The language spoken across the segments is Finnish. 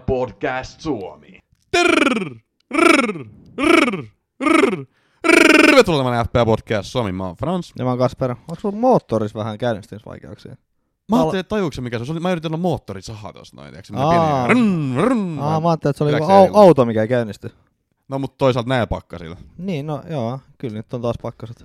Podcast Suomi. Tervetuloa tämän FPA Podcast Suomi, mä oon Frans. Ja mä oon Kasper. Onko sulla moottoris vähän käynnistymisvaikeuksia? Mä ajattelin, että tajuuko se mikä se on. Mä yritin olla moottorisaha tossa noin, tiiäks, Aa. pieni. Rrn, rrn. Aa, mä ajattelin, että se oli joku au- auto, mikä ei käynnisty. No mut toisaalta näin pakkasilla. Niin, no joo, kyllä nyt on taas pakkaset.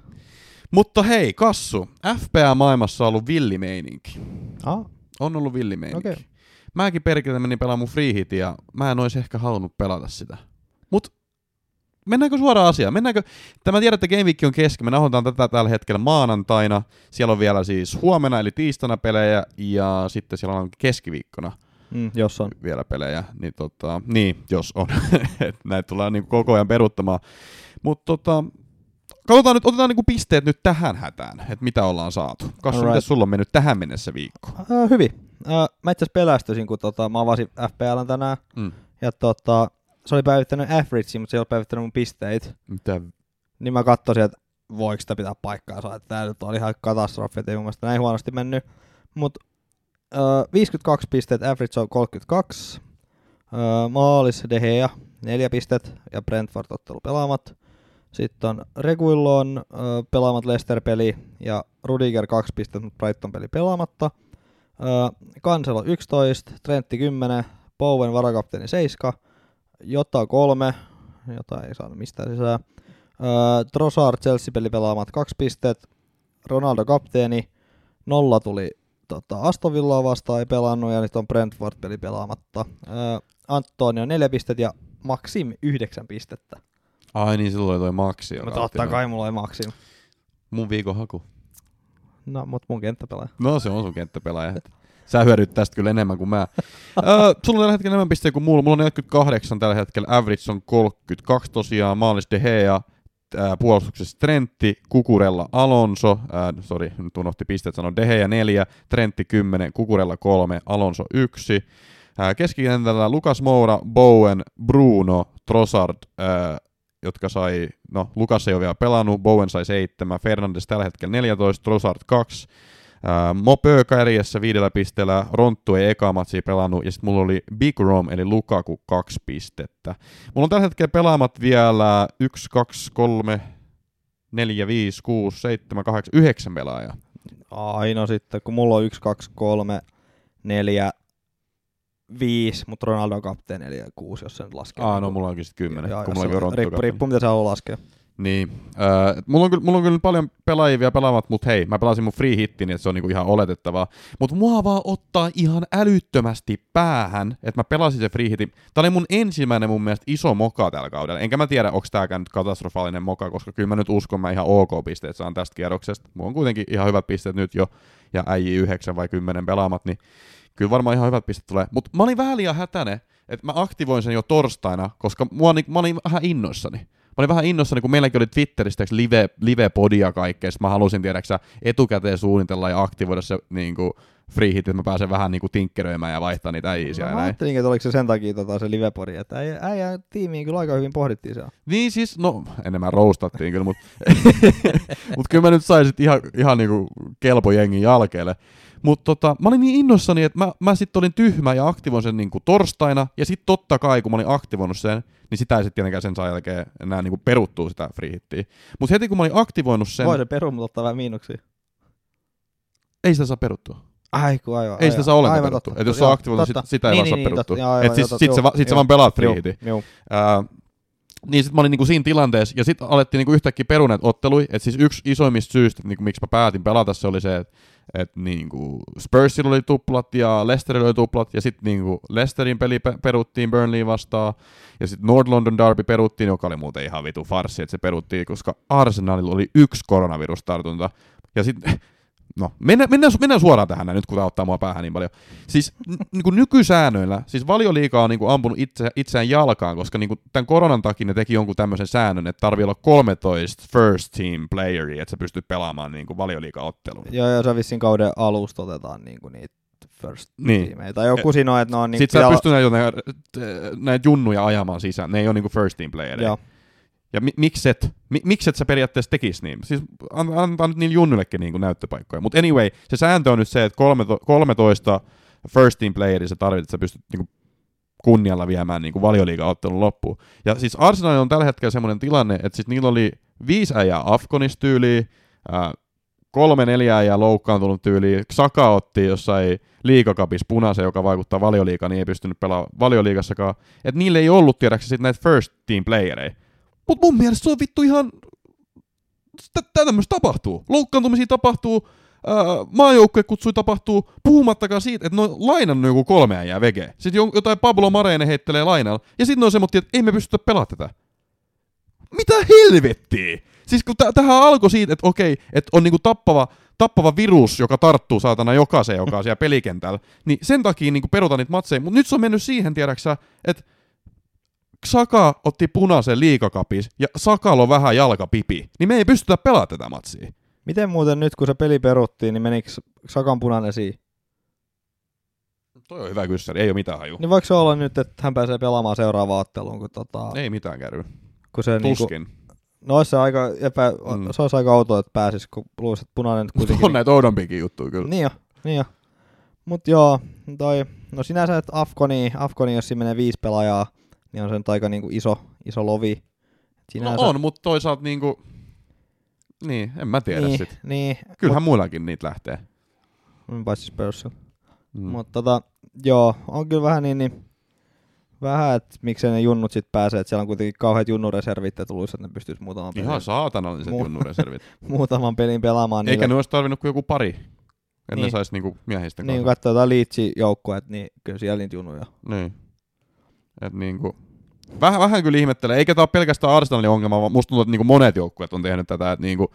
Mutta hei, Kassu, FPA-maailmassa on ollut villimeininki. Ah, On ollut villimeininki. Okei. Mäkin perkele menin pelaamaan mun free hitin ja mä en ois ehkä halunnut pelata sitä. Mut mennäänkö suoraan asiaan? Mennäänkö, tämä tiedän, että Game Week on kesken. Me nauhoitetaan tätä tällä hetkellä maanantaina. Siellä on vielä siis huomenna eli tiistaina pelejä ja sitten siellä on keskiviikkona mm, jos on. vielä pelejä. Niin, tota, niin jos on. Näitä tullaan niin koko ajan peruuttamaan. Mutta tota, katsotaan nyt, otetaan niinku pisteet nyt tähän hätään, että mitä ollaan saatu. Kassu, Alright. miten sulla on mennyt tähän mennessä viikko? Äh, hyvin. Mä itse asiassa pelästyisin, kun tota, mä avasin FPLn tänään. Mm. Ja tota, se oli päivittänyt average, mutta se ei ole päivittänyt mun pisteitä. Mitä Niin mä katsoin, että voiko sitä pitää paikkaansa. Että tää nyt oli ihan katastrofi, että ei mun mielestä näin huonosti mennyt. Mut äh, 52 pistettä, average on 32. Äh, maalis De Gea, 4 pistet ja Brentford ottelu pelaamat. Sitten on Reguillon äh, pelaamat Leicester-peli ja Rudiger 2 pistettä, mutta Brighton-peli pelaamatta. Cancelo 11, Trentti 10, Bowen varakapteeni 7, Jota 3, jota ei saanut mistään sisään. Öö, Trossard Chelsea-peli pelaamat kaksi pistet. Ronaldo kapteeni. Nolla tuli tota, Aston Villaa vastaan, ei pelannut, ja nyt on Brentford-peli pelaamatta. Öö, Antonio neljä pistet ja Maxim yhdeksän pistettä. Ai niin, silloin oli toi Maxi. otti totta kai mulla ei Maxim. Mun viikon haku. No, mut mun kenttäpelaaja. No se on sun kenttäpelaaja. Sä hyödyt tästä kyllä enemmän kuin mä. öö, sulla on tällä hetkellä enemmän pisteitä kuin mulla. Mulla on 48 tällä hetkellä. Average on 32 tosiaan. Maalis De Gea. Puolustuksessa Trentti, Kukurella Alonso, ää, sorry, nyt unohti pisteet, sanon De Gea 4, Trentti 10, Kukurella 3, Alonso 1. Ää, keskikentällä Lukas Moura, Bowen, Bruno, Trossard, ää, jotka sai, no Lukas ei ole vielä pelannut, Bowen sai 7, Fernandes tällä hetkellä 14, Trossard 2, ää, Mopö kärjessä viidellä pisteellä, Ronttu ei eka matsia pelannut, ja sitten mulla oli Big Rom, eli Lukaku, kaksi pistettä. Mulla on tällä hetkellä pelaamat vielä 1, 2, 3, 4, 5, 6, 7, 8, 9 pelaajaa. Aino sitten, kun mulla on 1, 2, 3, 4, 5, mutta Ronaldo on kapteeni, eli 6, jos sen laskee. Aa, no mulla onkin sitten 10, Joo, kun mulla se- on Ronttu riippuu, mitä sä haluaa laskea. Niin. Öö, mulla, on kyllä, mulla on kyllä paljon pelaajia vielä pelaamat, mutta hei, mä pelasin mun free hittin, niin että se on niinku ihan oletettavaa. Mutta mua vaan ottaa ihan älyttömästi päähän, että mä pelasin se free hitin. Tää oli mun ensimmäinen mun mielestä iso moka tällä kaudella. Enkä mä tiedä, onko tääkään nyt katastrofaalinen moka, koska kyllä mä nyt uskon, mä ihan ok pisteet saan tästä kierroksesta. Mulla on kuitenkin ihan hyvät pisteet nyt jo, ja äijii 9 vai 10 pelaamat, niin kyllä varmaan ihan hyvät pisteet tulee. Mutta mä olin vähän liian hätäinen, että mä aktivoin sen jo torstaina, koska mua, mä olin vähän innoissani. Mä olin vähän innoissani, kun meilläkin oli Twitterissä tiiäks, live, live-podia kaikkea, mä halusin tiedäksä, etukäteen suunnitella ja aktivoida se niin kuin, free hit, että mä pääsen vähän niin kuin, tinkkeröimään ja vaihtaa niitä äijiä siellä No, mä ajattelin, että oliko se sen takia tota, se livepodi, että äijä, äijä tiimiin kyllä aika hyvin pohdittiin siellä. Niin siis, no enemmän roustattiin kyllä, mutta mut kyllä mä nyt sain sit ihan, ihan niinku kelpo jengin jälkeelle. Mutta tota, mä olin niin innoissani, että mä, mä sitten olin tyhmä ja aktivoin sen niinku torstaina, ja sitten totta kai, kun mä olin aktivoinut sen, niin sitä ei sitten tietenkään sen saa jälkeen enää niinku peruttuu sitä free hittiä. Mutta heti kun mä olin aktivoinut sen, Voi se peru, mutta ottaa vähän miinuksia. ei sitä saa peruttua. Ai kun aivan. Ei sitä saa ollenkaan peruttua. totta. Et jos sä aktivoinut, sit, sitä ei niin, vaan saa niin, niin, peruttua. totta. Joo, aivan, Et siis, joo, sit, sä, sit sä vaan pelaat free hitin. niin sitten mä olin niinku siinä tilanteessa, ja sitten alettiin niinku yhtäkkiä peruneet ottelui, että siis yksi isoimmista syistä, niinku, miksi mä päätin pelata, se oli se, että et niinku Spursilla oli tuplat ja Leicesterilla oli tuplat, ja sitten niinku Leicesterin peli pe- peruttiin Burnley vastaan, ja sitten North London Derby peruttiin, joka oli muuten ihan vitu farssi, että se peruttiin, koska Arsenalilla oli yksi koronavirustartunta, ja sitten No, mennään, mennään, mennään suoraan tähän nyt kun tämä ottaa mua päähän niin paljon. Siis n- niin kuin nykysäännöillä, siis valioliiga on niin kuin ampunut itse, itseään jalkaan, koska niin kuin tämän koronan takia ne teki jonkun tämmöisen säännön, että tarvii olla 13 first team playeria, että sä pystyt pelaamaan niin kuin valioliiga-ottelun. Joo, joo, se vissiin kauden alusta otetaan niinku niitä first Niin. tiimejä. Tai joku siinä on, että ne on niinku... Sitten sä pitää pystyt näitä, näitä, näitä junnuja ajamaan sisään, ne ei ole niin kuin first team playeria. Ja mi- mikset, mi- mikset sä periaatteessa tekis niin? Siis an- antaa nyt niille junnuillekin niin kuin näyttöpaikkoja. Mutta anyway, se sääntö on nyt se, että 13 13 first team playeria sä tarvitset, että sä pystyt niin kuin kunnialla viemään niin valioliiga-ottelun loppuun. Ja siis Arsenal on tällä hetkellä semmoinen tilanne, että siis niillä oli viisi äijää Afkonis tyyliin, ää, kolme neljä äijää loukkaantunut tyyliin, Saka otti jossain liikakapis punaisen, joka vaikuttaa valioliigaan, niin ei pystynyt pelaamaan valioliigassakaan. Että niille ei ollut tiedäksä sitten näitä first team playereja. Mutta mun mielestä se on vittu ihan... Tätä tämmöistä tapahtuu. Loukkaantumisia tapahtuu, maajoukkue kutsui tapahtuu, puhumattakaan siitä, että ne on lainannut joku kolme äijää vege. Sitten jotain Pablo Mareene heittelee lainalla, ja sitten on semmoinen, että ei me pystytä pelaamaan tätä. Mitä helvettiä? Siis kun t- tähän alkoi siitä, että okei, että on niinku tappava, tappava virus, joka tarttuu saatana jokaiseen, joka on siellä pelikentällä, niin sen takia niinku perutaan niitä matseja. Mutta nyt se on mennyt siihen, tiedäksä, että Saka otti punaisen liikakapis ja Sakalo vähän jalkapipi, niin me ei pystytä pelaamaan tätä matsia. Miten muuten nyt, kun se peli peruttiin, niin menikö Sakan punainen siihen? Toi on hyvä kyssäri, ei ole mitään haju. Niin voiko se olla nyt, että hän pääsee pelaamaan seuraavaan otteluun? Kun tota, Ei mitään käy. kun se niinku, Tuskin. no olisi se aika, epä, Mm. se olisi aika outoa, että pääsisi, kun luulisi, että punainen kuitenkin... on näitä oudompiakin juttuja kyllä. Niin jo, niin jo. Mut joo, toi, no sinänsä, että Afkoni, Afkoni, jos siinä menee viisi pelaajaa, niin on se nyt aika niinku iso, iso lovi. No Sinänsä, on, mutta toisaalta niinku... Niin, en mä tiedä niin, sit. Niin, Kyllähän muillakin niitä lähtee. mut, paitsi Spursilla. Mm. Mm. Mutta tota, joo, on kyllä vähän niin, niin vähän, että miksei ne junnut sit pääsee, että siellä on kuitenkin kauheat junnureservit ja tulisi, että ne pystyisi muutaman, pelin, Ihan saatanalliset Mu- junnureservit. muutaman pelin pelaamaan. Eikä ne niillä. olisi tarvinnut kuin joku pari. Että ne Niin. sais niinku miehistä Niin kun katsoo jotain liitsi joukkoa, niin kyllä siellä niitä junnuja. Niin. Et niinku... Vähän, vähän kyllä ihmettelee, eikä tää ole pelkästään Arsenalin ongelma, vaan musta tuntuu, että niinku monet joukkueet on tehnyt tätä, että niinku...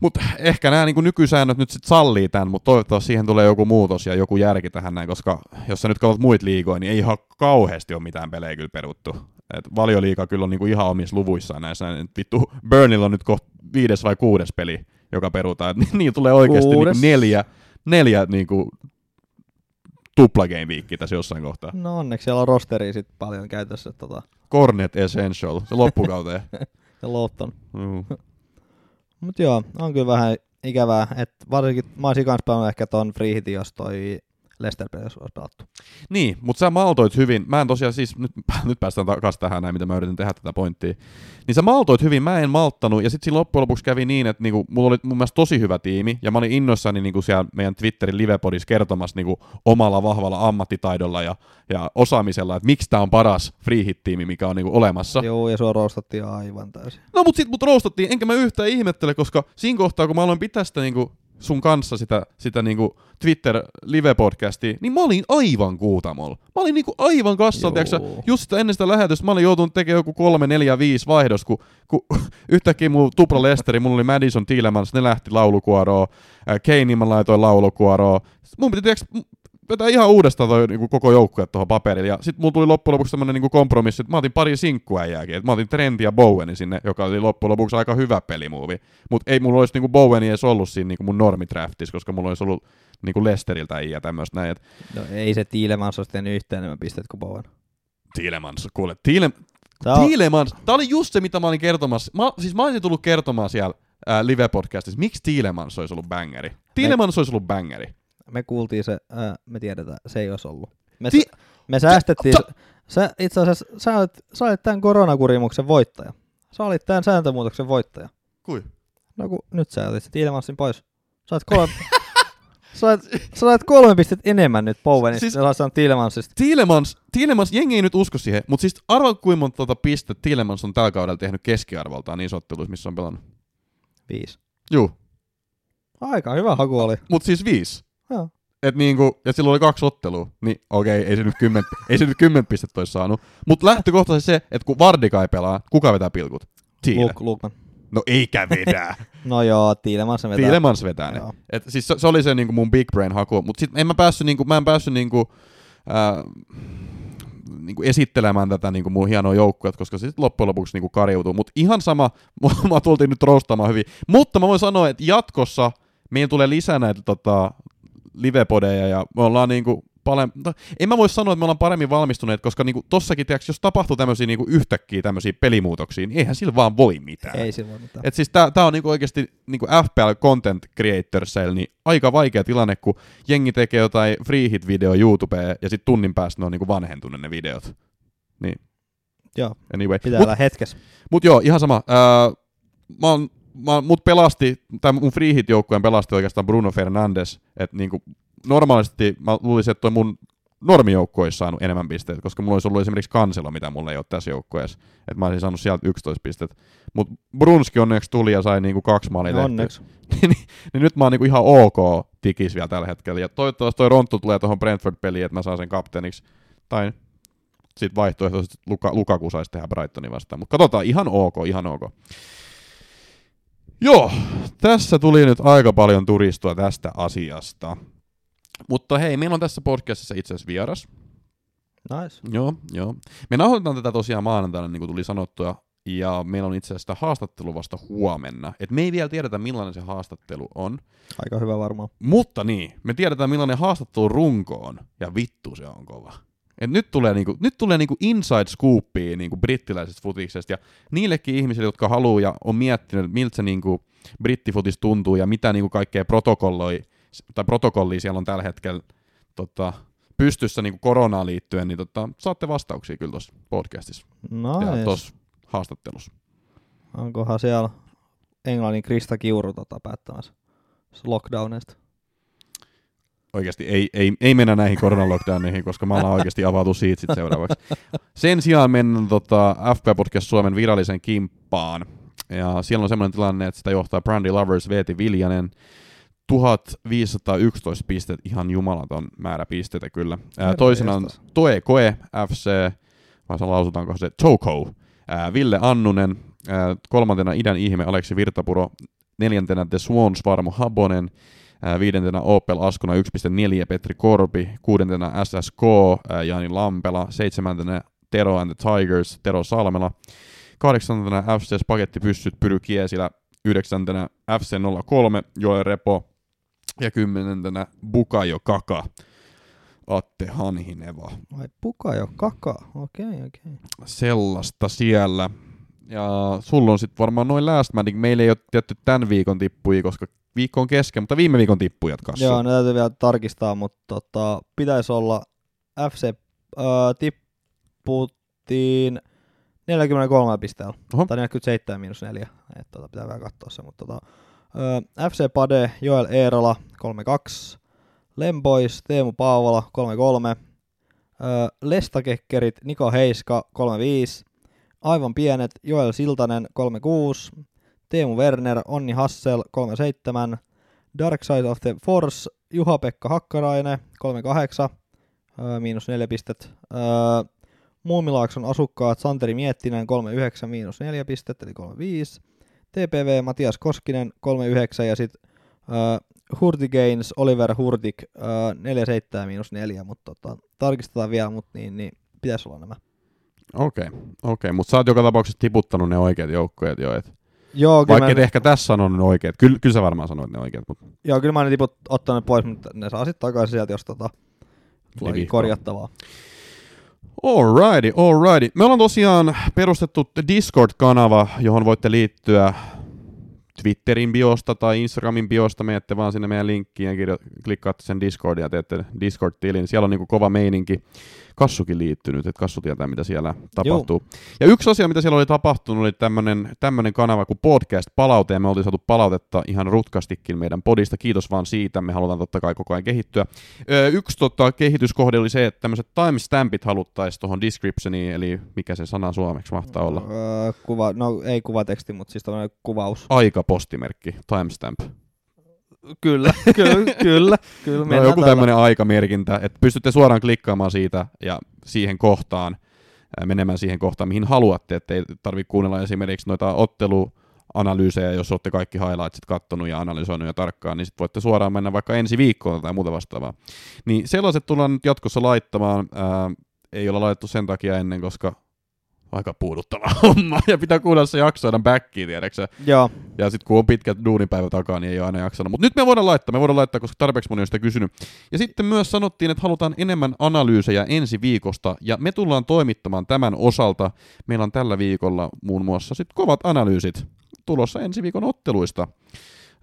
Mutta ehkä nämä niinku nykysäännöt nyt sit sallii tämän, mutta toivottavasti siihen tulee joku muutos ja joku järki tähän näin, koska jos sä nyt katsot muita liigoja, niin ei ihan kauheasti ole mitään pelejä kyllä peruttu. Et valioliiga kyllä on niinku ihan omissa luvuissaan näissä. Et Vittu, Burnilla on nyt kohta viides vai kuudes peli, joka perutaan. Et ni- niillä tulee oikeasti Kuudes. neljä, neljä niinku tupla game weekki tässä jossain kohtaa. No onneksi siellä on rosteri sit paljon käytössä, tota, Cornet Essential, se loppukauteen. ja Lowton. mm. Mut joo, on kyllä vähän ikävää, että varsinkin mä olisin kans pelannut ehkä ton free hitin, jos toi Lester peli olisi pelattu. Niin, mutta sä maltoit hyvin. Mä en tosiaan siis, nyt, nyt päästään takaisin tähän näin, mitä mä yritin tehdä tätä pointtia. Niin sä maltoit hyvin, mä en malttanut. Ja sitten siinä loppujen lopuksi kävi niin, että niinku, mulla oli mun mielestä tosi hyvä tiimi. Ja mä olin innoissani niinku siellä meidän Twitterin livepodissa kertomassa niinku, omalla vahvalla ammattitaidolla ja, ja osaamisella, että miksi tää on paras free hit-tiimi, mikä on niinku olemassa. Joo, ja sua roostattiin aivan täysin. No mut sit mut roostattiin, enkä mä yhtään ihmettele, koska siinä kohtaa, kun mä aloin pitää sitä niinku sun kanssa sitä, sitä niinku Twitter live-podcastia, niin mä olin aivan kuutamolla. Mä olin niinku aivan kassalla, just sitä ennen sitä lähetystä mä olin joutunut tekemään joku kolme, neljä, viisi vaihdos, kun, kun yhtäkkiä mulla tupla Lesteri, mulla oli Madison Tielemans, ne lähti laulukuoroon, äh, Kane mä laitoin laulukuoroon. Mun piti tiiäks, vetää ihan uudestaan toi niinku, koko joukkue tuohon paperille. Ja sitten mulla tuli loppujen lopuksi tämmönen niinku, kompromissi, että mä otin pari sinkkuäjääkin. Et mä otin Trent ja Bowenin sinne, joka oli loppujen lopuksi aika hyvä pelimuovi. Mutta ei mulla olisi niinku, Boweni edes ollut siinä niinku, mun normidraftissa, koska mulla olisi ollut niinku Lesteriltä ja tämmöistä näin. Et No ei se Tiilemans olisi tehnyt yhtään enemmän pisteet kuin Bowen. Tielemans, kuule, on, Tielemans, tää oli just se, mitä mä olin kertomassa. Mä, siis mä olisin tullut kertomaan siellä live-podcastissa, miksi Tielemans olisi ollut bangeri. Tielemans olisi ollut bangeri. Me kuultiin se, ää, me tiedetään, se ei olisi ollut. Me, Ti- me säästettiin, ta- sä, itse asiassa sä olit, sä olit tämän koronakurimuksen voittaja. Sä olit tämän sääntömuutoksen voittaja. Kui? No kun nyt sä otit se Tiilemansin pois. Sä olet kolme, sä olet kolme pistettä enemmän nyt Bowenista, Siis- sä olet Tiilemansista. Tielemans, Tielemans, jengi ei nyt usko siihen, mutta siis arvaa kuinka monta tuota pistettä Tielemans on tällä kaudella tehnyt keskiarvoltaan niissä otteluissa, missä on pelannut. Viisi. Juu, Aika hyvä haku oli. mutta siis viisi. Joo. Et niinku, ja silloin oli kaksi ottelua, niin okei, ei se nyt kymmen, ei se nyt kymmen pistettä olisi saanut. Mutta lähtökohtaisesti se, että kun Vardika ei pelaa, kuka vetää pilkut? Luke, Lukman. No eikä vedä. No joo, Tiilemans vetää. Tielemans vetää ne. Joo. Et siis se, se, oli se niinku mun big brain haku, mutta sitten en mä päässyt niinku, mä en päässyt niinku, ää, niinku esittelemään tätä niinku mun hienoa joukkuetta, koska se sit loppujen lopuksi niinku kariutuu. Mutta ihan sama, mä tultiin nyt roostamaan hyvin. Mutta mä voin sanoa, että jatkossa meidän tulee lisää näitä tota, livepodeja ja me ollaan niinku paljon, no, en mä voi sanoa, että me ollaan paremmin valmistuneet, koska niinku tossakin, tiiäks, jos tapahtuu tämmöisiä niinku yhtäkkiä tämmöisiä pelimuutoksia, niin eihän sillä vaan voi mitään. Ei sillä voi mitään. Et siis tää, tää on niinku oikeasti niinku FPL Content Creatorsille niin aika vaikea tilanne, kun jengi tekee jotain free hit video YouTubeen ja sitten tunnin päästä ne on niinku vanhentunut ne videot. Niin, Joo, anyway. pitää Mut, olla hetkessä. mut joo, ihan sama. Ää, mä oon, mä, mut pelasti, tai mun free hit joukkueen pelasti oikeastaan Bruno Fernandes, että niinku, normaalisti mä luulisin, että toi mun normijoukkue olisi saanut enemmän pisteitä, koska mulla olisi ollut esimerkiksi kanselo, mitä mulla ei ole tässä joukkueessa. Että mä olisin saanut sieltä 11 pistettä. Mutta Brunski onneksi tuli ja sai niinku kaksi maalia tehtyä. Onneksi. niin, niin nyt mä oon niinku ihan ok tikis vielä tällä hetkellä. Ja toivottavasti toi Ronttu tulee tuohon Brentford-peliin, että mä saan sen kapteeniksi. Tai sitten vaihtoehtoisesti Luka, Lukaku saisi tehdä Brightonin vastaan. Mutta katsotaan, ihan ok, ihan ok. Joo, tässä tuli nyt aika paljon turistua tästä asiasta. Mutta hei, meillä on tässä podcastissa itse asiassa vieras. Nice. Joo, joo. Me nauhoitetaan tätä tosiaan maanantaina, niin kuin tuli sanottua, ja meillä on itse asiassa sitä haastattelu vasta huomenna. Et me ei vielä tiedetä, millainen se haastattelu on, Aika hyvä varmaan. mutta niin, me tiedetään, millainen haastattelu runko on, ja vittu se on kova. Et nyt tulee, niinku, nyt tulee niinku inside scoopia niinku brittiläisestä futiksesta, ja niillekin ihmisille, jotka haluaa ja on miettinyt, miltä se niinku brittifutis tuntuu, ja mitä niinku kaikkea protokolloi, tai protokollia siellä on tällä hetkellä tota, pystyssä niinku koronaan liittyen, niin tota, saatte vastauksia kyllä tuossa podcastissa ja Nice. tuossa haastattelussa. Onkohan siellä Englannin Krista Kiuru tota päättämässä lockdownista? Oikeasti ei, ei, ei mennä näihin koronalockdowneihin, koska me ollaan oikeasti avautu siitä sit seuraavaksi. Sen sijaan mennään tota, FP Podcast Suomen virallisen kimppaan. Ja siellä on semmoinen tilanne, että sitä johtaa Brandy Lovers Veeti Viljanen. 1511 pistet, ihan jumalaton määrä pisteitä kyllä. Ää, toisena on. Toe Koe FC, vai se lausutaanko se Toko. Ää, Ville Annunen, ää, kolmantena Idän ihme Aleksi Virtapuro, neljäntenä The Swans Varmo Habonen, viidentenä Opel Askona 1.4 Petri Korpi, kuudentena SSK Jani Lampela, seitsemäntenä Tero and the Tigers Tero Salmela, kahdeksantena FC Spagetti Pyssyt Pyry Kiesilä, yhdeksäntenä FC 03 Joel Repo ja kymmenentenä Bukajo Kaka Atte Hanhineva. Vai puka jo kaka? Okei, okay, okei. Okay. Sellaista siellä. Ja sulla on sitten varmaan noin last niin meillä ei ole tietty tämän viikon tippuja, koska viikko on kesken, mutta viime viikon tippujat kanssa. Joo, ne täytyy vielä tarkistaa, mutta tota, pitäisi olla FC äh, tipputtiin 43 pisteellä. Oho. Tai 47 miinus 4. Et, tota, pitää vielä katsoa se. Mutta, tota, ö, FC Pade, Joel Eerola 3-2. Lembois, Teemu Paavola 3-3. Ö, Lestakekkerit, Niko Heiska 3-5. Aivan pienet, Joel Siltanen 3-6. Teemu Werner, Onni Hassel 3-7. Dark Side of the Force, Juha-Pekka Hakkarainen 3-8. Ö, miinus 4 pistet. Ö, Muumilaakson asukkaat Santeri Miettinen 39 miinus 4 pistettä, eli 35. TPV Matias Koskinen 39 ja sitten uh, Hurtigains Oliver Hurtik uh, 47 miinus 4, mutta tota, tarkistetaan vielä, mutta niin, niin pitäisi olla nämä. Okei, okay, okay. mutta sä oot joka tapauksessa tiputtanut ne oikeat joukkueet jo, et Joo, kyllä, vaikka et mä, ehkä tässä sanonut ne oikeat. Kyllä, kyllä sä varmaan sanoit ne oikeat, mutta joo, kyllä mä oon ne tiput ottanut pois, mutta ne saa sitten takaisin sieltä, jos tota, tulee vihkoa. korjattavaa. Alrighty, alrighty. Me ollaan tosiaan perustettu Discord-kanava, johon voitte liittyä Twitterin biosta tai Instagramin biosta. Menette vaan sinne meidän linkkiin ja kirjo- klikkaatte sen Discordin ja teette Discord-tilin. Siellä on niinku kova meininki. Kassukin liittynyt, että Kassu tietää, mitä siellä tapahtuu. Ja yksi asia, mitä siellä oli tapahtunut, oli tämmönen kanava kuin podcast palaute, ja me oltiin saatu palautetta ihan rutkastikin meidän podista. Kiitos vaan siitä, me halutaan totta kai koko ajan kehittyä. Öö, yksi tota, kehityskohde oli se, että tämmöiset timestampit haluttaisiin tuohon descriptioniin, eli mikä se sana suomeksi mahtaa olla. Öö, kuva, no ei kuvateksti, mutta siis tämmöinen kuvaus. Aikapostimerkki, timestamp. Kyllä, kyllä, kyllä. kyllä No, joku tämmöinen aikamerkintä, että pystytte suoraan klikkaamaan siitä ja siihen kohtaan, ää, menemään siihen kohtaan, mihin haluatte, ettei tarvitse kuunnella esimerkiksi noita otteluanalyysejä, jos olette kaikki highlightsit kattonut ja analysoinut ja tarkkaan, niin sitten voitte suoraan mennä vaikka ensi viikkoon tai muuta vastaavaa. Niin sellaiset tullaan nyt jatkossa laittamaan, ää, ei olla laitettu sen takia ennen, koska aika puuduttava homma. Ja pitää kuunnella se jakso aina backiin, tiedäksä. Joo, Ja sitten kun on pitkät duunipäivä takaa, niin ei ole aina jaksanut. Mutta nyt me voidaan laittaa, me voidaan laittaa, koska tarpeeksi moni on sitä kysynyt. Ja sitten myös sanottiin, että halutaan enemmän analyysejä ensi viikosta, ja me tullaan toimittamaan tämän osalta. Meillä on tällä viikolla muun muassa sit kovat analyysit tulossa ensi viikon otteluista.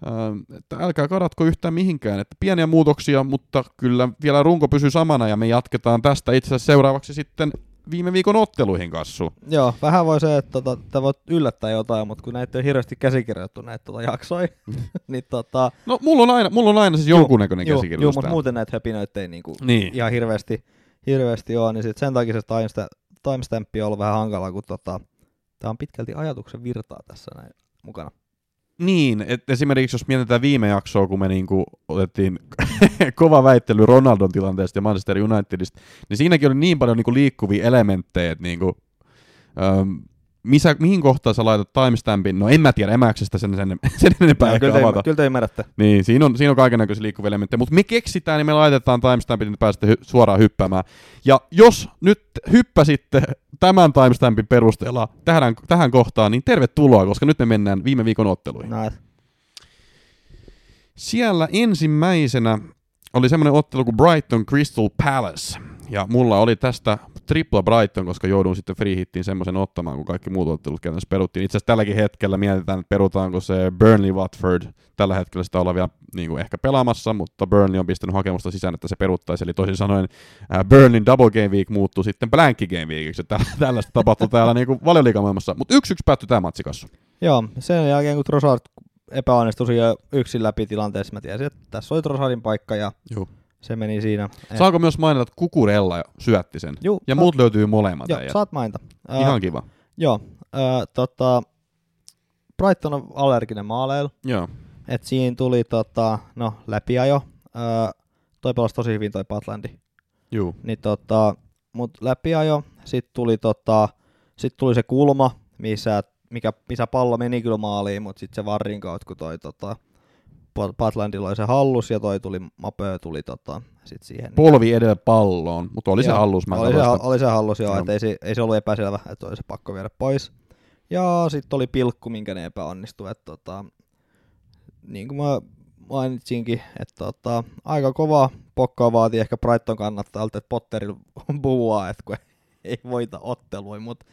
Öö, että älkää karatko yhtään mihinkään, että pieniä muutoksia, mutta kyllä vielä runko pysyy samana ja me jatketaan tästä itse asiassa seuraavaksi sitten viime viikon otteluihin kassu. joo. Vähän voi se, että tota, te voit yllättää jotain, mutta kun näitä on hirveästi käsikirjoittu näitä tota, jaksoja, niin tota... No mulla on aina, mulla on aina siis jonkunnäköinen Joo, käsikirjoitus joo, mutta muuten näitä höpinöitä ei niinku Niin. ihan hirveästi, hirveästi ole, niin sit sen takia se timesta- timestampi on ollut vähän hankala, kun tota, tää on pitkälti ajatuksen virtaa tässä näin mukana. Niin, että esimerkiksi jos mietitään viime jaksoa, kun me niinku otettiin kova väittely Ronaldon tilanteesta ja Manchester Unitedista, niin siinäkin oli niin paljon niinku liikkuvia elementtejä, että niinku, missä, mihin kohtaan sä laitat timestampin, no en mä tiedä, en mä jaksa sitä sen, sen, sen enempää ehkä kyllä, te, kyllä te ymmärrätte. Niin, siinä on, siinä on kaikenlaisia liikkuvia elementtejä, mutta me keksitään, niin me laitetaan timestampit, niin pääsette hy- suoraan hyppäämään. Ja jos nyt hyppäsitte tämän timestampin perusteella tähän, tähän kohtaan, niin tervetuloa, koska nyt me mennään viime viikon otteluihin. Näet. Siellä ensimmäisenä oli semmoinen ottelu kuin Brighton Crystal Palace. Ja mulla oli tästä tripla Brighton, koska joudun sitten free hittiin semmoisen ottamaan, kun kaikki muut ottelut käytännössä peruttiin. Itse asiassa tälläkin hetkellä mietitään, että perutaanko se Burnley Watford. Tällä hetkellä sitä ollaan vielä niin kuin ehkä pelaamassa, mutta Burnley on pistänyt hakemusta sisään, että se peruttaisi. Eli toisin sanoen äh, Burnleyn double game week muuttuu sitten blankki game weekiksi. Tä- Tällaista tapahtuu täällä niin valioliikamaailmassa. Mutta yksi yksi päättyi tämä matsikassu. Joo, sen jälkeen kun Trossard epäonnistui siinä yksin läpi tilanteessa, mä tiesin, että tässä oli Trossardin paikka ja Joo. Se meni siinä. Saako myös mainita, että Kukurella syötti sen? Juu, Ja saat- muut löytyy molemmat Joo, äijät. saat mainita. Ihan kiva. Joo, ää, tota, Brighton on allerginen maaleilu. Joo. Et siinä tuli tota, no, läpiajo. Ää, toi pelasi tosi hyvin toi Patlandi. Juu. Niin tota, mut läpiajo. Sitten tuli, tota, sit tuli se kulma, missä, mikä, missä pallo meni kyllä maaliin, mutta sitten se varrin kautta, kun toi tota, Patlandilla oli se hallus ja toi tuli, Mapö tuli tota, sit siihen. Polvi edellä palloon, mutta oli se Joo, hallus. Mä oli, se, oli se hallus, joo, Joo. et ei, se, ei se ollut epäselvä, että oli se pakko viedä pois. Ja sitten oli pilkku, minkä ne epäonnistui. Että tota, niin kuin mä mainitsinkin, että tota, aika kova pokkaa vaatii ehkä Brighton kannattaa, että Potterilla buuaa, että kun ei voita ottelui, mutta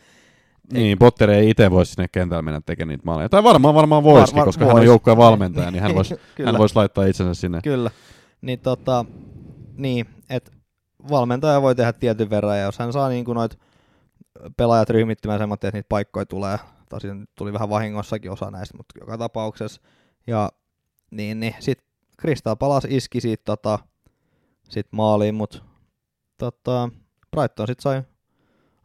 Niin, Potter ei itse voisi sinne kentällä mennä tekemään niitä maaleja. Tai varmaan varmaan voisikin, Var- var- koska hän on vois. joukkueen valmentaja, niin hän voisi Kyllä. hän vois laittaa itsensä sinne. Kyllä. Niin, tota, niin että valmentaja voi tehdä tietyn verran, ja jos hän saa niin noit pelaajat ryhmittymään semmoinen, että niitä paikkoja tulee, tosiaan nyt tuli vähän vahingossakin osa näistä, mutta joka tapauksessa, ja niin, niin sit Crystal Palace iski siitä tota, sit maaliin, mutta tota, Brighton sit sai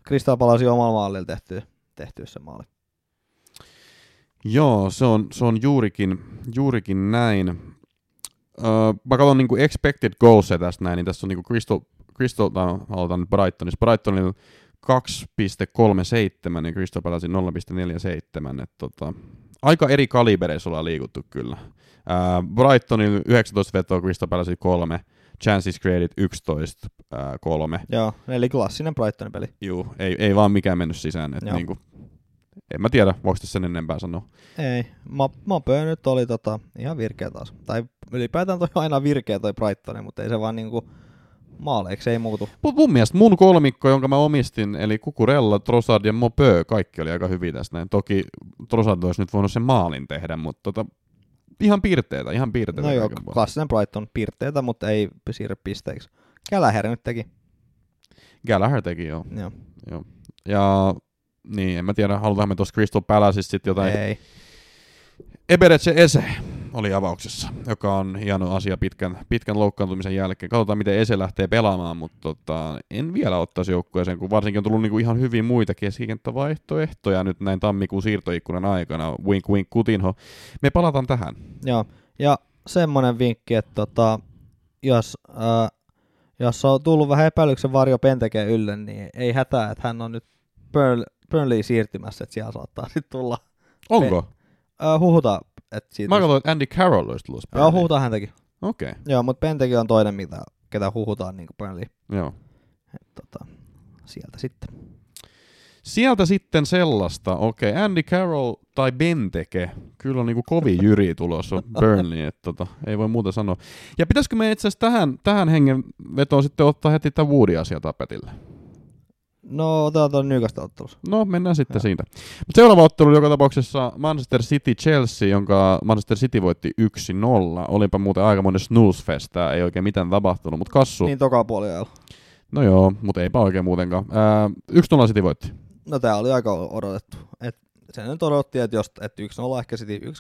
Crystal Palace omalla maalilla tehtyä, tehtyä se maali. Joo, se on, se on juurikin, juurikin näin. Öö, mä katson niinku expected goals tästä näin, niin tässä on niinku Crystal, Crystal no, aloitan nyt Brightonissa. Brightonilla 2,37 ja Crystal Palace 0,47. Et tota, aika eri kalibereissa ollaan liikuttu kyllä. Ää, Brightonilla 19 vetoa, Crystal Palace 3, chances created 11, ää, 3. Joo, eli klassinen Brightonin peli. Juu, ei, ei vaan mikään mennyt sisään. Et Joo. niinku, en mä tiedä, voiko tässä sen enempää sanoa. Ei, Ma- Mapö nyt oli tota, ihan virkeä taas. Tai ylipäätään toi aina virkeä toi Brighton, mutta ei se vaan niinku maaleiksi ei muutu. Mut mun mielestä mun kolmikko, jonka mä omistin, eli Kukurella, Trossard ja Mopö, kaikki oli aika hyviä tässä näin. Toki Trossard olisi nyt voinut sen maalin tehdä, mutta tota, ihan piirteitä, ihan piirteitä. No joo, klassinen Brighton piirteitä, mutta ei siirry pisteiksi. Käläher nyt teki. Gallagher teki, joo. Joo. joo. Ja niin, en mä tiedä, halutaanko me tuossa Crystal Palaceista sitten jotain. Ei. Eberetse Ese oli avauksessa, joka on hieno asia pitkän, pitkän loukkaantumisen jälkeen. Katsotaan, miten Ese lähtee pelaamaan, mutta tota, en vielä ottaisi joukkueeseen, kun varsinkin on tullut niinku ihan hyvin muita keskikenttävaihtoehtoja nyt näin tammikuun siirtoikkunan aikana. Wink wink kutinho. Me palataan tähän. Joo. Ja semmonen vinkki, että tota, jos, äh, jos on tullut vähän epäilyksen varjo Pentekeen ylle, niin ei hätää, että hän on nyt Burn- Burnley siirtymässä, että siellä saattaa sitten tulla. Onko? Äh, huhuta, että siitä... Mä katsoin, että Andy Carroll olisi tullut. Joo, huhutaan häntäkin. Okei, okay. Joo, mutta Penteke on toinen, mitä, ketä huhutaan niin Burnley. joo. Et, tota, sieltä sitten. Sieltä sitten sellaista, okei, okay, Andy Carroll tai Benteke, kyllä on niinku kovin jyri tulossa Burnley, että tota, ei voi muuta sanoa. Ja pitäisikö me itse asiassa tähän, tähän hengenvetoon sitten ottaa heti tämä Woody-asia tapetille? No, otetaan tuon Newcastle ottelussa. No, mennään sitten siitä. Mutta seuraava ottelu joka tapauksessa Manchester City-Chelsea, jonka Manchester City voitti 1-0. Olipa muuten aikamoinen snooze-fest, tää ei oikein mitään tapahtunut, mutta Kassu, Niin toka puoli ajalla. no joo, mutta eipä oikein muutenkaan. Ää, 1-0 City voitti. No tää oli aika odotettu. Et sen nyt odotti, että jos et 1-0 ehkä City 1-2,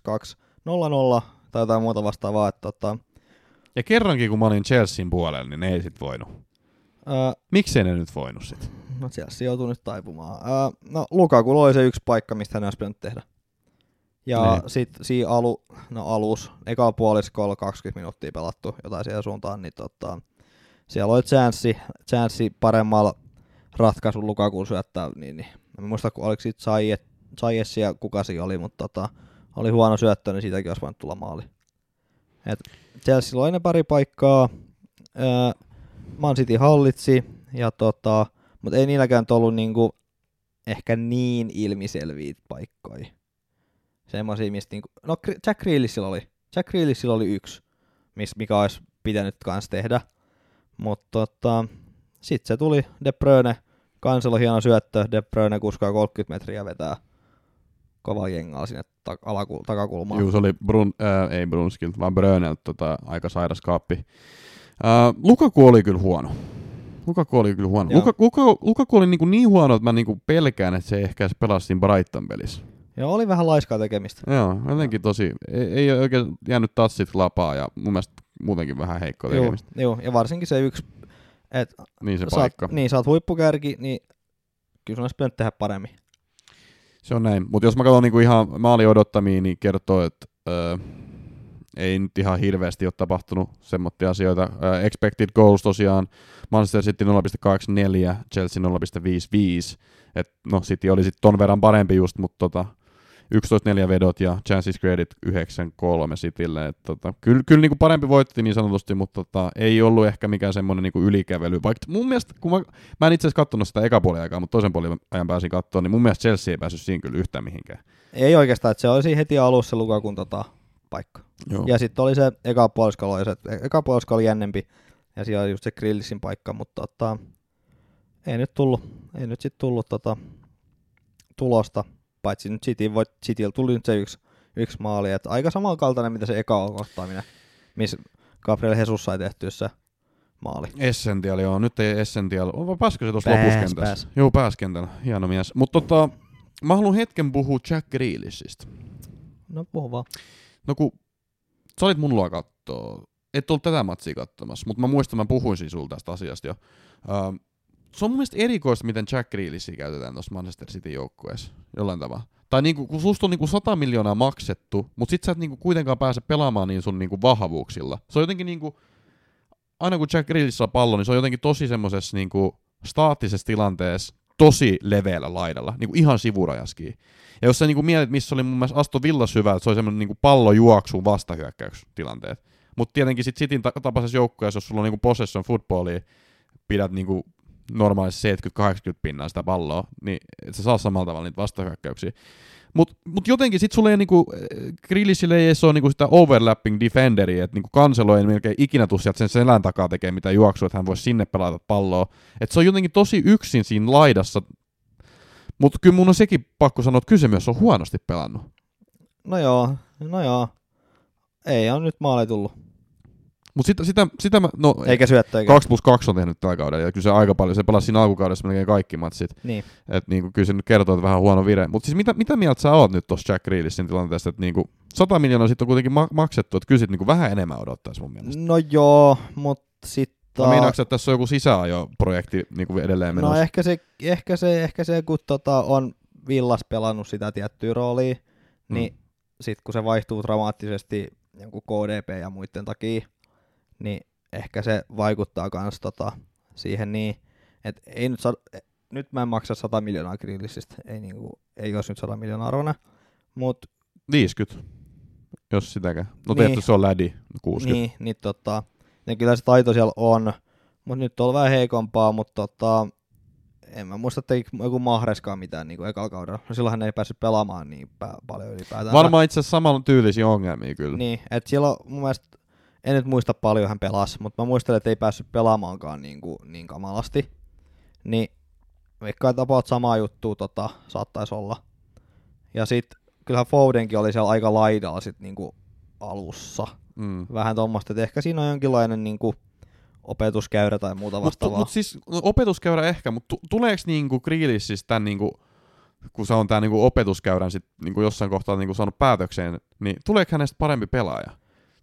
0-0 tai jotain muuta vastaavaa. Että tota, Ja kerrankin kun mä olin Chelsean puolella, niin ne ei sit voinut. ää, Miksei ne nyt voinut sit? No Chelsea joutuu nyt taipumaan. Ää, no Lukaku oli se yksi paikka, mistä hän olisi pitänyt tehdä. Ja Niin. sitten siinä alu, no alus, eka puoliskolla 20 minuuttia pelattu jotain siellä suuntaan, niin tota, siellä oli chanssi, chanssi paremmalla ratkaisun Lukakuun syöttää, niin, niin en muista, kun oliko siitä Zayes ja kuka siinä oli, mutta tota, oli huono syöttö, niin siitäkin olisi voinut tulla maali. Et Chelsea oli ne pari paikkaa, ää, Man City hallitsi, ja tota, mutta ei niilläkään ollut niinku ehkä niin ilmiselviä paikkoja. Semmoisia, mistä niinku, no Jack Grealishilla oli, Jack Grealishilla oli yksi, mis, mikä olisi pitänyt kans tehdä. Mutta tota, sitten se tuli De Bruyne, kansella hieno syöttö, De Bruyne kuskaa 30 metriä vetää kova jengaa sinne ta- alaku- takakulmaan. Juu, oli Brun, ää, ei Brunskilt, vaan Brönelt tota, aika sairas kaappi. Ää, Lukaku oli kyllä huono. Lukaku oli kyllä huono. Joo. Luka, Luka, Lukaku oli niinku niin huono, että mä niinku pelkään, että se ehkä edes pelasi siinä Brighton-pelissä. Joo, oli vähän laiskaa tekemistä. Joo, jotenkin tosi, ei, ei ole oikein jäänyt tassit lapaa ja mun mielestä muutenkin vähän heikkoa tekemistä. joo, ja varsinkin se yksi, että Niin se oot- paikka. niin, sä oot huippukärki, niin kyllä sun olisi pitänyt tehdä paremmin. Se on näin. Mutta jos mä katson niinku ihan maali odottamia, niin kertoo, että öö, ei nyt ihan hirveästi ole tapahtunut semmoisia asioita. Öö, expected goals tosiaan, Manchester City 0,84, Chelsea 0,55. Et, no City oli sitten ton verran parempi just, mutta tota, 11-4 vedot ja chances created 9-3 Citylle. Et, tota, kyllä kyllä niinku parempi voitti niin sanotusti, mutta tota, ei ollut ehkä mikään semmoinen niinku ylikävely. Vaikka mun mielestä, kun mä, mä en itse asiassa katsonut sitä eka puolen aikaa, mutta toisen puolen ajan pääsin katsoa, niin mun mielestä Chelsea ei päässyt siinä kyllä yhtään mihinkään. Ei oikeastaan, että se olisi heti alussa Lukakun tota, paikka. Joo. Ja sitten oli se eka puolisko oli, se, eka puolisko oli jännempi, ja siellä oli just se Grillisin paikka, mutta tota, ei nyt tullut, ei nyt sitten tullut tota, tulosta, paitsi nyt City, Cityllä tuli nyt se yksi, yksi maali, että aika samankaltainen, mitä se eka kohtaaminen, missä Gabriel Jesus sai tehtyä se maali. Essential, joo. Nyt ei Essential. On pääskö se tuossa Pääs, loppuskentässä? pääs. Joo, pääskentällä. Hieno mies. Mutta tota, mä haluan hetken puhua Jack Grealishista. No puhu vaan. No kun sä olit mun luo kattoo, et ollut tätä matsia katsomassa, mutta mä muistan, mä puhuisin sulta tästä asiasta jo. Ähm, se on mun mielestä erikoista, miten Jack Grealishia käytetään tuossa Manchester City joukkueessa jollain tavalla. Tai niinku, kun susta on niinku 100 miljoonaa maksettu, mutta sit sä et niinku kuitenkaan pääse pelaamaan niin sun niinku vahvuuksilla. Se on jotenkin niinku, aina kun Jack Grealish saa pallon, niin se on jotenkin tosi semmosessa niinku staattisessa tilanteessa tosi leveällä laidalla, niinku ihan sivurajaskin. Ja jos sä niinku mietit, missä oli mun mielestä Aston Villa syvä, että se oli semmoinen niinku pallojuoksu vastahyökkäystilanteet. Mutta tietenkin sit Cityn ta- tapaisessa joukkueessa, jos sulla on niinku possession footballia, pidät niinku normaalisti 70-80 pinnaa sitä palloa, niin et sä saa samalla tavalla niitä vastahyökkäyksiä. Mut, mut jotenkin sit sulla ei niinku, äh, Grillishille ei ole niinku sitä overlapping defenderia, että niinku kanselo ei melkein ikinä tuu sieltä sen selän takaa tekee mitään juoksua, että hän voisi sinne pelata palloa. Et se on jotenkin tosi yksin siinä laidassa, mutta kyllä mun on sekin pakko sanoa, että kyllä se myös on huonosti pelannut. No joo, no joo. Ei on nyt maali tullut. Mutta sitä, sitä, sitä mä, no Eikä syöttöä. 2 plus 2 on tehnyt tällä kaudella, ja kyllä se aika paljon, se pelasi siinä alkukaudessa melkein kaikki matsit. Niin. Että niinku, kyllä se nyt kertoo, että vähän huono vire. Mutta siis mitä, mitä mieltä sä oot nyt tuossa Jack Grealishin tilanteesta, että niinku, 100 miljoonaa sitten on kuitenkin ma- maksettu, että kyllä sit niinku vähän enemmän odottaisi mun mielestä. No joo, mutta sitten... Tai meinaatko, että tässä on joku sisäajo-projekti niinku edelleen menossa? No ehkä se, ehkä se, ehkä se kun tota, on Villas pelannut sitä tiettyä roolia, niin Mm. sitten kun se vaihtuu dramaattisesti jonkun KDP ja muiden takia, niin ehkä se vaikuttaa kans tota, siihen niin, että ei nyt, sa- nyt mä en maksa 100 miljoonaa grillisistä, ei, niinku, ei olisi nyt 100 miljoonaa arvona, mutta 50, jos sitäkään. No Niin. tietysti se on lädi, 60. Niin, niin tota, ja kyllä se taito siellä on, mutta nyt on vähän heikompaa, mutta tota, en mä muista, että joku Mahreskaan mitään niin ekalla kaudella. No silloin hän ei päässyt pelaamaan niin pä- paljon ylipäätään. Varmaan itse asiassa samalla tyylisiä ongelmia kyllä. Niin, että silloin mun mielestä, en nyt muista paljon hän pelasi, mutta mä muistelen, että ei päässyt pelaamaankaan niin, kuin, niin kamalasti. Niin veikkaan tapaat samaa juttua tota, saattaisi olla. Ja sitten kyllähän Fodenkin oli siellä aika laidalla sit niinku alussa. Mm. Vähän tuommoista, että ehkä siinä on jonkinlainen niinku opetuskäyrä tai muuta Mutta vastaavaa. mut siis no, opetuskäyrä ehkä, mutta tuleeko niinku Grillis siis tän niinku, kun se on tää niinku opetuskäyrän sit niinku jossain kohtaa niinku saanut päätökseen, niin tuleeko hänestä parempi pelaaja?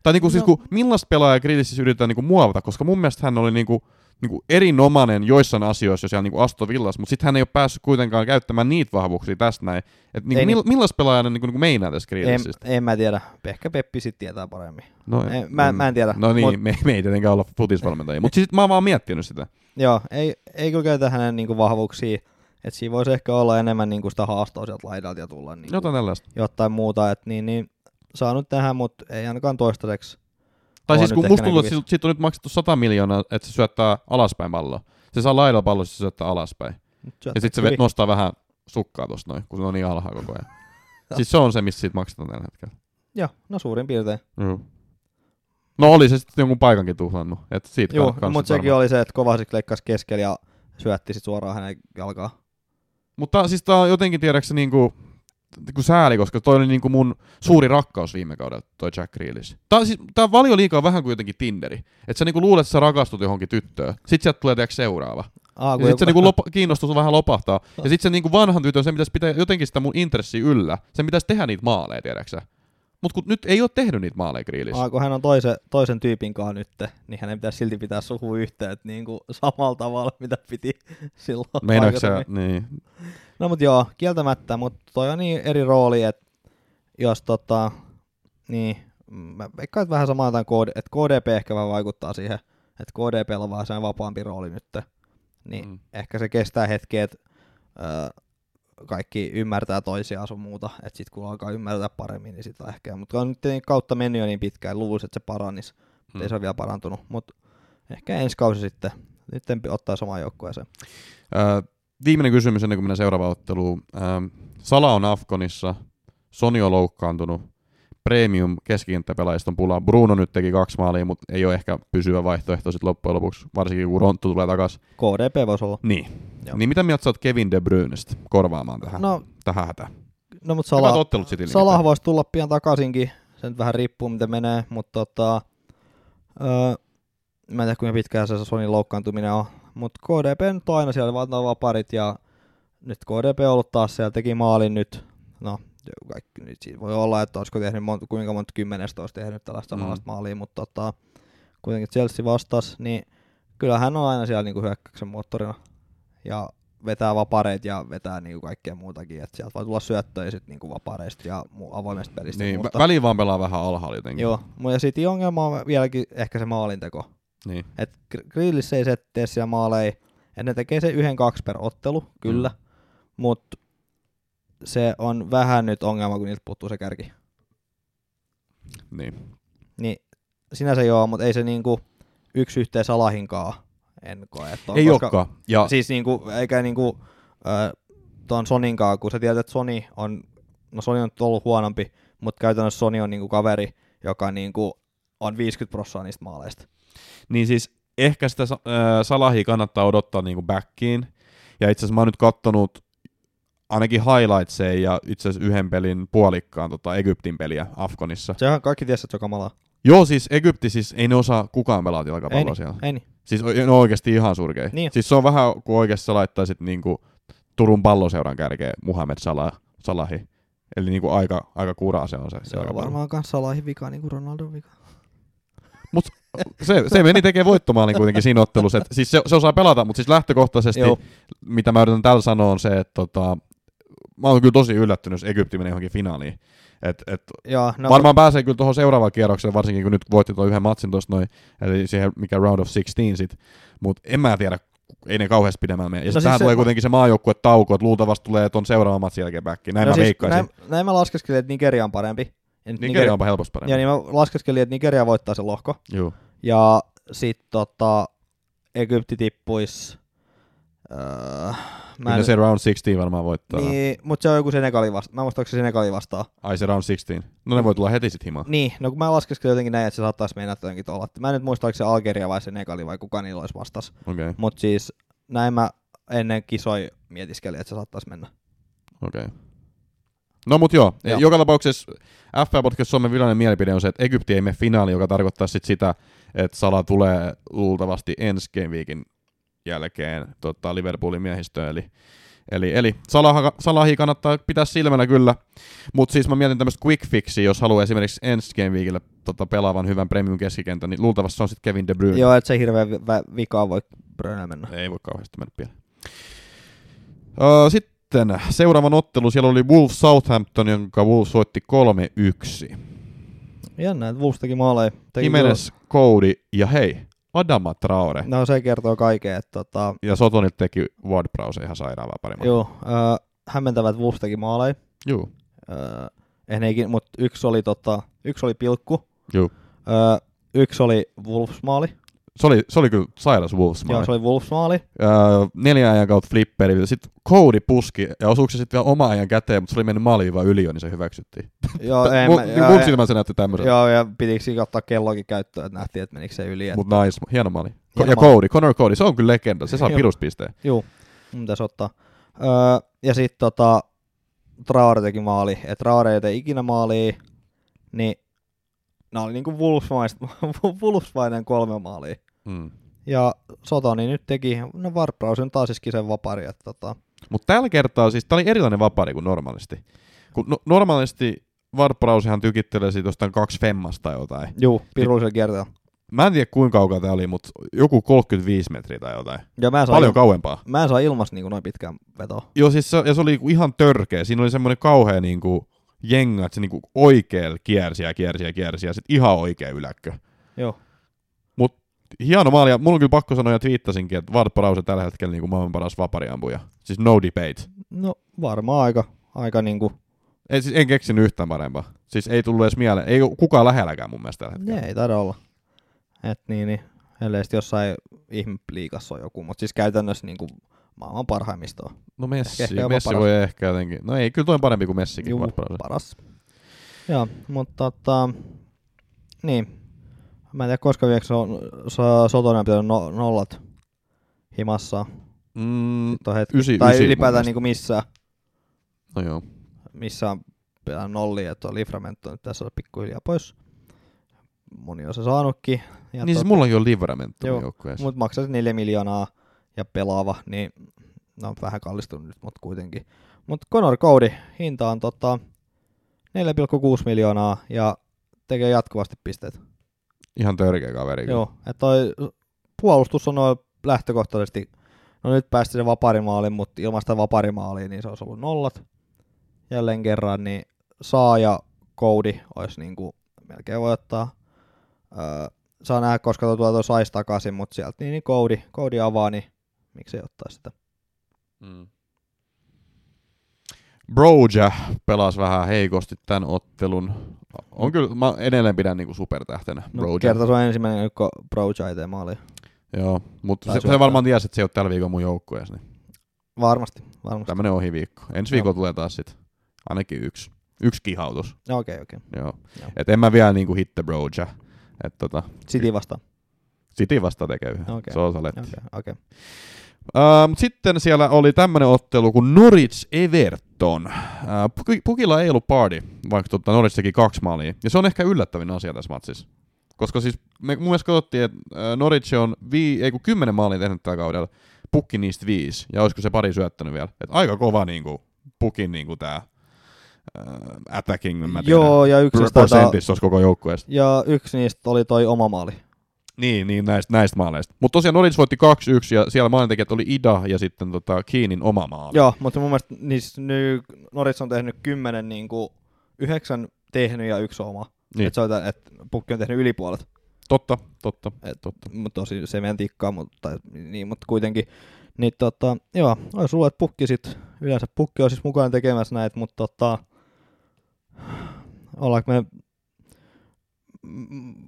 Tai niinku siis No. kun, millaista pelaajaa Grillississä yritetään niinku muovata, koska mun mielestä hän oli niinku, niinku erinomainen joissain asioissa jo siellä niinku Aston Villas, mutta sitten hän ei ole päässyt kuitenkaan käyttämään niitä vahvuuksia tästä näin. Et niinku, Ei mill, niin. millaista pelaajaa ne niinku, niinku meinaa tässä en, Grillissistä? en, mä tiedä. Ehkä Peppi sitten tietää paremmin. No, En- mä- mä en tiedä. No niin, Mut- me, me ei tietenkään olla futisvalmentajia, mutta siis mä oon vaan miettinyt sitä. Joo, ei, ei kyllä käytä hänen niinku vahvuuksia. Että siinä voisi ehkä olla enemmän niinku sitä haastoa sieltä laidalta ja tulla niinku Jotain tällaista. jotain muuta. Et niin, niin, saa nyt tehdä, mutta ei ainakaan toistaiseksi. Tai siis kun musta tuntuu, että siitä- siitä on nyt maksettu 100 miljoonaa, että se syöttää alaspäin palloa. Se saa laidalla pallossa, se syöttää alaspäin. Ja sitten se nostaa vähän sukkaa tosta noin, kun se on niin alhaalla koko ajan. siis se on se, missä siitä maksetaan tällä hetkellä. Joo, no suurin piirtein. Mm. No oli se sitten jonkun paikankin tuhlannut. Et siitä Joo, kans mutta sekin oli se, että Kovacic leikkasi keskellä ja syötti sit suoraan hänen jalkaan. Mutta siis tää on jotenkin tiedäksä niinku, niinku sääli, koska toi oli niinku mun suuri rakkaus viime kaudella, toi Jack Grealish. Tää, siis, tää valio liikaa vähän kuin jotenkin Tinderi. Että sä niinku luulet, että sä rakastut johonkin tyttöön. Sit sieltä tulee tiedätkö seuraava. Aa, Ja sit se niinku lopa, kiinnostus vähän lopahtaa. Ja sit se niinku vanhan tytön, se pitäisi pitää jotenkin sitä mun intressiä yllä. Sen pitäisi tehdä niitä maaleja, tiedäksä. Mut kun nyt ei ole tehnyt niitä maaleja Grealish. Aa, kun hän on toisen, toisen tyypin kanssa nyt, niin hänen pitäisi silti pitää sukuyhteyt niin kuin samalla tavalla, mitä piti silloin Meinaatko sä, niin. No mut joo, kieltämättä, mutta toi on niin eri rooli, että jos tota, niin, mä veikkaan, että vähän sama jotain KD, että KDP ehkä vähän vaikuttaa siihen, että KDP on vähän sen vapaampi rooli nyt, niin Mm. mm. ehkä se kestää hetki, että öö, kaikki ymmärtää toisiaan sun muuta, että sit kun alkaa ymmärtää paremmin, niin sitä ehkä, mutta on nyt niin kautta mennyt jo niin pitkään, luulisi, että se paranisi, mutta Mm. ei se ole vielä parantunut, mutta ehkä ensi kausi sitten, nyt ottaa samaan joukkueeseen. Ö, viimeinen kysymys ennen kuin mennään seuraavaan otteluun. Ö, Sala on Afkonissa, Sony on loukkaantunut, premium keskikenttäpelaajista on pulaa. Bruno nyt teki kaksi maalia, mutta ei ole ehkä pysyvä vaihtoehto sit loppujen lopuksi, varsinkin kun Ronttu tulee takaisin. KDP voisi olla. Niin. Joo. Niin mitä mieltä sä oot Kevin De Bruynestä korvaamaan tähän, No, tähän hätään? no mutta Salah, ottelut Salah voisi tulla pian takaisinkin. Se nyt vähän riippuu, miten menee, mutta tota, öö, mä en tiedä kuinka pitkään se Sonin loukkaantuminen on. Mutta KDP nyt on aina siellä valtaa vaparit ja nyt KDP on ollut taas siellä, teki maalin nyt. No, kaikki, nyt siitä voi olla, että olisiko tehnyt monta, kuinka monta kymmenestä olisi tehnyt tällaista Mm. maalia, mutta tota, kuitenkin Chelsea vastas, niin kyllä hän on aina siellä niinku hyökkäyksen moottorina. Ja vetää vapareita ja vetää niinku kaikkea muutakin, että sieltä voi tulla syöttöjä sit niinku vapareista ja avoimesta pelistä. Niin, väliin vaan pelaa vähän alhaalla jotenkin. Joo, ja City ongelma on vieläkin ehkä se maalinteko. Niin. Et Gr- Grillissä ei se tee siellä maaleja, että ne tekee se yhden kaksi per ottelu, kyllä, Mm. mutta se on vähän nyt ongelma, kun niiltä puuttuu se kärki. niin. Niin sinänsä joo, mutta ei se niinku yksi yhteen salahinkaa en koe. Että on, Ei koska, olekaan. Ja Siis niinku, eikä niinku äh, ton Soninkaan, kun sä tiedät, että Sony on, no Sony on ollut huonompi, mutta käytännössä Sony on niinku kaveri, joka niinku on 50 prosenttia niistä maaleista. Niin siis ehkä sitä äh, Salahia kannattaa odottaa niinku backiin. Ja itse asiassa mä oon nyt kattonut ainakin highlightseja ja itse asiassa yhden pelin puolikkaan tota Egyptin peliä Afkonissa. Sehän kaikki tiesi, että se on kamalaa. Joo, siis Egypti siis ei ne osaa kukaan pelata Ei jalkapalloa niin, siellä. ei niin. Siis ne on oikeasti ihan surkei. Niin. Siis se on vähän kuin oikeasti sä laittaisit niinku Turun palloseuran kärkeen Muhammed Salah, Salahi. Eli niinku aika, aika kuraa se on se. Se on varmaan kanssa Salahin vika, niin kuin Ronaldon vika. Se, se meni tekee voittomaalin kuitenkin siinä ottelussa. Et, siis se, se, osaa pelata, mutta siis lähtökohtaisesti, Joo. mitä mä yritän tällä sanoa, on se, että tota, mä oon kyllä tosi yllättynyt, jos Egypti menee johonkin finaaliin. Et, et, Joo, no, varmaan pääsee kyllä tuohon seuraavaan kierrokseen, varsinkin kun nyt voitti tuon yhden matsin tuossa noin, eli siihen mikä round of 16 sit. Mutta en mä tiedä, ei ne kauheasti pidemmällä mene. Ja No siis tähän se- tulee kuitenkin se maajoukkue tauko, että luultavasti tulee ton seuraavan matsin jälkeen backiin. Näin no mä siis, näin, näin, mä laskeskelin, että Nigeria on parempi. Ja nyt Nigeria onpa helposti parempi. Ja niin mä laskeskelin, että Nigeria voittaa sen lohko. Joo. Ja sit tota, Egypti tippuis Öö, mä Kyllä en, se round 16 varmaan voittaa. niin, mutta se on joku Senegali vastaan. Mä muistan, onko se Senegali vastaan. Ai se round 16. No ne voi tulla heti sit himaan. Niin, no kun mä laskeskelin jotenkin näin, että se saattaisi mennä jotenkin tuolla. Mä en nyt muista, oliko se Algeria vai Senegali vai kuka niillä olisi vastas. Okei, okay. Mutta siis näin mä ennen kisoi mietiskelin, että se saattaisi mennä. okei. Okay. No mut joo, Joo. joka tapauksessa FA Podcast Suomen virallinen mielipide on se, että Egypti ei mene finaaliin, joka tarkoittaa sit sitä, että Sala tulee luultavasti ensi game weekin jälkeen tota, Liverpoolin miehistöön. Eli, eli, eli Salah, Salahi kannattaa pitää silmällä kyllä, mutta siis mä mietin tämmöistä quick fixia, jos haluaa esimerkiksi ensi game weekille tota, pelaavan hyvän premium keskikentän, niin luultavasti se on sitten Kevin De Bruyne. Joo, että se vä- vikaa voi Brönä mennä. Ei voi kauheasti mennä pieleen. Öö, sitten seuraavan ottelu, siellä oli Wolves Southampton, jonka Wolves voitti 3-1. Jännä, että Wolves teki maaleja. Teki Jimenez, Cody ja hei, Adama Traore. No se kertoo kaiken, että tota, Ja Sotonit teki Ward Prowse ihan sairaan paremmin. joo, äh, hämmentävät Wolves teki maaleja. Juu. Äh, mutta yksi oli, tota, yksi oli pilkku. Juu. Äh, yksi oli Wolves-maali. Se oli, se oli kyllä sairas Wolves Joo, se oli Wolves-maali. öö, neljän ajan kautta flipperi. Sitten Cody puski ja osuuko se sitten vielä oma ajan käteen, mutta se oli mennyt maaliin vaan yli niin se hyväksyttiin. Joo, en, Mun, mä, mun joo, silmään se näytti tämmöisen. joo, ja pitikö siinä ottaa kellokin käyttöön, että nähtiin, että menikö se yli. Että, Mutta nice, hieno maali. Hieno ja maali. Cody, Connor Cody, se on kyllä legenda, se saa Joo. pirusta pisteen. Juu, mun pitäisi ottaa. Öö, ja sitten tota, Traore teki maali. Et Traore ei tee ikinä maalia, niin nämä oli niinku Wolfsmainen- Wolfsmainen kolme maalia. Mm. Ja Sotoni nyt teki, no Varprausen taas siis sen vapari, että tota, Mutta tällä kertaa siis, tää oli erilainen vapari kuin normaalisti. Kun no, normaalisti Varprausihan tykittelee siitä jostain kaksi femmasta tai jotain. juu, pirullisella kierteellä. Mä en tiedä kuinka kaukaa tää oli, mutta joku 35 metriä tai jotain. Ja mä en saa, Paljon il- kauempaa. mä en saa ilmasta niinku noin pitkään vetoa. Joo, siis se, ja se oli niinku ihan törkeä. Siinä oli semmoinen kauhea niinku jenga, että se niinku oikealla kiersi ja kiersi ja kiersi ja sit ihan oikea yläkkö. Joo. Hieno maali, ja mulla on kyllä pakko sanoa, ja twiittasinkin, että Ward Prowse tällä hetkellä niinku maailman paras vapariampuja. Siis no debate. No varmaan aika, aika niinku, Ei, siis en keksinyt yhtään parempaa. Siis ei tullut edes mieleen. Ei kukaan lähelläkään mun mielestä tällä hetkellä. ne ei taida olla. Et niin, niin, ellei sit jossain ihmeliikassa on joku, mutta siis käytännössä niinku maailman parhaimmista on. No Messi, Ehkä jopa Messi paras. voi ehkä jotenkin. No ei, kyllä toi on parempi kuin Messikin. Juu, Prowse. paras. Joo, mutta tota, niin. Mä en tiedä, koska viekö se on, so, Sotonen on pitänyt no, nollat himassa. Mm, on hetki. ysi- tai ysi ylipäätään niinku missään, no joo. missään pitänyt nollia, että tuo Livramento nyt tässä on pikkuhiljaa pois. Moni on se saanutkin. Ja niin siis mullakin on Livramento joukkueessa. Mutta maksaa 4 miljoonaa ja pelaava, niin no vähän kallistunut nyt, mutta kuitenkin. Mutta Conor Cody, hinta on tota 4,6 miljoonaa ja tekee jatkuvasti pisteet. Ihan törkeä kaveri. Joo, että toi puolustus on noin lähtökohtaisesti, no nyt päästi se vaparimaaliin, mutta ilman sitä vaparimaalia, niin se olisi ollut nollat. Jälleen kerran, niin saa ja Cody olisi niinku, melkein voi ottaa, öö, saa nähdä, koska tuo tuo sais takaisin, mutta sieltä niin, niin Cody, Cody avaa, niin miksi ei ottaa sitä. Mm. Broja pelasi vähän heikosti tämän ottelun. On kyllä, mä edelleen pidän niinku supertähtenä No, Broja. kerta se on ensimmäinen, kun Broja ei tee maalia. Joo, mutta se, se varmaan tiesi, että se ei ole tällä viikolla mun joukkueessa. Niin Varmasti, varmasti. tämmönen ohiviikko. Ensi Joo. viikolla tulee taas sit ainakin yksi. Yksi kihautus. No, Okei, okei. Joo. Joo. Et en mä vielä niinku hitte Broja. Et tota, City vastaan. City vasta tekee yhden. Okei. Se on saletti. Okei, okei. Uh, mut sitten siellä oli tämmönen ottelu kuin Norwich Everton. Puki- Pukilla ei ollut party, vaikka tota Norwich teki kaksi maalia. Ja se on ehkä yllättävin asia tässä matsissa. Koska siis me mun mielestä katsottiin, että Norwich on vii, ei kun kymmenen maalia tehnyt tällä kaudella. Pukki niistä viisi. Ja olisiko se pari syöttänyt vielä. Et aika kova niinku, Pukin niinku tää uh, attacking, mä tiedä. Joo, ja yksi, Pr- taitaa, koko joukkueesta. ja yksi niistä oli toi oma maali. Niin, niin näistä, näistä maaleista. Mutta tosiaan Norwich voitti 2-1 ja siellä maalintekijät oli Ida ja sitten tota Keenin oma maali. Joo, mutta mun mielestä niissä nyt Norits on tehnyt kymmenen, niin kuin, yhdeksän tehnyt ja yksi oma. Niin. Että se on, tää- et pukki on tehnyt yli puolet. Totta, totta, Et, totta. mutta tosi se meidän tikkaa, mutta, niin, mutta kuitenkin. Niin tota, joo, olisi luullut, että pukki sit, yleensä pukki on siis mukana tekemässä näitä, mutta tota, ollaanko me,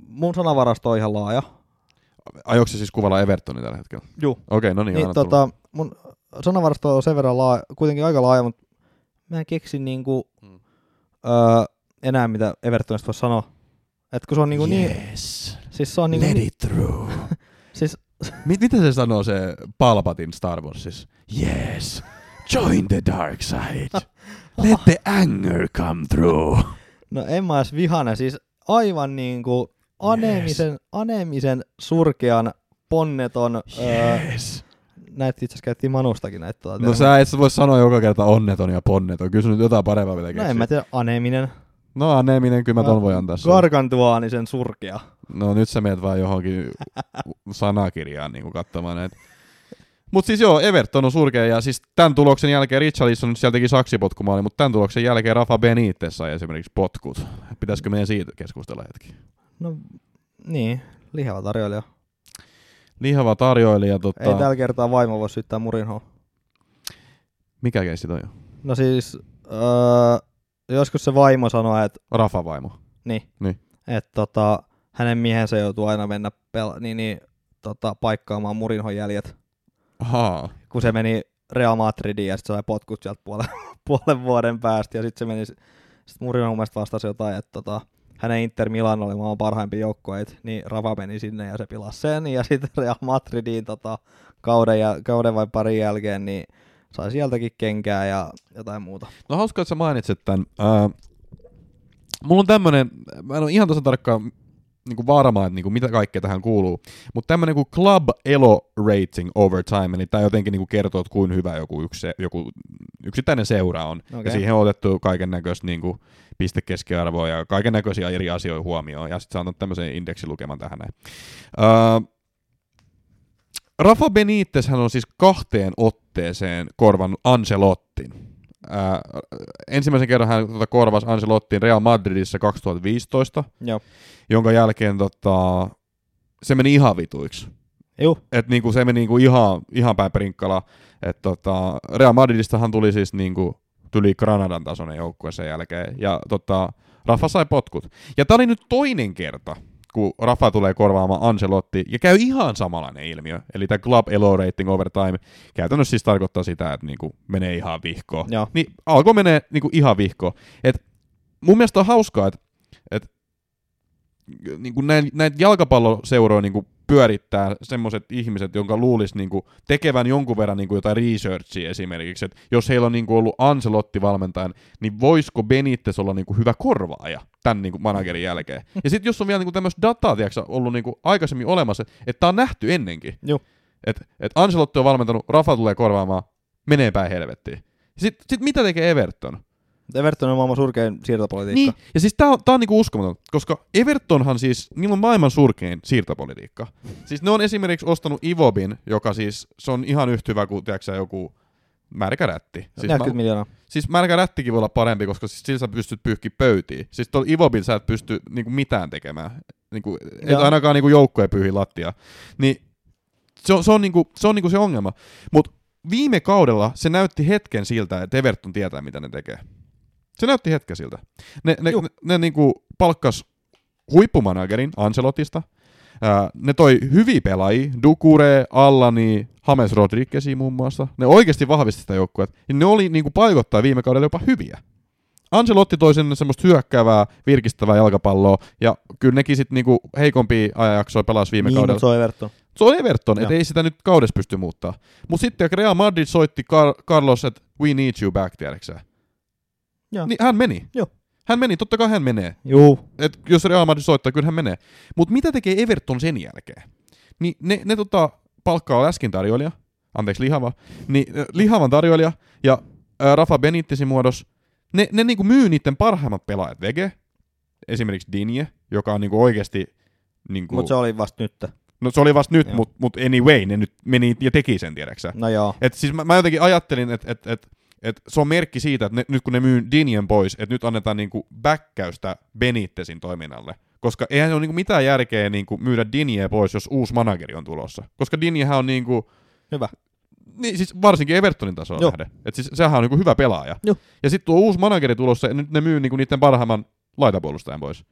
mun sanavarasto on ihan laaja. Ajoiko se siis kuvalla Evertonin tällä hetkellä? Juu. Okei, no niin, Niin, tota, mun sanavarasto on sen verran laaja, kuitenkin aika laaja, mutta mä en keksi niinku, Mm. öö, enää mitä Evertonista voisi sanoa. Et kun se on niinku niin, yes. siis se on niinku, Let niin, it through. siis Mit, mitä se sanoo se Palpatin Star Warsissa? Yes. Join the dark side. Let the anger come through. No en mä edes vihane, siis aivan niinku aneemisen, aneemisen surkean, ponneton, öö, Yes. näitä itse asiassa käytettiin Manustakin näitä. Tuota, No sä et voi sanoa joka kerta onneton ja ponneton. Kyllä sun nyt jotain parempaa pitää no keksiä. en mä tiedä, aneeminen. No aneminen, kyllä mä ton voi antaa sulle. Gargantuaanisen surkea. No nyt sä meet vaan johonkin sanakirjaan niin kuin katsomaan näitä. Mutta siis joo, Everton on surkea ja siis tämän tuloksen jälkeen Richarlison sieltä teki saksipotkumaali, mutta tämän tuloksen jälkeen Rafa Benitez sai esimerkiksi potkut. Pitäisikö meidän siitä keskustella hetki? No niin, lihava tarjoilija. Lihava tarjoilija, tota... Ei tällä kertaa vaimo voi syyttää Murinhoa. Mikä keissi toi on? No siis, öö, joskus se vaimo sanoi, että Rafa vaimo. niin, Niin. että tota, hänen miehensä joutuu aina mennä pel- niin, niin, tota, paikkaamaan Murinhon jäljet, Ahaa. kun se meni Real Madridiin ja sitten sai potkut sieltä puolen, puolen vuoden päästä ja sitten se meni, sitten Murinho mun mielestä vastasi jotain, että tota, hänen Inter Milan oli maailman parhaimpia joukkueita, niin Rafa meni sinne ja se pilasi sen ja sitten Real Madridiin tota, kauden, ja, kauden vai parin jälkeen, niin sai sieltäkin kenkää ja jotain muuta. No hauska, että sä mainitsit tämän. Ää, mulla on tämmönen, mä en ole ihan tasan tarkkaan niin varma, että niin kuin mitä kaikkea tähän kuuluu, mutta tämmönen kuin Club Elo Rating over time, eli tämä jotenkin niin kuin kertoo, että kuin hyvä joku, yksi, joku yksittäinen seura on. Okay. Ja siihen on otettu kaiken näköistä niin kuin pistekeskiarvoa ja kaiken näköisiä eri asioita huomioon, ja sitten sä antat tämmöisen indeksilukeman tähän näin. Ää, Rafa Benitez hän on siis kahteen otteeseen korvannut Ancelottin. Ää, ensimmäisen kerran hän tota, korvasi Ancelottin Real Madridissa 2015, Joo. jonka jälkeen tota, se meni ihan vituiksi. Juh. Et niinku, se meni niinku ihan, ihan päin prinkkala. Et tota, Real Madridistahan tuli siis niinku, tuli Granadan tasoinen joukkue sen jälkeen. Ja tota, Rafa sai potkut. Ja tää oli nyt toinen kerta, kun Rafa tulee korvaamaan Ancelotti, ja käy ihan samanlainen ilmiö. Eli tämä Club Elo Rating over time käytännössä siis tarkoittaa sitä, että niinku menee ihan vihkoon. Joo. Niin alkoi menee niinku ihan vihkoon. Et mun mielestä on hauskaa, että et, niinku näin, näitä jalkapalloseuroja niinku pyörittää semmoiset ihmiset, jonka luulisi niinku tekevän jonkun verran niinku jotain researchia esimerkiksi, että jos heillä on niinku ollut Ancelotti valmentajan, niin voisiko Benitez olla niinku hyvä korvaaja tämän niinku managerin jälkeen. Ja sitten jos on vielä niinku tämmöistä dataa tiiäksä, ollut niinku aikaisemmin olemassa, että tämä on nähty ennenkin, Joo. että et Ancelotti on valmentanut, Rafa tulee korvaamaan, menee päin helvettiin. Sitten sit mitä tekee Everton? Everton on maailman surkein siirtopolitiikka. Niin, ja siis tää on, tää on niinku uskomaton, koska Evertonhan siis, niillä on maailman surkein siirtopolitiikka. Siis ne on esimerkiksi ostanut Ivobin, joka siis, se on ihan yhtä hyvä kuin, tiedätkö joku märkä rätti. Siis, 40 miljoonaa. siis märkä rättikin voi olla parempi, koska siis sillä sä pystyt pyyhki pöytiin. Siis tuolla Ivobin sä et pysty niinku mitään tekemään. Niinku, et Joo. ainakaan niinku joukkoja pyyhi lattia. Niin se on, se on, niinku, se, on niinku se ongelma. Mutta viime kaudella se näytti hetken siltä, että Everton tietää, mitä ne tekee. Se näytti hetken siltä. Ne, ne, ne, ne niinku palkkas huippumanagerin Ancelotista. Ää, ne toi hyviä pelaajia, Dukure, Allani, James Rodriguezia muun muassa. Ne oikeasti vahvisti sitä joukkuetta. Ne oli niinku paikottaa viime kaudella jopa hyviä. Ancelotti toi sinne semmoista hyökkäävää, virkistävää jalkapalloa, ja kyllä nekin sitten niinku heikompia ajanjaksoja pelasi viime niin, kaudella. mutta se on Everton. Se on Everton, että ei sitä nyt kaudessa pysty muuttaa. Mutta sitten Real Madrid soitti Car- Carlos, että we need you back, tiedätkö sä? Joo. Niin hän meni. Joo. Hän meni, totta kai hän menee. Juu. Et jos Real Madrid soittaa, kyllä hän menee. Mutta mitä tekee Everton sen jälkeen? Niin ne, ne tota, palkkaa läskin tarjoilija, anteeksi lihava, niin äh, lihavan tarjoilija ja äh, Rafa Benitezin muodossa, ne, ne niinku myy niiden parhaimmat pelaajat vege, esimerkiksi Dinje, joka on niinku oikeasti niinku, Mutta se oli vasta nyt. No se oli vasta nyt, mutta mut anyway, ne nyt meni ja teki sen, tiedäksä. No joo. Et siis mä, mä jotenkin ajattelin, että et, et, et se on merkki siitä, että ne, nyt kun ne myy Dinien pois, että nyt annetaan niinku backäystä Benitezin toiminnalle. Koska eihän se ole niinku mitään järkeä niinku myydä Dinie pois, jos uusi manageri on tulossa. Koska Diniehän on niinku, Hyvä. niin siis varsinkin Evertonin tasoa Joo. nähden. Et siis sehän on niinku hyvä pelaaja. Joo. Ja sitten tuo uusi manageri tulossa, ja nyt ne myy niinku niiden parhaimman laitapuolustajan pois.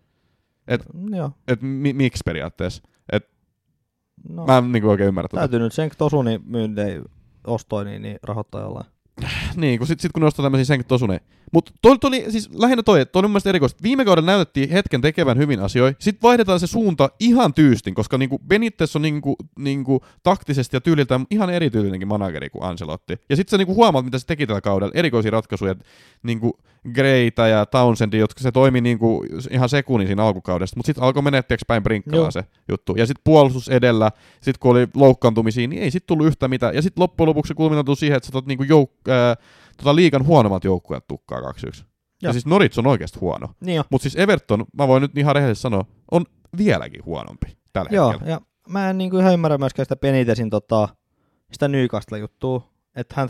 Et, Joo. et mi, miksi periaatteessa? Et No, mä en niinku oikein ymmärrä tätä. täytyy nyt sen Tosuni myynti ei ostoi, niin, niin rahoittaa jollain. Niin, kun sit, sit kun ne ostaa tämmöisiä senkin tosune. Mutta toi, toi, oli siis lähinnä toi, että toi oli mun mielestä erikoista. Viime kaudella näytettiin hetken tekevän hyvin asioita, sitten vaihdetaan se suunta ihan tyystin, koska niinku Benitez on niinku, niinku taktisesti ja tyyliltään ihan erityylinenkin manageri kuin Ancelotti. Ja sitten sä niinku huomaat, mitä se teki tällä kaudella, erikoisia ratkaisuja, niinku Greita ja Townsend, jotka se toimi niinku ihan sekunnin siinä alkukaudesta, mutta sitten alkoi mennä päin brinkkalaa Joo. se juttu. Ja sitten puolustus edellä, sitten kun oli loukkaantumisia, niin ei sitten tullut yhtä mitään. Ja sitten loppujen lopuksi se siihen, että sä otat niinku jouk- ää, tota liigan huonommat joukkueet tukkaa 2-1. Ja Joo. siis Norwich on oikeasti huono. Niin. Mutta siis Everton, mä voin nyt ihan rehellisesti sanoa, on vieläkin huonompi tällä Joo, hetkellä. ja mä en niinku ihan ymmärrä myöskään sitä Benitezin tota, sitä Newcastle-juttua, että hän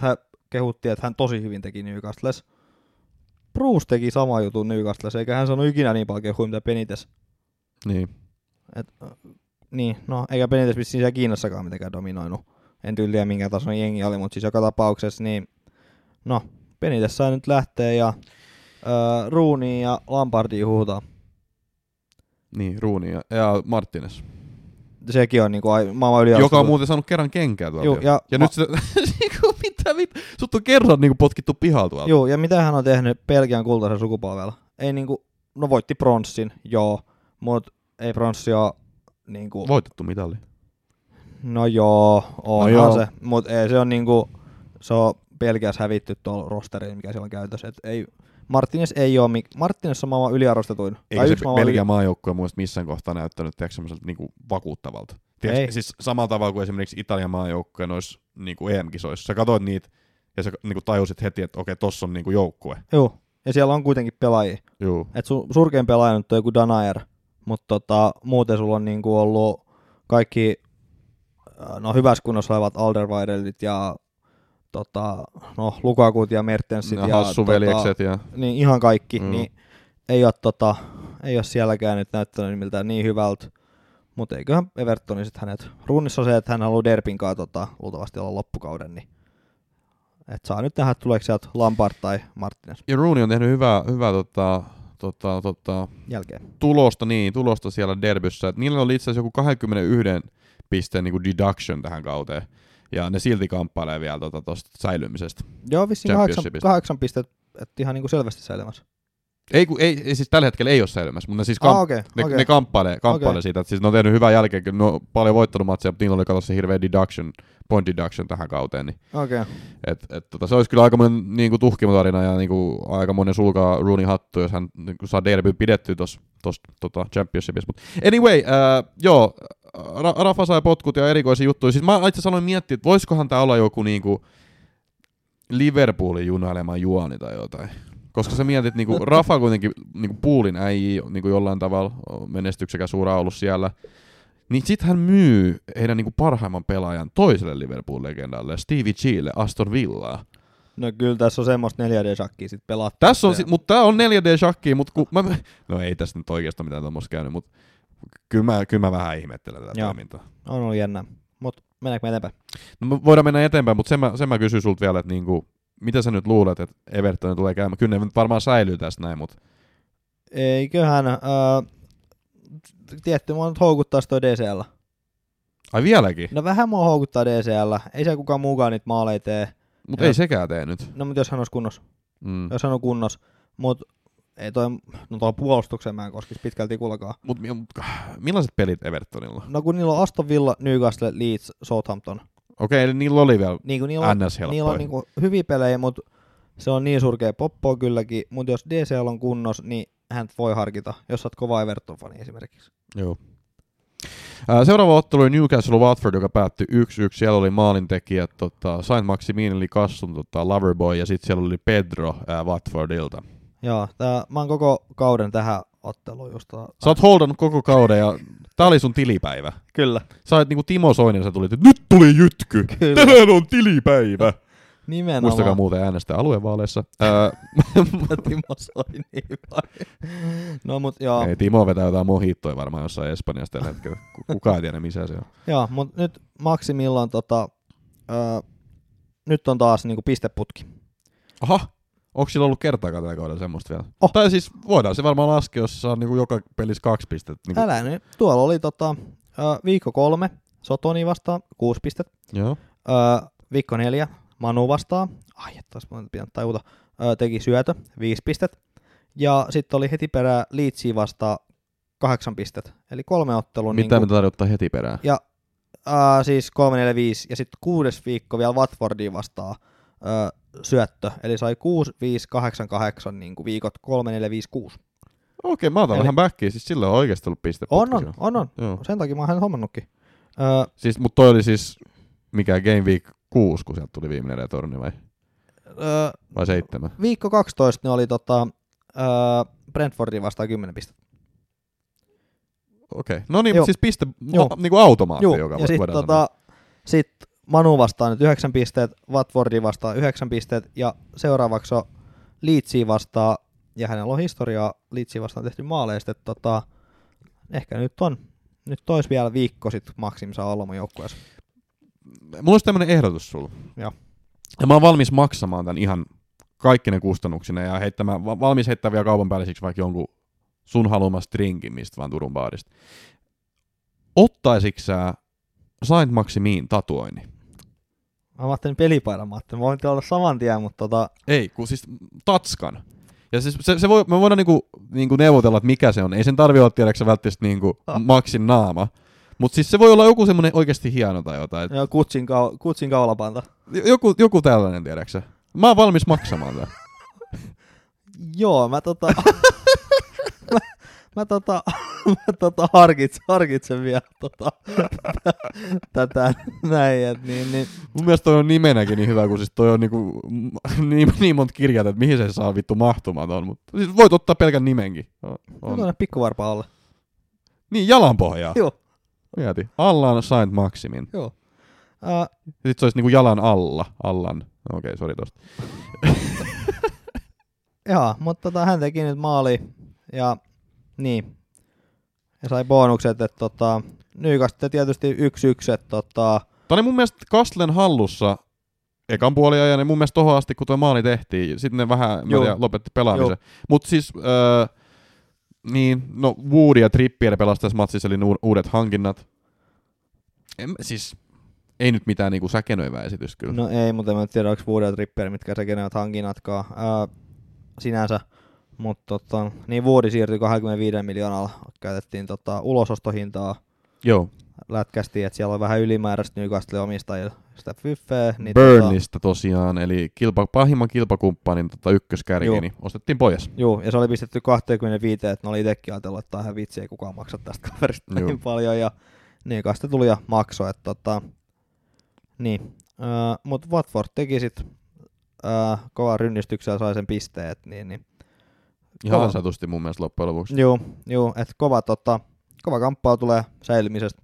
kehuttiin, että hän tosi hyvin teki Newcastles. Bruce teki sama jutun Newcastles, eikä hän sano ikinä niin paljon kehuja, mitä Benitez. Niin. Et, niin, no eikä Benitez vissiin siellä Kiinassakaan mitenkään dominoinut. En tyyliä minkä tason jengi oli, mutta siis joka tapauksessa, niin no, Benitez sai nyt lähteä ja äh, Rooney ja Lampardi huutaa. Niin, Ruuni ja, ja Martinez. Sekin on niinku ai- maailman yli Joka on muuten saanut kerran kenkää tuolta. Juu, jo. ja ja ma- nyt sitä, niinku, mitä, mitä, sut on kerran niinku potkittu pihalta tuolta. Joo, ja mitä hän on tehnyt Belgian kultaisen sukupolvella? Ei niinku, no voitti pronssin, joo, mutta ei pronssi ole niinku, Voitettu mitali. no joo, onhan joo. se, mutta ei se on niinku, se on Belgiassa hävitty tuolla rosteriin, mikä siellä on käytössä, et ei, Martinez ei ole, Martinez on maailman yliarvostetuin. Eikä se Belgian maajoukkue mun mielestä missään kohtaa näyttänyt tiedätkö, semmoiselta niinku vakuuttavalta. Tiedätkö, Ei. siis samalla tavalla kuin esimerkiksi Italian maajoukkue noissa niinku EM-kisoissa. Sä katsoit niitä ja sä niinku tajusit heti, että okei, tossa on niinku joukkue. Joo, ja siellä on kuitenkin pelaajia. Juu. Et su, surkein pelaaja nyt on joku Danaer, mutta tota, muuten sulla on niinku ollut kaikki äh, no, hyvässä kunnossa olevat Alderweirelit ja tota, no, Lukakut ja Mertensit Ja ja hassuveljekset ja... tota, niin ihan kaikki, Mm. niin ei ole, tota, ei ole sielläkään nyt näyttänyt miltään niin hyvältä. Mutta eiköhän Evertoni sitten hänet. Runnissa on se, että hän haluaa Derpin kanssa tota, luultavasti olla loppukauden, niin et saa nyt nähdä, tuleeko sieltä Lampard tai Martinez Ja Rooney on tehnyt hyvää, hyvää tota, tota, tota, jälkeen. tulosta, niin, tulosta siellä derbyssä. Et niillä oli itse asiassa joku 21 pisteen niin deduction tähän kauteen. Ja ne silti kamppailee vielä tuosta tota, säilymisestä. Joo, vissiin kahdeksan, kahdeksan pistettä, että ihan niinku selvästi säilymässä. Ei, kun, ei, siis tällä hetkellä ei ole säilymässä, mutta ne siis kamp- Ah, okei, ne, okei. ne kamppailee, kamppailee Okei. siitä. Että siis ne on tehnyt hyvää jälkeen, kyllä ne on paljon voittanut matseja, mutta niillä oli kato se hirveä deduction, point deduction tähän kauteen. Niin, Okei. et, et, tota, se olisi kyllä aikamoinen niin tuhkimotarina ja niin kuin, aikamoinen sulkaa Rooney hattu, jos hän niin kuin, saa derby pidettyä tuossa tota, championshipissa. Mut anyway, äh, joo, Ra- Rafa sai potkut ja erikoisia juttuja. Siis mä itse aloin miettiä, että voisikohan tämä olla joku niinku Liverpoolin junailema juoni tai jotain. Koska sä mietit, niinku Rafa kuitenkin niinku poolin äijä niinku jollain tavalla menestyksekäs ura ollut siellä. Niin sit hän myy heidän niinku parhaimman pelaajan toiselle Liverpool-legendalle, Stevie Gille, Aston Villaa. No kyllä tässä on semmoista 4D-shakkia sit pelattu. Tässä on, sit, mutta tää on 4D-shakki, mutta kun mä, no ei tässä nyt oikeastaan mitään tommoista käynyt, mutta kyllä mä, kyllä mä vähän ihmettelen tätä Joo. toimintaa. On ollut jännä. Mut mennäänkö me eteenpäin? No me voidaan mennä eteenpäin, mutta sen mä, sen mä kysyn sulta vielä, että niinku, mitä sä nyt luulet, että Everton tulee käymään? Kyllä ne nyt varmaan säilyy tästä näin, mutta Eiköhän, äh, tietty mua nyt houkuttaa toi DCL. ai vieläkin? No vähän mua houkuttaa DCL. Ei se kukaan muukaan niitä maaleja tee. Mutta ei sekään tee nyt. No mutta jos hän olisi kunnossa. Mm. Jos hän on kunnossa. Mut ei toi, no tuolla puolustukseen mä en koskisi pitkälti kullakaan. Mut, mut, millaiset pelit Evertonilla? No kun niillä on Aston Villa, Newcastle, Leeds, Southampton. Okei, eli niillä oli vielä Niin niillä on, ns niillä on niinku hyviä pelejä, mutta se on niin surkea poppoa kylläkin. Mutta jos DCL on kunnos, niin hän voi harkita, jos sä oot kova Everton-fani esimerkiksi. Joo. Seuraava ottelu oli Newcastle Watford, joka päättyi 1-1. Siellä oli maalintekijät tota, Saint Maximin eli Kassun tota, Loverboy ja sitten siellä oli Pedro ää, Watfordilta. Joo, tää, mä oon koko kauden tähän otteluun just. Sä oot holdannut koko kauden ja tää oli sun tilipäivä. Kyllä. Sä oot niinku Timo Soinen, sä tulit, että nyt tuli jytky! Kyllä. Tänään on tilipäivä! Nimenomaan. Muistakaa muuten äänestää aluevaaleissa. Ää, Timo Soini. no mut joo, ei, Timo vetää jotain mohittoja varmaan jossain Espanjassa tällä hetkellä. Ku- Kukaan ei tiedä missä se on. joo, mut nyt Maximilla on tota, öö, nyt on taas niinku pisteputki. Aha, onko sillä ollut kertaakaan tällä kaudella semmoista vielä? Oh. Tai siis voidaan se varmaan laskea, jos saa niinku joka pelissä kaksi pistettä. Niinku, Älä nyt, tuolla oli tota, viikko kolme, Sotoni vastaan, kuusi pistettä. Joo. Öö, viikko neljä, Manu vastaa. Ai, että taas pitää tajuta. Ö, teki syötö, viisi pistet. Ja sitten oli heti perään Leedsiä vastaan kahdeksan pistet. Eli kolme ottelun. Mitä niin me tarjottaa heti perään? Ja äh, siis 3, 4, 5 ja sitten kuudes viikko vielä Watfordia vastaan äh, syöttö. Eli sai 6, 5, 8, 8 niin kuin viikot 3, 4, 5, 6. Okei, mä otan Eli- vähän backia, siis sillä on oikeasti ollut piste. On, on, on, on. Joo. Sen takia mä oon hommannutkin. Öö, Siis, mutta toi oli siis mikä Game Week 6, kun sieltä tuli viimeinen retorni vai, öö, vai 7? viikko 12 ne oli tota, öö, Brentfordin vastaan 10 pistettä. Okei. No niin, Joo. siis piste, Joo. a, niinku automaatti, Joo, joka ja sanoa. tota, sit Manu vastaan nyt 9 pisteet, Watfordi vastaan 9 pisteet ja seuraavaksi on Leedsiä vastaan, ja hänellä on historiaa Leedsiä vastaan tehty maaleista, että tota, ehkä nyt on, nyt tois vielä viikko sitten maksimissa olla mun joukkueessa. Mulla olisi tämmönen ehdotus sulla. Joo. Ja mä oon valmis maksamaan tän ihan kaikki ne kustannuksina ja heittämään, va- valmis heittämään vielä kaupan päälle siksi vaikka jonkun sun haluamas drinkin, mistä vaan Turun baarista. Ottaisitko sä Saint Maximiin tatuoinnin? Mä ajattelin pelipaidan, mä ajattelin, voin olla saman tien, mutta tota, Ei, kun siis tatskan. Ja siis se, se voi, me voidaan niinku, niinku neuvotella, että mikä se on. Ei sen tarvi olla tiedäksä välttämättä niinku Ah. Maxin naama. Mutta siis se voi olla joku semmonen oikeasti hieno tai jotain. Et joo, kutsin, kau, kutsin kaulapanta. joku, joku tällainen, tiedäksä. Mä oon valmis maksamaan tämän. Joo, mä tota... mä, tota... mä tota harkitsen, harkitsen vielä tota, tätä näin, et niin, niin, Mun mielestä toi on nimenäkin niin hyvä, kun siis toi on niinku, niin, niin monta kirjaa, että mihin se saa vittu mahtumaan ton. Mutta siis voit ottaa pelkän nimenkin. On, on. tuonne pikkuvarpa alle. Niin, jalanpohjaa. Joo, Mieti. Allan Saint Maximin. joo. Uh, Sitten se olisi niinku jalan alla. Allan. Okei, okay, sori tosta. joo, mutta tota, hän teki nyt maali ja niin. Ja sai bonukset, että tota, Nykasta tietysti yksi yksi, että tota, Tämä oli mun mielestä Kastlen hallussa ekan puoliajan ja mun mielestä tohon asti, kun tuo maali tehtiin. Sitten ne vähän tiedä, lopetti pelaamisen. Mutta siis, öö, niin, no Woody ja Trippier pelasi tässä matsissa, eli nu- uudet hankinnat. En, siis, ei nyt mitään niinku säkenöivää esitys kyllä. No ei, mutta en mä tiedä, onko Wood ja Tripper, mitkä se kenevät hankinnatkaan ää, sinänsä. Mutta tota, niin Woodi siirtyi 25 miljoonalla, käytettiin tota, ulosostohintaa, Joo, lätkästiin, että siellä on vähän ylimääräistä Newcastle omistajia sitä fyffeä. Niin Burnleystä tosiaan, eli kilpa, pahimman kilpakumppanin tota, ykköskärki, Joo. niin ostettiin pois. Tota, juu, ja se oli pistetty 25, että ne oli itsekin ajatellut, että tämä ihan vitsi, ei kukaan maksa tästä kaverista niin paljon. Ja Newcastle tuli ja maksoi, että tota, niin. Äh, mutta Watford teki sit äh, kovan rynnistyksellä sai sen pisteet, niin, niin Ihan Kova. ansatusti mun mielestä loppujen lopuksi. Joo, joo että kova, tota, kova kamppaa tulee säilymisestä.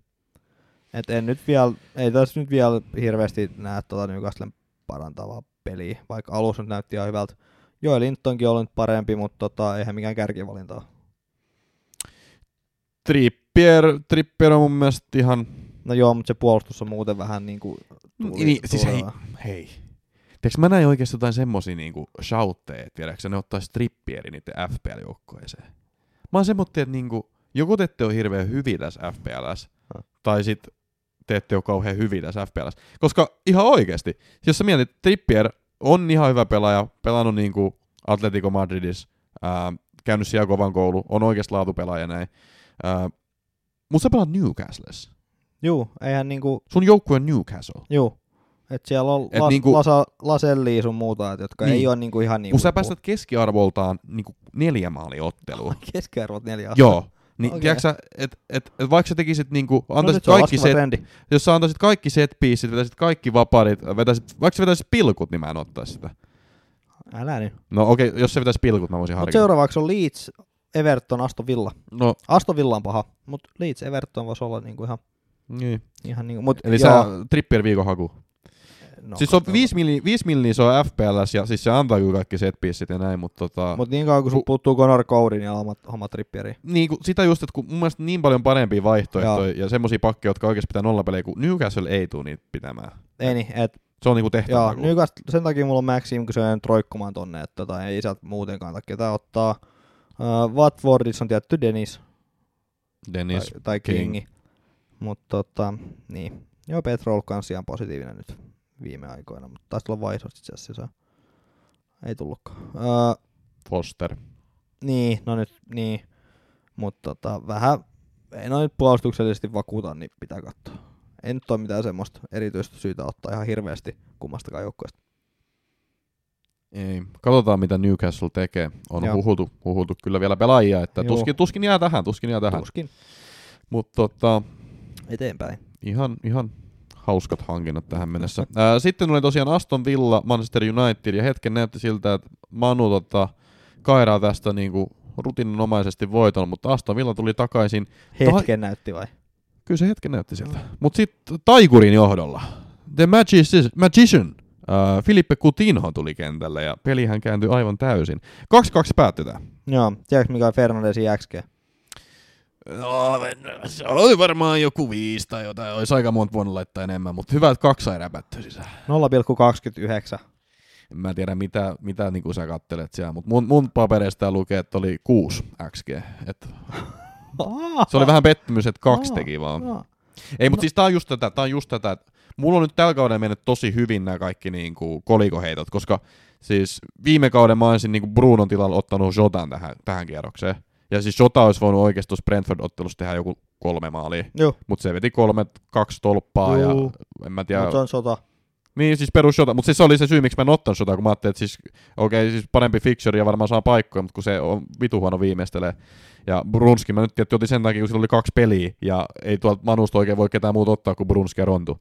Et en nyt vielä, ei tässä nyt vielä hirveästi näe tota Newcastlen parantavaa peliä, vaikka alussa nyt näytti ihan hyvältä. Joel Lintonkin on nyt parempi, mutta tota, eihän mikään kärkivalinta ole. Trippier, Trippier on mun mielestä ihan... No joo, mutta se puolustus on muuten vähän niin kuin tuuli, Niin, siis hei, hei. Tiedätkö, mä näin oikeasti jotain semmosia niinku shoutteja, tiedätkö, ne ottais Trippierin niiden FPL-joukkoeseen. Mä oon semmoinen, että niinku, joko te ette ole hirveän hyviä tässä FPLs, Häh. tai sit te ette ole kauhean hyviä tässä FPLs. Koska ihan oikeasti, jos sä mietit, Trippier on ihan hyvä pelaaja, pelannut niinku Atletico Madridissa, ää, käynyt siellä kovan koulu, on oikeasti laatupelaaja ja näin. Ää, mutta sä pelaat Newcastlessa. Juu, eihän niinku, Sun joukkue on Newcastle. juu. Et siellä on Et las, niinku- lasa, Laselli sun muuta, et jotka Niin. ei ole niinku ihan niin Kun sä päästät keskiarvoltaan niinku neljä maalia ottelua. keskiarvot neljä astetta. Joo. Niin okay. tiedätkö että et, et vaikka sä tekisit niinku, no, antaisit on kaikki set, trendi. jos sä antaisit kaikki set pieceit, vetäisit kaikki vaparit, vetäisit, vaikka sä vetäisit pilkut, niin mä en ottaisi sitä. Älä nyt. No okei, okay, jos se vetäisi pilkut, mä voisin Mutta harkita. seuraavaksi on Leeds, Everton, Aston Villa. No, Aston Villa on paha, mutta Leeds, Everton voisi olla niinku ihan, niin. ihan niinku, mut Eli joo, sä trippier viikon haku. No, siis se on katsotaan. 5 milliä, 5 milliä se on FPLs ja siis se antaa kyllä kaikki set pieceit ja näin, mutta tota... Mut niin kauan kun sun puuttuu Conor Cody, niin hommat, hommat trippieriin. niin kuin sitä just, että kun mun mielestä niin paljon parempia vaihtoehtoja ja semmosia pakkeja, jotka oikeasti pitää nollapelejä, kun Newcastle ei tule niitä pitämään. Ei niin, et, Se on niinku tehtävä. joo, Newcastle, sen takia mulla on Maxim, kun se on roikkumaan tonne, että tota, ei sieltä muutenkaan takia. Tää ottaa uh, Watfordissa on tietty Dennis, Dennis. tai, tai King. Kingi. Mutta tota, niin. Joo, Petrol kans ihan positiivinen nyt viime aikoina, mutta taisi olla vaihdos itse asiassa. Ei tullutkaan. Öö, Foster. niin, no nyt, niin. Mutta tota, vähän, ei noin puolustuksellisesti vakuuta, niin pitää katsoa. Ei nyt ole mitään semmoista erityistä syytä ottaa ihan hirveästi kummastakaan joukkueesta. Ei. Katsotaan, mitä Newcastle tekee. On Joo. huhutu, huhutu kyllä vielä pelaajia, että Joo. tuskin, tuskin jää tähän, tuskin jää tähän. Tuskin. Mutta tota, Eteenpäin. ihan, ihan hauskat hankinnat tähän mennessä. Ää, sitten oli tosiaan Aston Villa, Manchester United, ja hetken näytti siltä, että Manu tota, kairaa tästä niinku rutiininomaisesti voiton, mutta Aston Villa tuli takaisin. Hetken näytti vai? Kyllä se hetken näytti siltä. Mutta sitten Taikurin johdolla. The Magici- Magician. Uh, Filippe Coutinho tuli kentälle ja pelihän kääntyi aivan täysin. 2-2 päättyi tää. Joo, tiedätkö mikä on Fernandesin XG? No, se oli varmaan joku viisi tai jotain. Olisi aika monta voinut laittaa enemmän, mutta hyvä, että kaksi sai räpättyä sisään. 0,29. En mä tiedä, mitä, mitä niin sä kattelet siellä, mutta mun, mun papereista lukee, että oli 6 XG. Et se oli vähän pettymys, että kaksi teki vaan. Aa. Ei, mutta No. siis tää on just tätä, tää on just tätä, että mulla on nyt tällä kaudella mennyt tosi hyvin nämä kaikki niinku kolikoheitot, koska siis viime kauden mä olisin niinku Brunon tilalla ottanut Jotan tähän, tähän kierrokseen. Ja siis Jota olisi voinut oikeasti tuossa Brentford-ottelussa tehdä joku kolme maalia, Joo, mutta se veti kolme, kaksi tolppaa ja en mä tiedä. mutta on sota. Niin, siis perus Jota, mutta siis se oli se syy, miksi mä en ottanut Jota, kun mä ajattelin, että siis okei, siis parempi fixture ja varmaan saa paikkoja, mutta kun se on vitu huono viimeistelee. Ja Brunski mä nyt tietysti otin sen takia, kun sillä oli kaksi peliä, ja ei tuolta Manusta oikein voi ketään muuta ottaa kuin Brunski ja Rontu.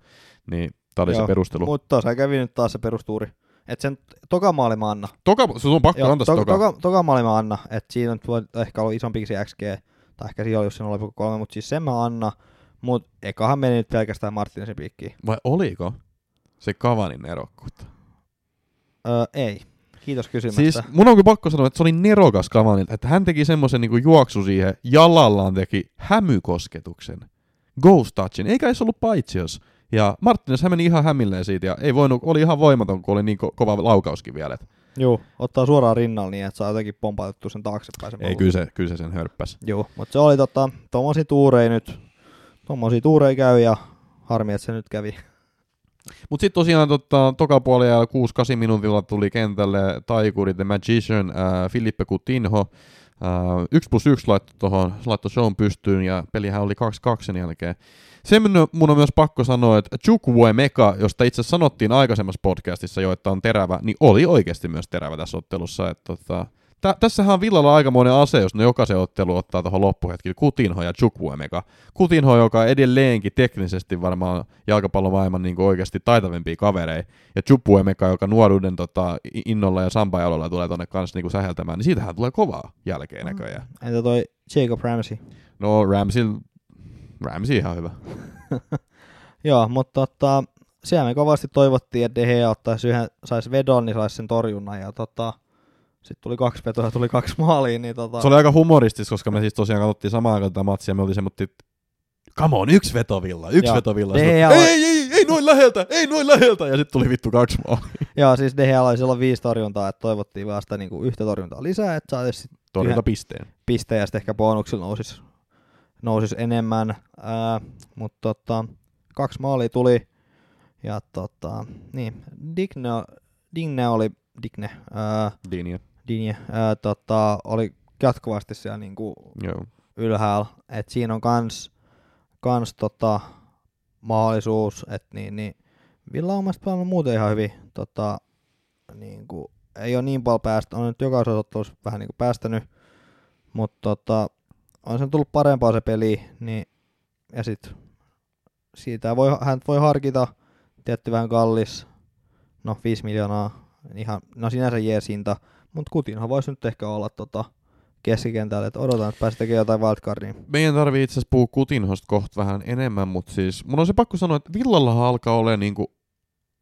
Niin tää oli Joo, se perustelu. Mutta se kävi nyt taas se perustuuri. Et sen toka maali mä anna. Toka, se on pakko Joo, antaa se to, toka. toka, toka maali mä anna. Et siinä on voi ehkä ollut isompikin se XG. Tai ehkä siinä oli just se 0,3, mutta siis sen mä anna. Mut ekahan meni nyt pelkästään Martinesin piikkiin. Vai oliko se Kavanin erokkuutta? Öö, ei. Kiitos kysymästä. Siis mun on kyllä pakko sanoa, että se oli nerokas Kavanilta, että hän teki semmoisen niinku juoksu siihen, jalallaan teki hämykosketuksen, ghost touchin, eikä edes ollut paitsios. Ja Martinez hän meni ihan hämilleen siitä ja ei voinut, oli ihan voimaton, kun oli niin ko- kova laukauskin vielä. Et Joo, ottaa suoraan rinnalla niin, että saa jotenkin pompautettua sen taaksepäin. Sen ei, kyllä se, kyllä se sen hörppäs. Joo, mutta se oli tota, tommosia tuureja nyt. Tommosia tuureja käy ja harmi, että se nyt kävi. Mutta sitten tosiaan tota, toka puolella 6-8 minuutilla tuli kentälle Taikuri, The Magician, äh, Filippe Coutinho. Äh, 1 plus 1 laittoi tuohon, laittoi shown pystyyn ja pelihän oli 2-2 sen jälkeen. Se mun- on myös pakko sanoa, että Chukwuemeka, josta itse sanottiin aikaisemmassa podcastissa jo, että on terävä, niin oli oikeasti myös terävä tässä ottelussa. Että tota, tä, tässähän on Villalla aikamoinen ase, jos ne jokaisen ottelu ottaa tuohon loppuhetkille Kutinho ja Chukwuemeka. Kutinho, joka edelleenkin teknisesti varmaan jalkapallomaailman niin oikeasti taitavimpia kavereita, ja Chukwuemeka, joka nuoruuden tota, innolla ja sampajalolla tulee tonne kanssa niin säheltämään, niin siitähän tulee kovaa jälkeen näköjään. Entä toi Jacob Ramsey? No Ramsey, Ramsey ihan hyvä. Joo, mutta tota, siellä me kovasti toivottiin, että De Gea ottaisi yhden, saisi vedon, niin saisi sen torjunnan. Ja tota, sitten tuli kaksi vetoa tuli kaksi maalia, niin tota, Se oli aika humoristis, koska me siis tosiaan katsottiin samaan aikaan tätä matsia, me oltiin semmoitti, että come on, yksi vetovilla, yksi Joo. vetovilla. Sitten, ei, oli- ei, ei, ei, noin läheltä, ei noin läheltä, ja sitten tuli vittu kaksi maalia. Joo, siis De Gea oli silloin viisi torjuntaa, että toivottiin vaan sitä niinku yhtä torjuntaa lisää, että saataisiin sit Torjunta Yhä- pisteen. pisteen ja sitten ehkä bonuksilla nousisi, nousis enemmän. Ää, mutta tota, kaksi maalia tuli ja tota, niin, Digne, Digne oli, Digne, ää, Dinia. Digne, ää, tota, oli jatkuvasti siellä niinku Joo. ylhäällä, että siinä on kans, kans tota, mahdollisuus, että niin, niin Villa on mielestäni pelannut muuten ihan hyvin, tota, niin kuin, ei ole niin paljon päästä, on nyt jokaisessa ottelussa vähän niin kuin päästänyt, mutta tota, on sen tullut parempaa se peli, niin, ja sit siitä voi, hän voi harkita, tietty vähän kallis, no 5 miljoonaa, ihan, no sinänsä jees hinta, mutta Kutinhan voisi nyt ehkä olla tota, keskikentällä, että odotan, että pääsi tekemään jotain wildcardia. Meidän tarvii itse asiassa puhua Kutinhosta kohta vähän enemmän, mutta siis mun on se pakko sanoa, että Villallahan alkaa olemaan niinku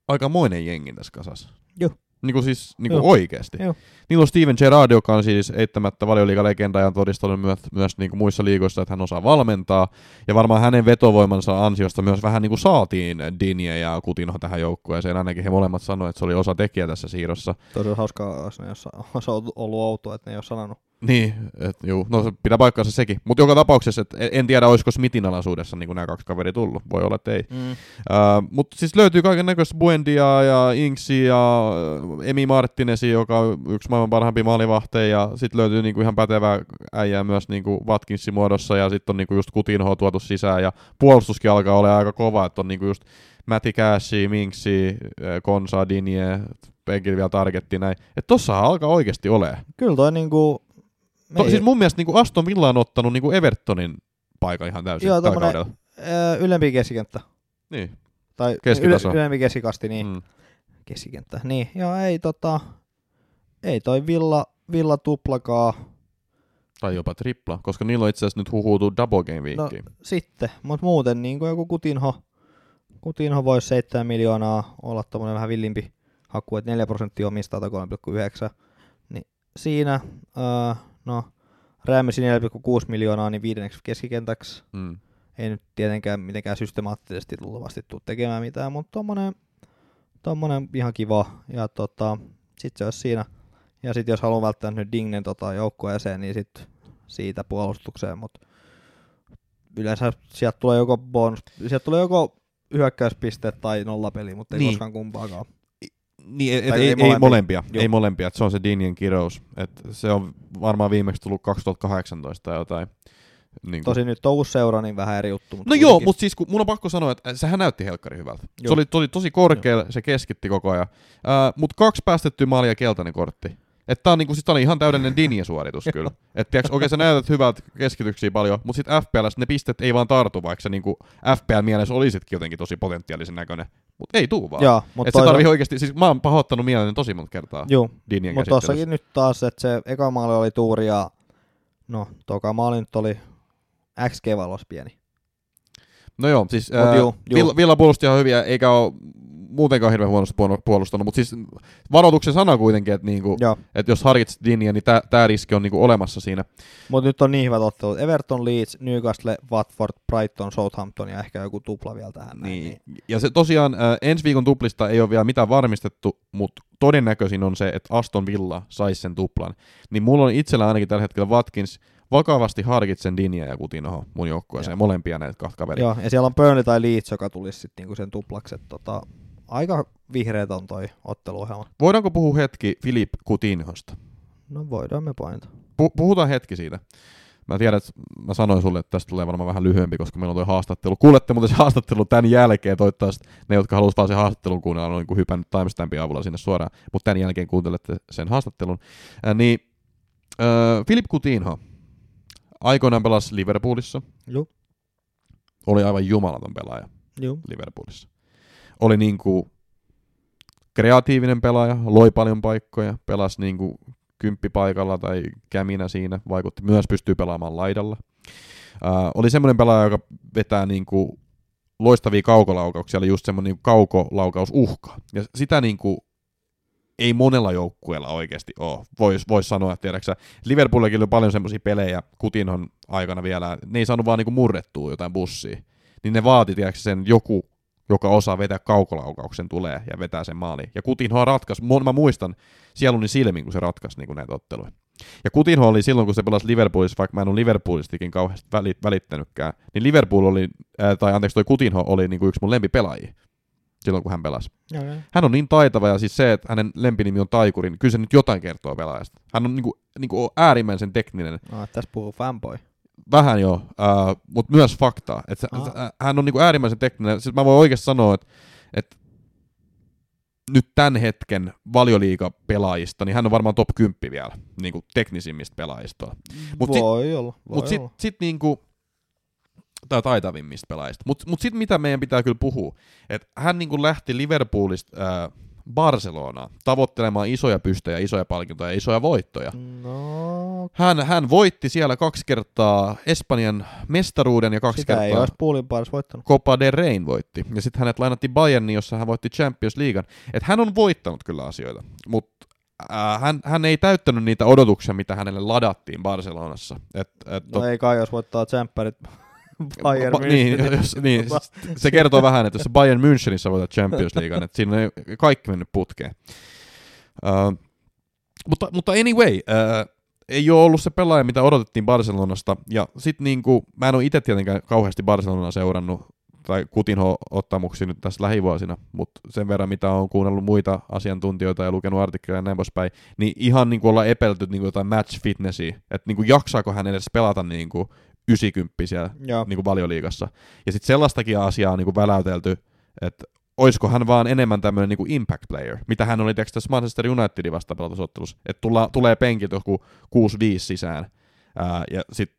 aikamoinen jengi tässä kasassa. Joo. Niinku siis niinku Joo. oikeesti. Joo. Niillä on Steven Gerrard, joka on siis eittämättä valioliigalegenda ja on todistanut myös, myös niinku muissa liigoissa, että hän osaa valmentaa. Ja varmaan hänen vetovoimansa ansiosta myös vähän niinku saatiin Dinje ja Kutinho tähän joukkueeseen. Ainakin he molemmat sanoivat, että se oli osa tekijä tässä siirrossa. Tosi hauskaa, jos ne olisi ollut outoa, että ne ei ole sanonut. Niin, et, juu, no se pitää paikkaansa sekin. Mutta joka tapauksessa, et en- tiedä, olisiko Smithin alaisuudessa niin nämä kaksi kaveria tullut. Voi olla, että ei. Mm. Uh, mutta siis löytyy kaiken näköistä Buendia ja Inksi ja Emi Martinesi, joka on yksi maailman parhaimpia maalivahteja. Ja sitten löytyy niinku ihan pätevää äijää myös niinku Watkinsin muodossa. Ja sitten on niinku just Kutinho tuotu sisään. Ja puolustuskin alkaa olla aika kova, että on niinku just Matti Cashi, Minksi, Konsa, Dinje, penkillä vielä targetti näin. Että tossa alkaa oikeasti olemaan. Kyllä toi niinku... To, siis mun mielestä niinku Aston Villa on ottanut niinku Evertonin paikan ihan täysin Joo, tällä kaudella. Ylempi keskikenttä. Niin. Tai Keskitaso. yle- ylempi keskikasti, niin. Mm. Keskikenttä. Niin, joo, ei tota... Ei toi Villa, Villa tuplakaa Tai jopa tripla, koska niillä on itse asiassa nyt huhuutuu double game. No, sitten, mutta muuten niin kuin joku Kutinho, Kutinho voisi 7 miljoonaa olla tommonen vähän villimpi haku, että 4 prosenttia omistaa tai 3,9. Niin siinä, öö, no, Rämisi 4,6 miljoonaa, niin viidenneksi keskikentäksi. Mm. Ei nyt tietenkään mitenkään systemaattisesti luultavasti tule tekemään mitään, mutta tommonen, tommonen ihan kiva. Ja tota, sit se olisi siinä. Ja sitten jos haluaa välttää nyt Dignen tota joukkueeseen, niin sit siitä puolustukseen, mutta yleensä sieltä tulee joko bonus, sieltä tulee joko hyökkäyspisteet tai nollapeli, mutta ei Niin. koskaan kumpaakaan. Niin, et, Tai ei, ei ei, molempia. molempia. Joo. Ei molempia, että se on se Dinien kirous. Et se on varmaan viimeksi tullut 2018 tai jotain. Niin Tosi nyt on uusi seura, niin vähän eri juttu. Mutta No joo, kuitenkin. mutta siis kun mun on pakko sanoa, että sehän näytti helkkari hyvältä. Se Joo. oli tosi, tosi korkealla, se keskitti koko ajan. Uh, mutta kaksi päästettyä maalia ja keltainen kortti. Että tää on, niinku, siis tää oli ihan täydellinen Dinje-suoritus kyllä. Että okei sä näytät hyvältä keskityksiä paljon, mutta sit FPL ne pistet ei vaan tartu, vaikka sä niinku FPL mielessä olisitkin jotenkin tosi potentiaalisen näköinen. Mutta ei tuu vaan. Joo, mutta Et se tarvii oikeasti, siis mä oon pahoittanut mieleni tosi monta kertaa Joo, mutta tossakin nyt taas, että se eka maali oli tuuri ja no, toka maali nyt oli XG-valos pieni. No joo, siis juu, juu. Villa, Villa puolusti ihan hyviä, eikä ole muutenkaan hirveän huonosti puol- puolustanut, mutta siis varoituksen sana kuitenkin, että niinku, Joo, et jos harkitset Dinniä, niin tämä riski on niinku olemassa siinä. mutta nyt on niin hyvät ottelut. Everton, Leeds, Newcastle, Watford, Brighton, Southampton ja ehkä joku tupla vielä tähän. näin, Niin. Ja se tosiaan ää, ensi viikon tuplista ei ole vielä mitään varmistettu, mutta todennäköisin on se, että Aston Villa saisi sen tuplan. Niin mulla on itsellä ainakin tällä hetkellä Watkins, vakavasti harkitsen Dinniä ja Kutinoho mun joukkueeseen, molempia näitä kahta kaveria. Joo, ja siellä on Burnley tai Leeds, joka tulisi sitten niinku sen tuplakset. Tota, aika vihreät on toi otteluohjelma. Voidaanko puhua hetki Filip Kutinhosta? No voidaan me pointa. Pu- puhutaan hetki siitä. Mä tiedän, että mä sanoin sulle, että tästä tulee varmaan vähän lyhyempi, koska meillä on toi haastattelu. Kuulette muuten se haastattelu tämän jälkeen, toivottavasti ne, jotka haluaisivat vaan sen haastattelun kuunnella, on niin hypännyt timestampin avulla sinne suoraan, mutta tämän jälkeen kuuntelette sen haastattelun. Äh, niin, äh, Philip Coutinho aikoinaan pelasi Liverpoolissa, Joo, oli aivan jumalaton pelaaja joo. Liverpoolissa. Oli niinku kreatiivinen pelaaja, loi paljon paikkoja, pelasi niinku kymppipaikalla tai käminä siinä, vaikutti myös pystyy pelaamaan laidalla. Uh, oli semmoinen pelaaja, joka vetää niinku loistavia kaukolaukauksia, eli just semmoinen niinku kaukolaukausuhka. Ja sitä niinku ei monella joukkueella oikeasti ole. Voisi vois sanoa, että tiedäksä, Liverpoolillakin oli paljon semmoisia pelejä Kutinhon aikana vielä, ne ei saanut vaan niinku murrettua jotain bussia. Niin ne vaati, tiedäksä, sen joku, joka osaa vetää kaukolaukauksen tulee ja vetää sen maaliin. Ja Kutinho ratkaisi, mä muistan sieluni silmin, kun se ratkaisi niin näitä otteluja. Ja Kutinho oli silloin, kun se pelasi Liverpoolissa, vaikka mä en ole Liverpoolistikin kauheasti väli- välittänytkään, niin Liverpool oli, ää, tai anteeksi, toi Kutinho oli niin kuin yksi mun lempipelaajia silloin, kun hän pelasi. Joo. Hän on niin taitava ja siis se, että hänen lempinimi on Taikuri, niin kyllä se nyt jotain kertoo pelaajasta. Hän on niin kuin, niin kuin äärimmäisen tekninen. No, tässä puhuu fanboy. Vähän jo, äh, mutta myös faktaa. Että Aa. äh, hän on niin kuin äärimmäisen tekninen. Siis mä voin oikeasti sanoa, että, että nyt tämän hetken valioliiga-pelaajista, niin hän on varmaan top 10 vielä, niin kuin teknisimmistä pelaajista. Mut sit- voi olla, voi Mutta olla. sitten sit niinku, tai taitavimmista pelaajista. Mutta mut sitten mitä meidän pitää kyllä puhua, että hän niinku lähti Liverpoolista ää, Barcelonaan tavoittelemaan isoja pystejä, isoja palkintoja ja isoja voittoja. No, Hän, hän voitti siellä kaksi kertaa Espanjan mestaruuden ja kaksi sitä ei kertaa olisi puolin paras voittanut. Copa del Reyn voitti. Ja sitten hänet lainattiin Bayerniin, jossa hän voitti Champions Leaguean. Että hän on voittanut kyllä asioita, mutta äh, hän, hän ei täyttänyt niitä odotuksia, mitä hänelle ladattiin Barcelonassa. Et, et, No ei kai, jos voittaa tsemppärit Bayern Ba- niin, jos, niin, se kertoo vähän, että jos Bayern Münchenissä voitat Champions Leaguean, että siinä on kaikki mennyt putkeen. Uh, mutta, mutta anyway, uh, ei ole ollut se pelaaja, mitä odotettiin Barcelonasta. Ja sit niinku, mä en ole itse tietenkään kauheasti Barcelonaa seurannut, tai Kutinho ottamuksia nyt tässä lähivuosina, mutta sen verran, mitä on kuunnellut muita asiantuntijoita ja lukenut artikkeleja ja näin poispäin, niin ihan niin kuin ollaan epelty niin kuin jotain match fitnessia, että niin kuin jaksaako hän edes pelata niin kuin 90 siellä Joo. niin kuin valioliigassa. Ja sitten sellaistakin asiaa on niin kuin väläytelty, että olisiko hän vaan enemmän tämmöinen niin impact player, mitä hän oli tässä Manchester Unitedin vasta pelatusottelussa, että tulla, tulee penkiltä joku 6-5 sisään, ää, ja sitten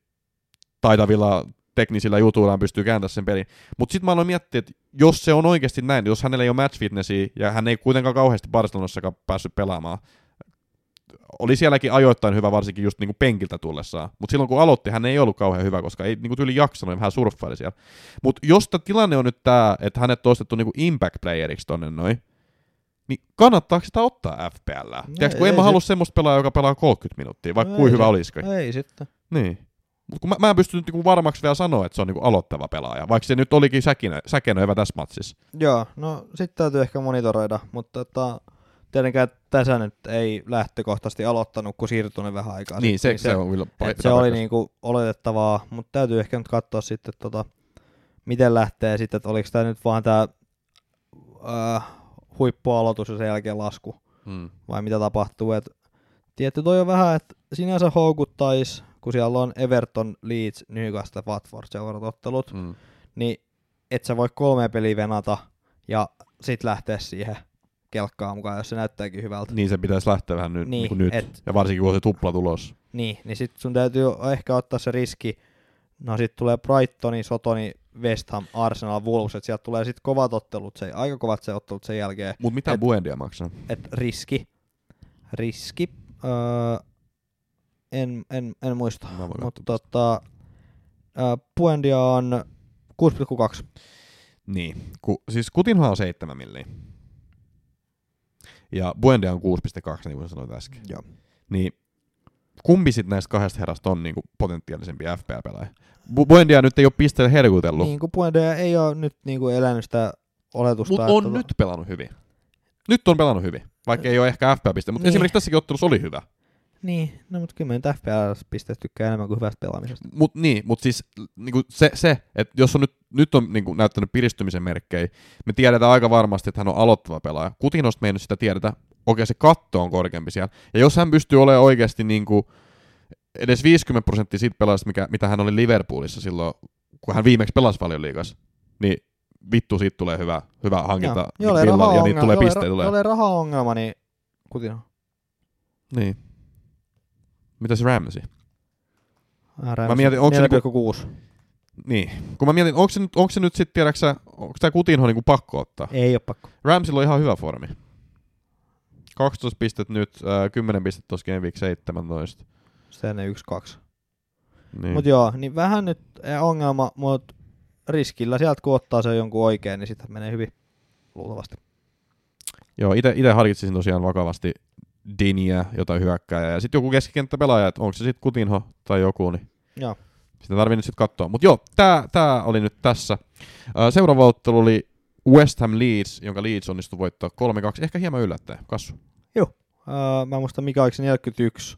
taitavilla teknisillä jutuillaan pystyy kääntämään sen pelin. Mutta sitten mä aloin miettiä, että jos se on oikeasti näin, jos hänellä ei ole match fitnessia, ja hän ei kuitenkaan kauheasti Barcelonassakaan päässyt pelaamaan, oli sielläkin ajoittain hyvä, varsinkin just niinku penkiltä tullessaan. Mutta silloin kun aloitti, hän ei ollut kauhean hyvä, koska ei niinku tyyli jaksanut ja vähän surffaili siellä. Mutta jos tämä tilanne on nyt tämä, että hänet on ostettu niinku impact playeriksi tonne noin, niin kannattaako sitä ottaa FPL? No Tiedätkö, kun ei en mä halua semmoista pelaajaa, joka pelaa 30 minuuttia, vaikka No kuin hyvä olisikin. Ei sitten. Niin. Mutta kun mä, mä en pysty nyt niinku varmaksi vielä sanoa, että se on niinku aloittava pelaaja, vaikka se nyt olikin säkinö, säkenö hyvä tässä matsissa. Joo, no sitten täytyy ehkä monitoroida, mutta tota, tietenkään tässä nyt ei lähtökohtaisesti aloittanut, kun siirtyi vähän aikaa. Niin, se, sitten, se, on kyllä se oli paikkansa. niinku oletettavaa, mutta täytyy ehkä nyt katsoa sitten, tota, miten lähtee sitten, että oliko tämä nyt vaan tämä äh, huippualoitus ja sen jälkeen lasku, Mm. vai mitä tapahtuu. Et, tietty toi on vähän, että sinänsä houkuttais, kun siellä on Everton, Leeds, Newcastle, Watford seuraavat ottelut, Mm. niin et sä voi kolme peliä venata ja sit lähteä siihen kelkkaan mukaan, jos se näyttääkin hyvältä. Niin se pitäisi lähteä vähän nyt. Niin, Niin, nyt. et- Ja varsinkin kun on se tupla tulos. Niin, niin sit sun täytyy ehkä ottaa se riski. No sit tulee Brightoni, Sotoni, West Ham, Arsenal, Wolves, että sieltä tulee sit kovat ottelut, se, aika kovat se ottelut sen jälkeen. Mutta mitä Et- Buendia maksaa? Et riski, riski, öö, en, en, en muista, mutta tota, öö, Buendia on 6,2. Niin. Ku, siis Kutinho on 7 milliä. Ja Buendia on 6,2, niin kuin sanoit äsken. Joo. Niin kumpi sit näistä kahdesta herrasta on niinku potentiaalisempi FPL-pelaaja? Bu- Buendia nyt ei ole pisteellä herkutellut, Niin kuin Buendia ei ole nyt niinku elänyt sitä oletusta. mutta että on tota- nyt pelannut hyvin. Nyt on pelannut hyvin, vaikka ei ole ehkä FPL-piste, mutta Niin. esimerkiksi tässäkin ottelussa oli hyvä. Niin, no mutta kyllä mä nyt FPL-pisteistä tykkää enemmän kuin hyvästä pelaamisesta. Mut niin, mut siis niinku se, se että jos on nyt, nyt on niinku näyttänyt piristymisen merkkejä, me tiedetään aika varmasti, että hän on aloittava pelaaja. Kutinosta me ei nyt sitä tiedetä. Okei, se katto on korkeampi siellä. Ja jos hän pystyy olemaan oikeasti niinku edes 50 prosenttia siitä pelaajasta, mikä, mitä hän oli Liverpoolissa silloin, kun hän viimeksi pelasi paljon liigas, niin vittu siitä tulee hyvä, hyvä hankinta Joo, niin jolle ja niitä tulee jolle pisteitä tulee. Jolle rahaongelma, niin Kutino. Niin. Mitäs Ramsey? Mä Mä mietin, onko se niinku- 4,6. Niin. Kun mä mietin, onko se nyt, onko se nyt sitten, tiedäksä, onko tämä Kutinho niinku pakko ottaa? Ei oo pakko. Ramsilla on ihan hyvä formi. 12 pistet nyt, äh, 10 pistettä tuossa Game Week 17. Sen 1-2. Niin. Mut joo, niin vähän nyt eh, ongelma, mut riskillä sieltä kun ottaa se jonkun oikein, niin sitten menee hyvin. Luultavasti. Joo, ite, ite harkitsisin tosiaan vakavasti Diniä, jotain hyökkääjää, ja sitten joku keskikenttäpelaaja, että onko se sitten Kutinho tai joku, niin Joo. sitä tarvii nyt sitten katsoa. Mutta joo, tää, tää oli nyt tässä. Seuraava ottelu oli West Ham Leeds, jonka Leeds onnistui voittaa 3-2, ehkä hieman yllättäen. Kassu. Öö, mä muistan mikä oliko se 41.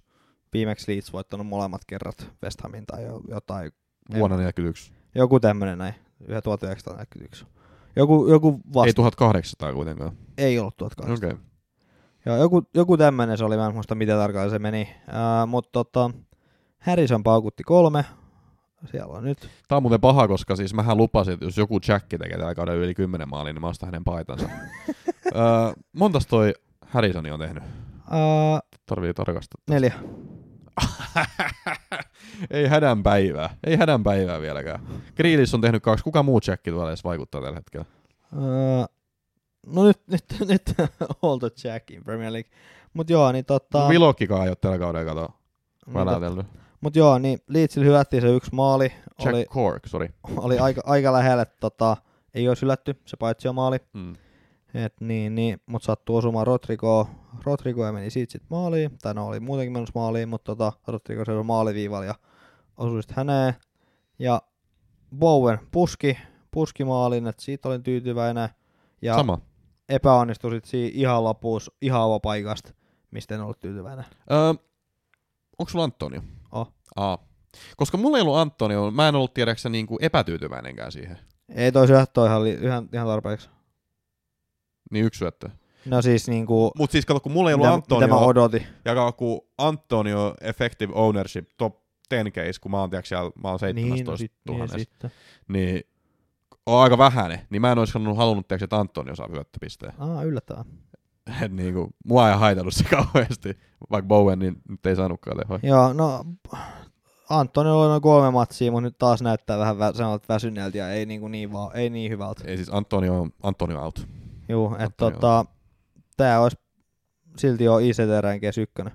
Viimeksi Leeds voittanut molemmat kerrat West Hamin tai jo, jotain. Vuonna 41. Joku tämmönen näin. 1941. Joku, joku vasta. Ei 1800 kuitenkaan. ei ollut 1800. Okei. Okay. Joo, joku, joku tämmönen se oli, mä en muista miten tarkalleen se meni. Ää, mutta tota, Harrison paukutti kolme. Siellä on nyt. Tämä on muuten paha, koska siis mähän lupasin, että jos joku Jack tekee tällä kaudella yli 10 maalia, niin mä ostan hänen paitansa. öö, montas toi Harrisoni on tehnyt? Ää, Tarvii tarkastaa. neljä. ei hädän päivää. Ei hädän päivää vieläkään. Grealish on tehnyt kaksi. Kuka muu Jack tuolla edes vaikuttaa tällä hetkellä? Ää, no nyt, nyt, nyt all the Jack in Premier League. Mut joo, niin tota... No, Vilokkikaan ei ole tällä kaudella kato niin, tot- välätellyt. mut joo, niin Leedsillä hylättiin se yksi maali. Jack Oli, Cork, sorry. oli aika, aika lähellä, että tota, ei olisi hylätty se paitsi maali. Mm. Et niin, niin, mut sattuu osumaan Rodrigo, Rodrigo ja meni siitä sit maaliin, tai no oli muutenkin menossa maaliin, mutta tota, Rodrigo se oli maaliviivalla ja osui sit häneen. Ja Bowen puski, puski maalin, että siitä olin tyytyväinen. Ja Sama. Epäonnistui sit siinä ihan lopussa, ihan paikasta, mistä en ollut tyytyväinen. Öö, Onko sulla Antonio? Oh. Aa. Koska mulla ei ollut Antonio, mä en ollut tiedäksä niinku epätyytyväinenkään siihen. Ei toi syöttö ihan, li- ihan, ihan tarpeeksi. Niin yksi syöttö. No siis niinku, Mut siis kato, kun mulla ei ollut mitä, Antonio, mitä mä odotin. ja kun Antonio Effective Ownership top 10 case, kun mä oon, tiedätkö, siellä, mä oon 17 no sit- niin, 000, sitten. niin on aika vähäinen, niin mä en olisi halunnut, tiedätkö, että Antonio saa syöttöpisteen. Aa, yllättävää. Et niinku, mua ei haitannut se kauheasti, vaikka Bowen niin nyt ei saanutkaan tehoja. Joo, no Antoni oli noin kolme matsia, mutta nyt taas näyttää vähän vä- sanot väsyneeltä ja ei niinku niin, vaan, ei niin hyvältä. Ei siis Antonio, Antonio out. Juu, että Antoni tota, tää olisi silti jo ICT-ränkeä ykkönen.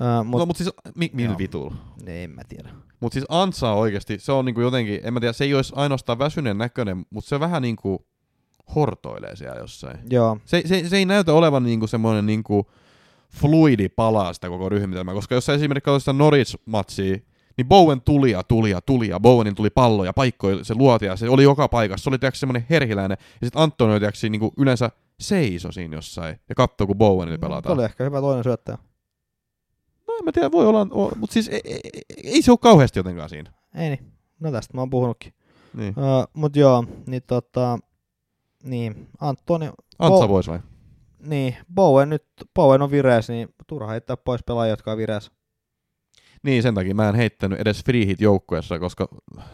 Öö, Mut, no, mut siis, mi, millä vitulla? en mä tiedä. Mut siis Ansa oikeesti, se on niinku jotenkin, en mä tiedä, se ei olisi ainoastaan väsyneen näköinen, mutta se vähän niinku hortoilee siellä jossain. Joo, Se, se, se ei näytä olevan niinku semmoinen niinku fluidi palaa sitä koko ryhmitelmää, koska jos sä esimerkiksi katsot sitä Norwich-matsia, niin Bowen tuli ja tuli ja tuli ja Bowenin tuli pallo ja paikkoja se luoti ja se oli joka paikassa. Se oli tiiäks, semmoinen herhiläinen ja sitten Antonio tiiäks, niinku yleensä seiso siinä jossain ja katsoo kun Bowenilla Tuo pelataan. oli ehkä hyvä toinen syöttäjä. En mä tiedä, voi olla, mutta siis ei, ei, ei, se ole kauheasti jotenkaan siinä. Ei niin, no tästä mä oon puhunutkin. Niin. Öö, mut joo, niin tota, niin, Antoni, Antsa Bo- pois vai? niin, Bowen nyt, Bowen on vireessä, niin turha heittää pois pelaajia, jotka on vireessä. Niin, sen takia mä en heittänyt edes free hit joukkueessa, koska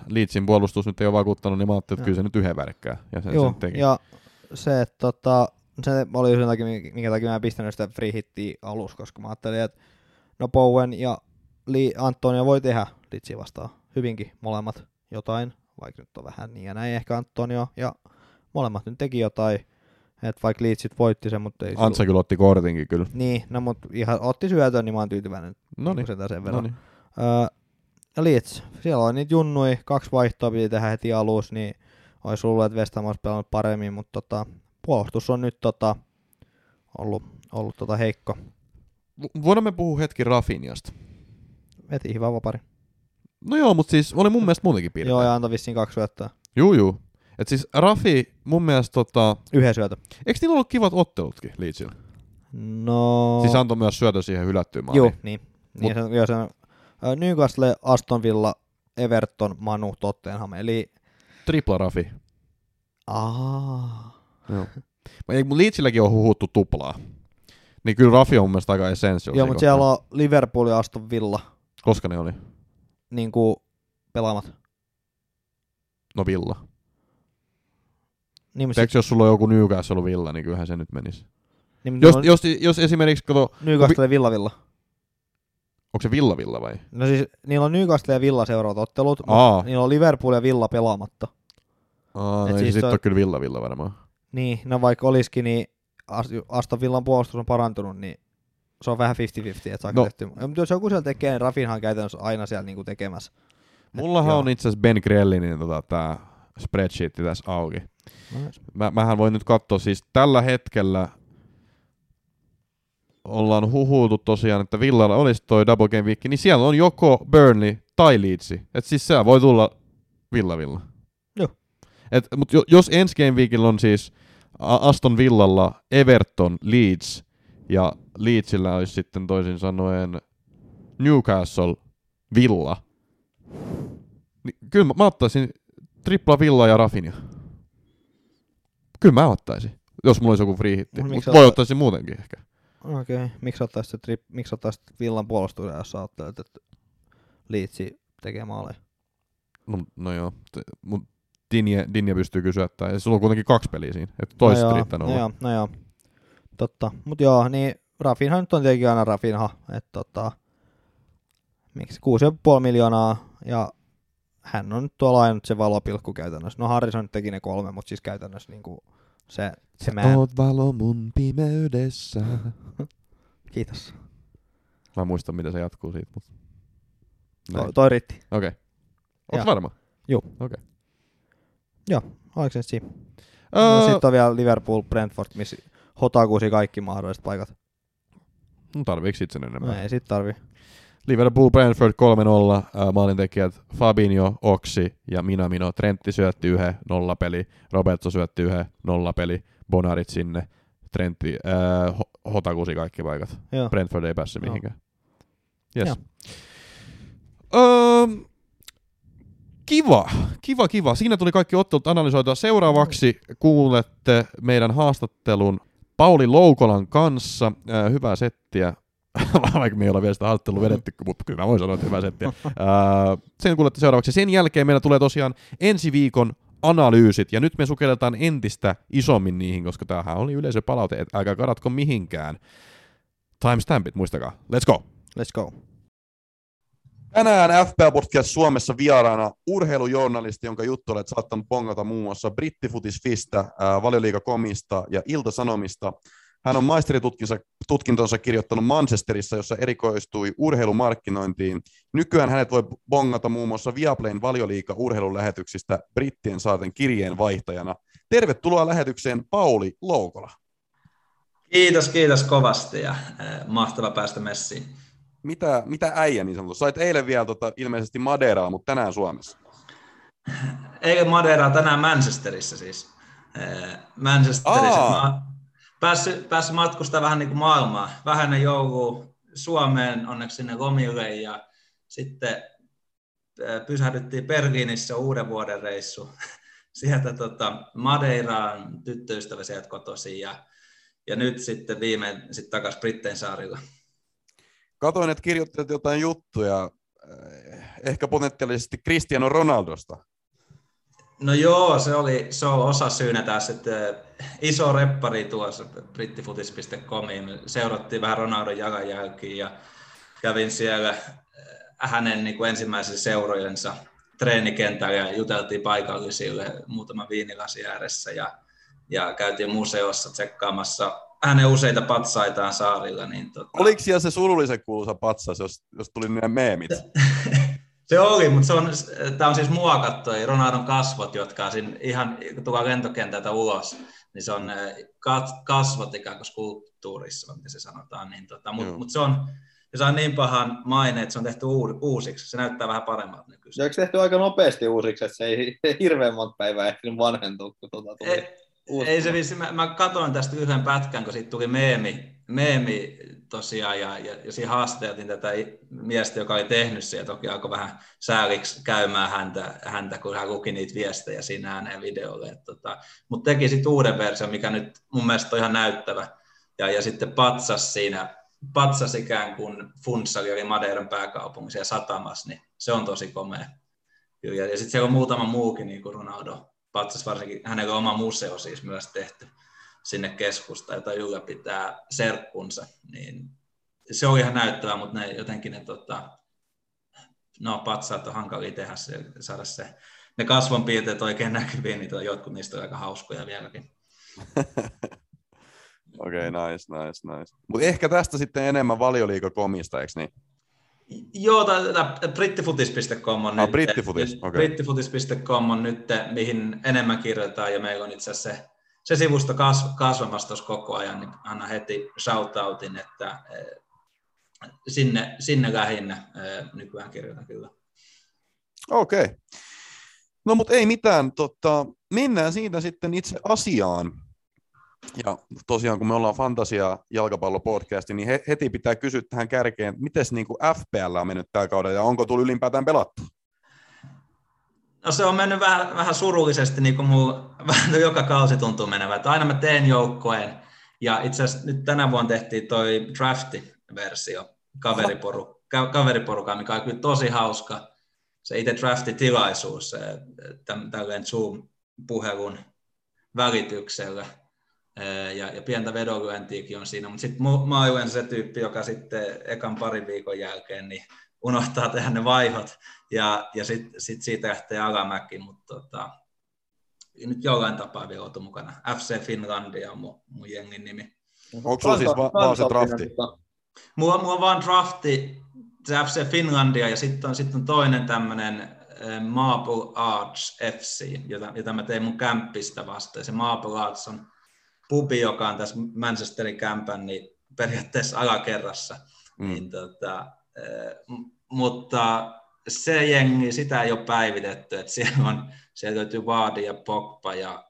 Leedsin puolustus nyt ei ole vakuuttanut, niin mä ajattelin, että kyllä se nyt yhden värkkää. Ja sen, Joo, sen teki. ja se, että tota, se oli sen takia, minkä takia mä en pistänyt sitä free hittiä alussa, koska mä ajattelin, että no Bowen ja Lee Antonio voi tehdä Litsi vastaan hyvinkin molemmat jotain, vaikka nyt on vähän niin ja näin ehkä Antonio, ja molemmat nyt teki jotain, että vaikka Leedsit voitti sen, mutta ei Antsa kyllä otti kortinkin kyllä. Niin, no mutta ihan otti syötön, niin mä oon tyytyväinen No niin, sen verran. niin. Öö, ja Leeds, siellä on niitä junnui, kaksi vaihtoa piti tehdä heti alussa, niin olisi ollut, että West Ham olisi pelannut paremmin, mutta tota, puolustus on nyt tota, ollut, ollut tota heikko. Vo- Voidaan me puhua hetki Rafiniasta. Veti hyvä vapari. No joo, mutta siis oli mun mielestä muutenkin piirtein. Joo, ja antoi vissiin kaksi syöttöä. Juu, juu. Et siis Rafi, mun mielestä tota... Yhden syötö. Eikö niillä ollut kivat ottelutkin Leedsillä? No... Siis antoi myös syötön siihen hylättyyn maaliin. Joo, niin. niin se, joo, se on, Newcastle, Aston Villa, Everton, Manu, Tottenham, eli... Tripla Rafi. Aa. Joo. Mun Leedsilläkin on huhuttu tuplaa. Niin kyllä Rafi on mun mielestä aika essential. Joo, mutta siellä on Liverpool ja Aston Villa Koska ne oli? niin kuin pelaamat. No Villa. Niin, mutta Tiedätkö, jos sulla on joku Newcastle Villa, niin kyllähän se nyt menisi. niin, Jos, on jos, jos esimerkiksi, kato, Newcastle ja Villa Villa. onko se Villa Villa vai? No siis niillä on Newcastle ja Villa seuraavat ottelut, Aa. niillä on Liverpool ja Villa pelaamatta. Aa, Et no siis siis sit toi- on kyllä Villa Villa varmaan. Niin, no vaikka olisikin, niin Aston Villan puolustus on parantunut, niin se on vähän 50-50, että saako No. no. tehty. Ja, mutta jos joku siellä tekee, niin Rafinhan on käytännössä aina siellä niinku tekemässä. Et Mullahan joo. on itse asiassa Ben Grellinin tota, tää spreadsheetti tässä auki. Nice. Mä, mähän voin nyt katsoa, siis tällä hetkellä ollaan huhuutu tosiaan, että Villalla olisi toi Double Game Week, niin siellä on joko Burnley tai Leedsi. Et siis siellä voi tulla Villa Villa. Joo. Et, mut jo, jos ensi Game Weekillä on siis Aston Villalla Everton, Leeds ja Leedsillä olisi sitten toisin sanoen Newcastle, Villa. Niin, kyllä mä, mä ottaisin tripla Villa ja Rafinha. Kyllä mä ottaisin, jos mulla olisi joku free hitti. Mut Mut miksi voi ottaisin muutenkin ehkä. Okei, okay. miksi ottaisit, trip, miksi ottaisit Villan puolustuksen, jos sä ajattelet, että Liitsi tekee maaleja? No, no joo, t- mut Dinje, Dinje pystyy syöttämään. Ja sulla on kuitenkin kaksi peliä siinä, että toiset no joo, riittänyt no joo, no joo. Totta. Mut joo, niin Rafinha nyt on tietenkin aina Rafinha, että tota, miksi 6,5 miljoonaa ja hän on nyt tuolla ainut se valopilkku käytännössä. No Harrison teki ne kolme, mutta siis käytännössä niinku se, se mä, Oot valo mun pimeydessä. kiitos. Mä en muista, miten se jatkuu siitä, mutta... Näin. To, toi riitti. Okei. Okay. Onko Joo. varma? Juu. Okei. Oliko se siinä? Öö, No, sitten on vielä Liverpool, Brentford, missä hotakuusi kaikki mahdolliset paikat. no tarviiko sit sen enemmän? No, ei sit tarvi. Liverpool Brentford 3-0, äh, maalintekijät Fabinho, Oksi ja Minamino. Trentti syötti yhden nollapeli, Robertso syötti yhden nollapeli, Bonarit sinne, Trentti, äh, Ho- Hotakusi kaikki paikat. Joo. Brentford ei päässyt Joo. mihinkään. Yes. Joo. Öö, kiva, kiva, kiva. Siinä tuli kaikki ottelut analysoitua. Seuraavaksi kuulette meidän haastattelun Pauli Loukolan kanssa. Öö, hyvää settiä. Vaikka me ei olla vielä sitä haastattelua vedetty, mutta kyllä mä voin sanoa, että hyvää settiä. Öö, sen kuulette seuraavaksi. Sen jälkeen meillä tulee tosiaan ensi viikon analyysit, ja nyt me sukelletaan entistä isommin niihin, koska tämähän oli yleisöpalaute, että älkää karatko mihinkään. Timestampit, muistakaa. Let's go! Let's go. Tänään FPL Podcast Suomessa vieraana urheilujournalisti, jonka juttu olet saattanut bongata muun muassa Brittifutisfistä, ää, Valioliiga.comista ja Ilta-Sanomista. Hän on maisteritutkintonsa kirjoittanut Manchesterissa, jossa erikoistui urheilumarkkinointiin. Nykyään hänet voi bongata muun muassa Viaplayn valioliiga urheilulähetyksistä Brittien saarten kirjeenvaihtajana. Tervetuloa lähetykseen Pauli Loukola. Kiitos, kiitos kovasti ja äh, mahtava päästä messiin. Mitä, mitä äijä niin sanotusti? Sait eilen vielä tota, ilmeisesti Madeiraa, mutta tänään Suomessa. Eikä Madeiraa tänään Manchesterissa siis. Manchesterissa. Aa. Mä päässyt, päässyt matkustaa vähän niin kuin maailmaa. Vähän ne jouluu Suomeen onneksi sinne lomille ja sitten äh, pysähdyttiin Berliinissä uuden vuoden reissu. Sieltä tota, Madeiraan tyttöystävä sieltä kotoisin ja, ja nyt sitten viimein sitten takaisin Brittein saarilla. Katoin, että kirjoittelet jotain juttuja, eh, ehkä potentiaalisesti Cristiano Ronaldosta. No joo, se oli, se on osa syynä tässä, että iso reppari tuossa brittifutis.comiin. Seurattiin vähän Ronaldon jalanjälkiä ja kävin siellä äh, hänen niin kuin ensimmäisen seurojensa treenikentällä ja juteltiin paikallisille muutama viinilasi ääressä ja, ja käytiin museossa tsekkaamassa hänen useita patsaitaan saarilla. Niin tota... Oliko siellä se surullisen kuuluisa patsas, jos, jos tuli ne meemit? Se oli, mutta se on, tämä on siis muokattu, ei Ronaldon kasvot, jotka on siinä ihan, kun tulee lentokentältä ulos, niin se on kasvot ikään kuin skulptuurissa, miten se sanotaan. Niin tota, mutta mut se on, se saa niin pahan maine, että se on tehty uusiksi. Se näyttää vähän paremmalta nykyisin. Se onko tehty aika nopeasti uusiksi, että se ei hirveän monta päivää ehtinyt vanhentua, kun tuota tuli ei, ei se vissi, mä, mä katsoin tästä yhden pätkän, kun siitä tuli meemi, meemi tosiaan, ja, ja, ja siinä haastateltiin tätä miestä, joka oli tehnyt se, ja toki alkoi vähän sääliksi käymään häntä, häntä, kun hän luki niitä viestejä siinä ääneen videolle. Tota, Mutta teki sitten uuden version, mikä nyt mun mielestä on ihan näyttävä, ja, ja sitten patsas siinä, patsas ikään kuin Funssali oli Madeiran pääkaupunki siellä satamassa, niin se on tosi komea. Ja, ja sitten siellä on muutama muukin, niin kuin Ronaldo, patsas varsinkin, hänellä on oma museo siis myös tehty sinne keskusta, jota ylläpitää serkkunsa, niin se on ihan näyttävää, mutta ne jotenkin ne tota, no, patsaat on hankalia tehdä se, saada se, ne kasvonpiirteet oikein näkyviin, niin jotkut niistä on aika hauskoja vieläkin. Okei, okay, nice, nice, nice. Mutta ehkä tästä sitten enemmän valioliikakomista, eikö niin? Joo, tämä brittifutis.com on, ah, nyt, brittifutis. Okay. brittifutis.com on nyt, mihin enemmän kirjoitetaan, ja meillä on itse asiassa se, se sivusto kas, kasvamassa tuossa koko ajan, niin anna heti shoutoutin, että eh, sinne, sinne lähinnä eh, nykyään kirjoitan kyllä. Okei. Okay. No mutta ei mitään, tota, mennään siitä sitten itse asiaan. Ja tosiaan kun me ollaan Fantasia jalkapallopodcasti, niin heti pitää kysyä tähän kärkeen, miten niin FPL on mennyt tällä kaudella ja onko tullut ylipäätään pelattu? No se on mennyt vähän, vähän surullisesti, niin kuin muu, vähän joka kausi tuntuu menevän. Että aina mä teen joukkoen ja itse asiassa nyt tänä vuonna tehtiin toi drafti-versio kaveriporu, kaveriporukaan, mikä on kyllä tosi hauska. Se itse draftitilaisuus, tälleen Zoom-puhelun välityksellä – ja, ja pientä vedonlyöntiäkin on siinä, mutta sitten mä oon se tyyppi, joka sitten ekan parin viikon jälkeen niin unohtaa tehdä ne vaihot ja, ja sitten sit siitä lähtee alamäki, mutta tota, nyt jollain tapaa vielä oltu mukana. FC Finlandia on mun, mun jengin nimi. Onko sulla siis va- vaan se drafti? Mulla, mulla on vaan drafti, se FC Finlandia ja sitten on, sit on toinen tämmöinen Marble Arts FC, jota, jota mä tein mun kämppistä vastaan. Se Marble Arts on pubi, joka on tässä Manchesterin kämpän, niin periaatteessa alakerrassa. Mm. Niin, tota, mutta se jengi, sitä ei ole päivitetty, että siellä, on, siellä löytyy Vaadi ja Pogba ja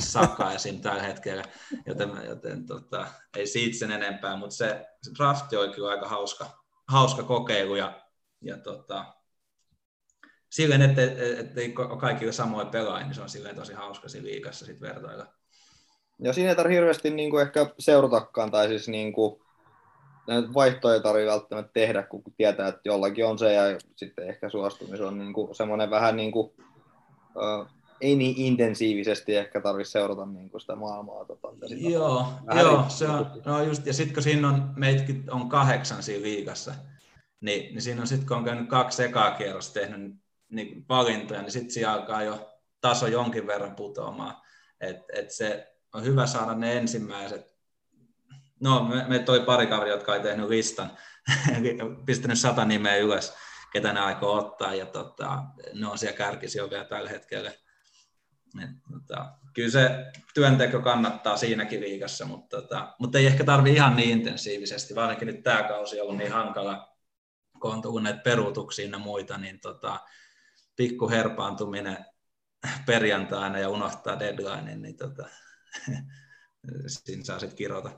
Saka esim. tällä hetkellä, joten, joten tota, ei siitä sen enempää, mutta se, se drafti on kyllä aika hauska, hauska kokeilu ja, ja tota, silleen, että et, et, kaikille samoja pelaajia, niin se on silleen tosi hauska siinä liikassa sit vertailla. Ja siinä ei tarvitse hirveästi niin kuin ehkä seuratakaan, tai siis niin kuin, vaihtoja ei tarvitse välttämättä tehdä, kun tietää, että jollakin on se, ja sitten ehkä suostumis on niin kuin semmoinen vähän niin kuin, uh, ei niin intensiivisesti ehkä tarvitse seurata niin kuin sitä maailmaa. Tota, joo, joo se on, no just, ja sitten kun siinä on, meitkin on kahdeksan siinä liigassa, niin, niin siinä on sitten, kun on käynyt kaksi ekaa kierrosta tehnyt niin valintoja, niin sitten siinä alkaa jo taso jonkin verran putoamaan. Et, et se on hyvä saada ne ensimmäiset. No, me, me toi pari kaveria, jotka ei tehnyt listan, pistänyt sata nimeä ylös, ketä ne aikoo ottaa, ja tota, ne on siellä kärkisi vielä tällä hetkellä. Et, tota, kyllä se työnteko kannattaa siinäkin viikossa, mutta, tota, mutta ei ehkä tarvi ihan niin intensiivisesti, varsinkin nyt tämä kausi on ollut niin hankala, kun on tullut näitä peruutuksia ja muita, niin tota, pikku herpaantuminen perjantaina ja unohtaa deadline, niin tota, siinä saa sitten kirota.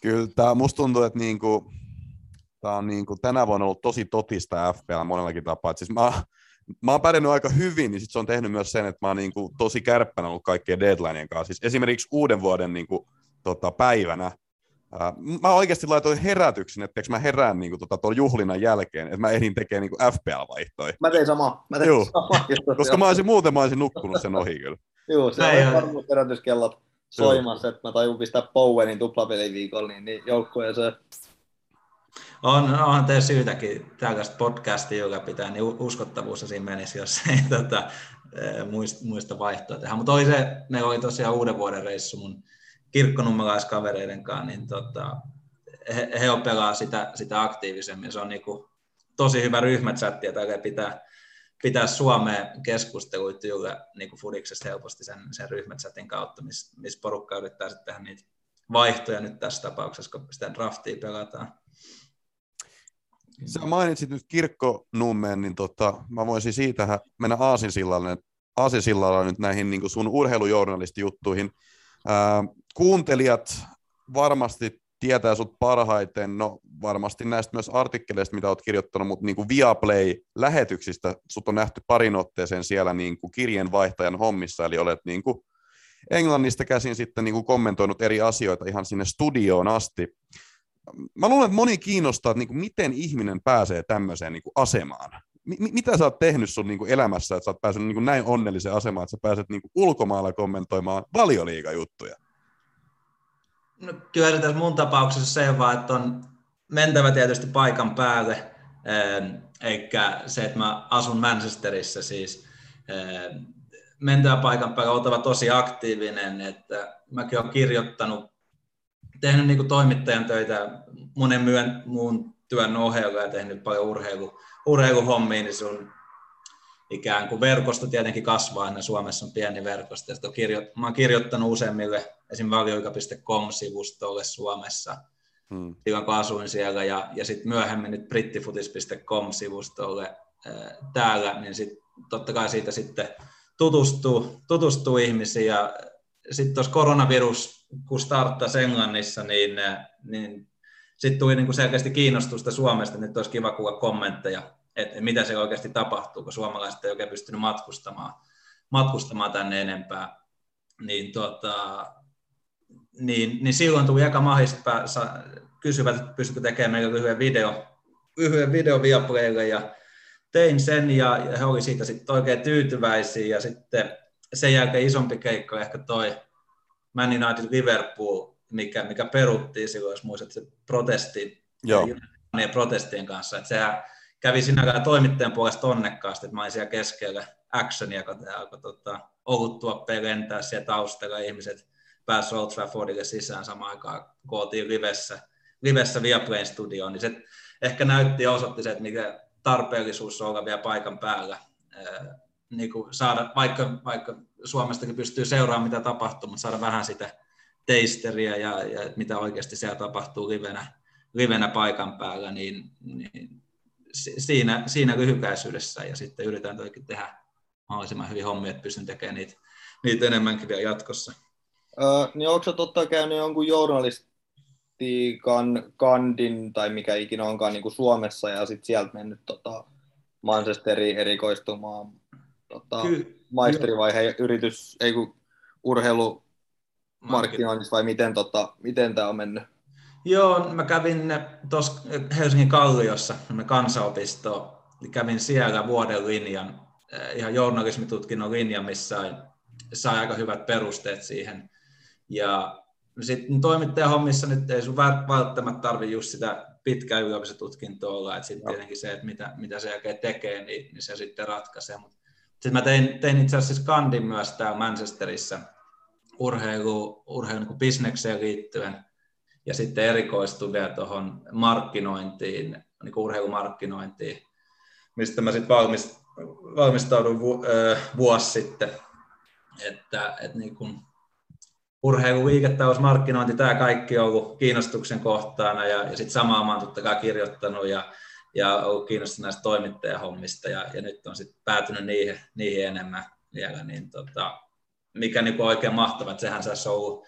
Kyllä tämä musta tuntuu, että niinku, tämä on niinku, tänä vuonna ollut tosi totista FPL monellakin tapaa. Et siis mä, mä oon pärjännyt aika hyvin, niin sit se on tehnyt myös sen, että mä oon niinku, tosi kärppänä ollut kaikkien deadlineen kanssa. Siis esimerkiksi uuden vuoden niinku, tota, päivänä mä oikeasti laitoin herätyksen, että mä herään niin tota, tuon juhlinnan jälkeen, että mä ehdin tekemään niin FPL-vaihtoja. Mä tein sama. Mä tein Juu. sama Koska mä olisin, muuten mä olisin nukkunut sen ohi kyllä. Joo, se on varmuus herätyskellot soimassa, että mä tajun pistää Bowenin tuplapeliviikolla, niin, niin joukkueeseen. On, onhan teillä syytäkin tällaista podcastia, joka pitää, niin uskottavuus siinä menisi, jos ei tota, muista, muista vaihtoa tehdä. Mutta oli se, meillä oli tosiaan uuden vuoden reissu mun kirkkonummelaiskavereiden kanssa, niin tota, he, he pelaa sitä, sitä aktiivisemmin. Se on niin kuin tosi hyvä ryhmächatti, ja pitää, pitää Suomeen keskusteluita juuri niin kuin Fudiksesta helposti sen, sen ryhmächatin kautta, missä miss porukka yrittää sitten tehdä niitä vaihtoja nyt tässä tapauksessa, kun sitä draftia pelataan. Sä mainitsit nyt kirkkonummeen, niin tota, mä voisin siitä mennä Aasinsillalle, Aasinsillalla nyt näihin niin sun urheilujournalistijuttuihin. Ää, kuuntelijat varmasti tietää sut parhaiten, no varmasti näistä myös artikkeleista, mitä olet kirjoittanut, mutta niin Viaplay-lähetyksistä sut on nähty parin otteeseen siellä niin kuin kirjeenvaihtajan hommissa, eli olet niin kuin Englannista käsin sitten niin kuin kommentoinut eri asioita ihan sinne studioon asti. Mä luulen, että moni kiinnostaa, että niin kuin miten ihminen pääsee tämmöiseen niin kuin asemaan. M- mitä sä oot tehnyt sun niin kuin elämässä, että sä oot päässyt niin kuin näin onnelliseen asemaan, että sä pääset niin kuin ulkomailla kommentoimaan valioliigajuttuja? No, kyllä tässä mun tapauksessa se vaan, että on mentävä tietysti paikan päälle, ähm, eikä se, että mä asun Manchesterissa siis, ähm, mentävä paikan päälle, oltava tosi aktiivinen, että mäkin olen kirjoittanut, tehnyt niin toimittajan töitä monen myön, muun työn ohella ja tehnyt paljon urheilu, urheiluhommia, niin sun ikään kuin verkosto tietenkin kasvaa, aina Suomessa on pieni verkosto. Ja kirjo, mä olen kirjoittanut useimmille esim. valioika.com-sivustolle Suomessa, hmm. silloin kun asuin siellä, ja, ja sitten myöhemmin nyt brittifutis.com-sivustolle ää, täällä, niin sit, totta kai siitä sitten tutustuu, tutustuu ihmisiin, ja sitten tuossa koronavirus, kun starttasi Englannissa, niin, niin sitten tuli niin kuin selkeästi kiinnostusta Suomesta, nyt olisi kiva kuulla kommentteja että mitä se oikeasti tapahtuu, kun suomalaiset ei oikein pystynyt matkustamaan, matkustamaan tänne enempää. Niin, tota, niin, niin silloin tuli aika mahdollista kysyvät, että pystykö tekemään meille lyhyen video, lyhyen video Viaplaylle ja tein sen ja, ja he olivat siitä sitten oikein tyytyväisiä ja sitten sen jälkeen isompi keikka ehkä toi Man United Liverpool, mikä, mikä peruttiin silloin, jos muistat se protesti ja protestien kanssa, että sehän kävi sinäkään toimittajan puolesta onnekkaasti, että mä olin siellä keskellä actionia, kun alkoi tota, oluttuoppeen lentää siellä taustalla ihmiset pääsivät Old Traffordille sisään samaan aikaan, kun oltiin livessä, livessä Viaplayn studioon, niin se ehkä näytti ja osoitti se, että mikä tarpeellisuus on olla vielä paikan päällä. Ää, niin kuin saada, vaikka, vaikka Suomestakin pystyy seuraamaan, mitä tapahtuu, mutta saada vähän sitä teisteriä ja, ja mitä oikeasti siellä tapahtuu livenä, livenä paikan päällä, niin, niin siinä, siinä lyhykäisyydessä ja sitten yritetään toikin tehdä mahdollisimman hyvin hommia, että pystyn tekemään niitä, niitä enemmänkin vielä jatkossa. Öö, niin onko sä totta käynyt jonkun journalistin kan, Kandin tai mikä ikinä onkaan niin kuin Suomessa ja sitten sieltä mennyt tota, Manchesteriin erikoistumaan tota, Ky- maisterivaiheen yritys, ei kun urheilu markkinoinnissa vai miten, tota, miten tämä on mennyt? Joo, mä kävin tuossa Helsingin Kalliossa, me kansanopisto, niin kävin siellä vuoden linjan, eh, ihan journalismitutkinnon linjan, missä sain aika hyvät perusteet siihen. Ja sitten toimittajahommissa nyt ei sun välttämättä tarvi just sitä pitkää yliopistotutkintoa olla, että sitten tietenkin se, että mitä, mitä se jälkeen tekee, niin, niin se sitten ratkaisee. Sitten mä tein, tein itse asiassa kandin myös täällä Manchesterissa urheilu, urheilu niin bisnekseen liittyen, ja sitten erikoistuin vielä tuohon markkinointiin, niin urheilumarkkinointiin, mistä mä sitten valmist, valmistaudun vu, äh, vuosi sitten, että, että niin kuin urheilu, liiketalous, markkinointi, tämä kaikki on ollut kiinnostuksen kohtaana ja, ja sitten samaa mä oon totta kai kirjoittanut ja, ja ollut kiinnostunut näistä toimittajahommista ja, ja nyt on sitten päätynyt niihin, niihin enemmän vielä, niin tota, mikä niin oikein mahtava, että sehän saisi ollut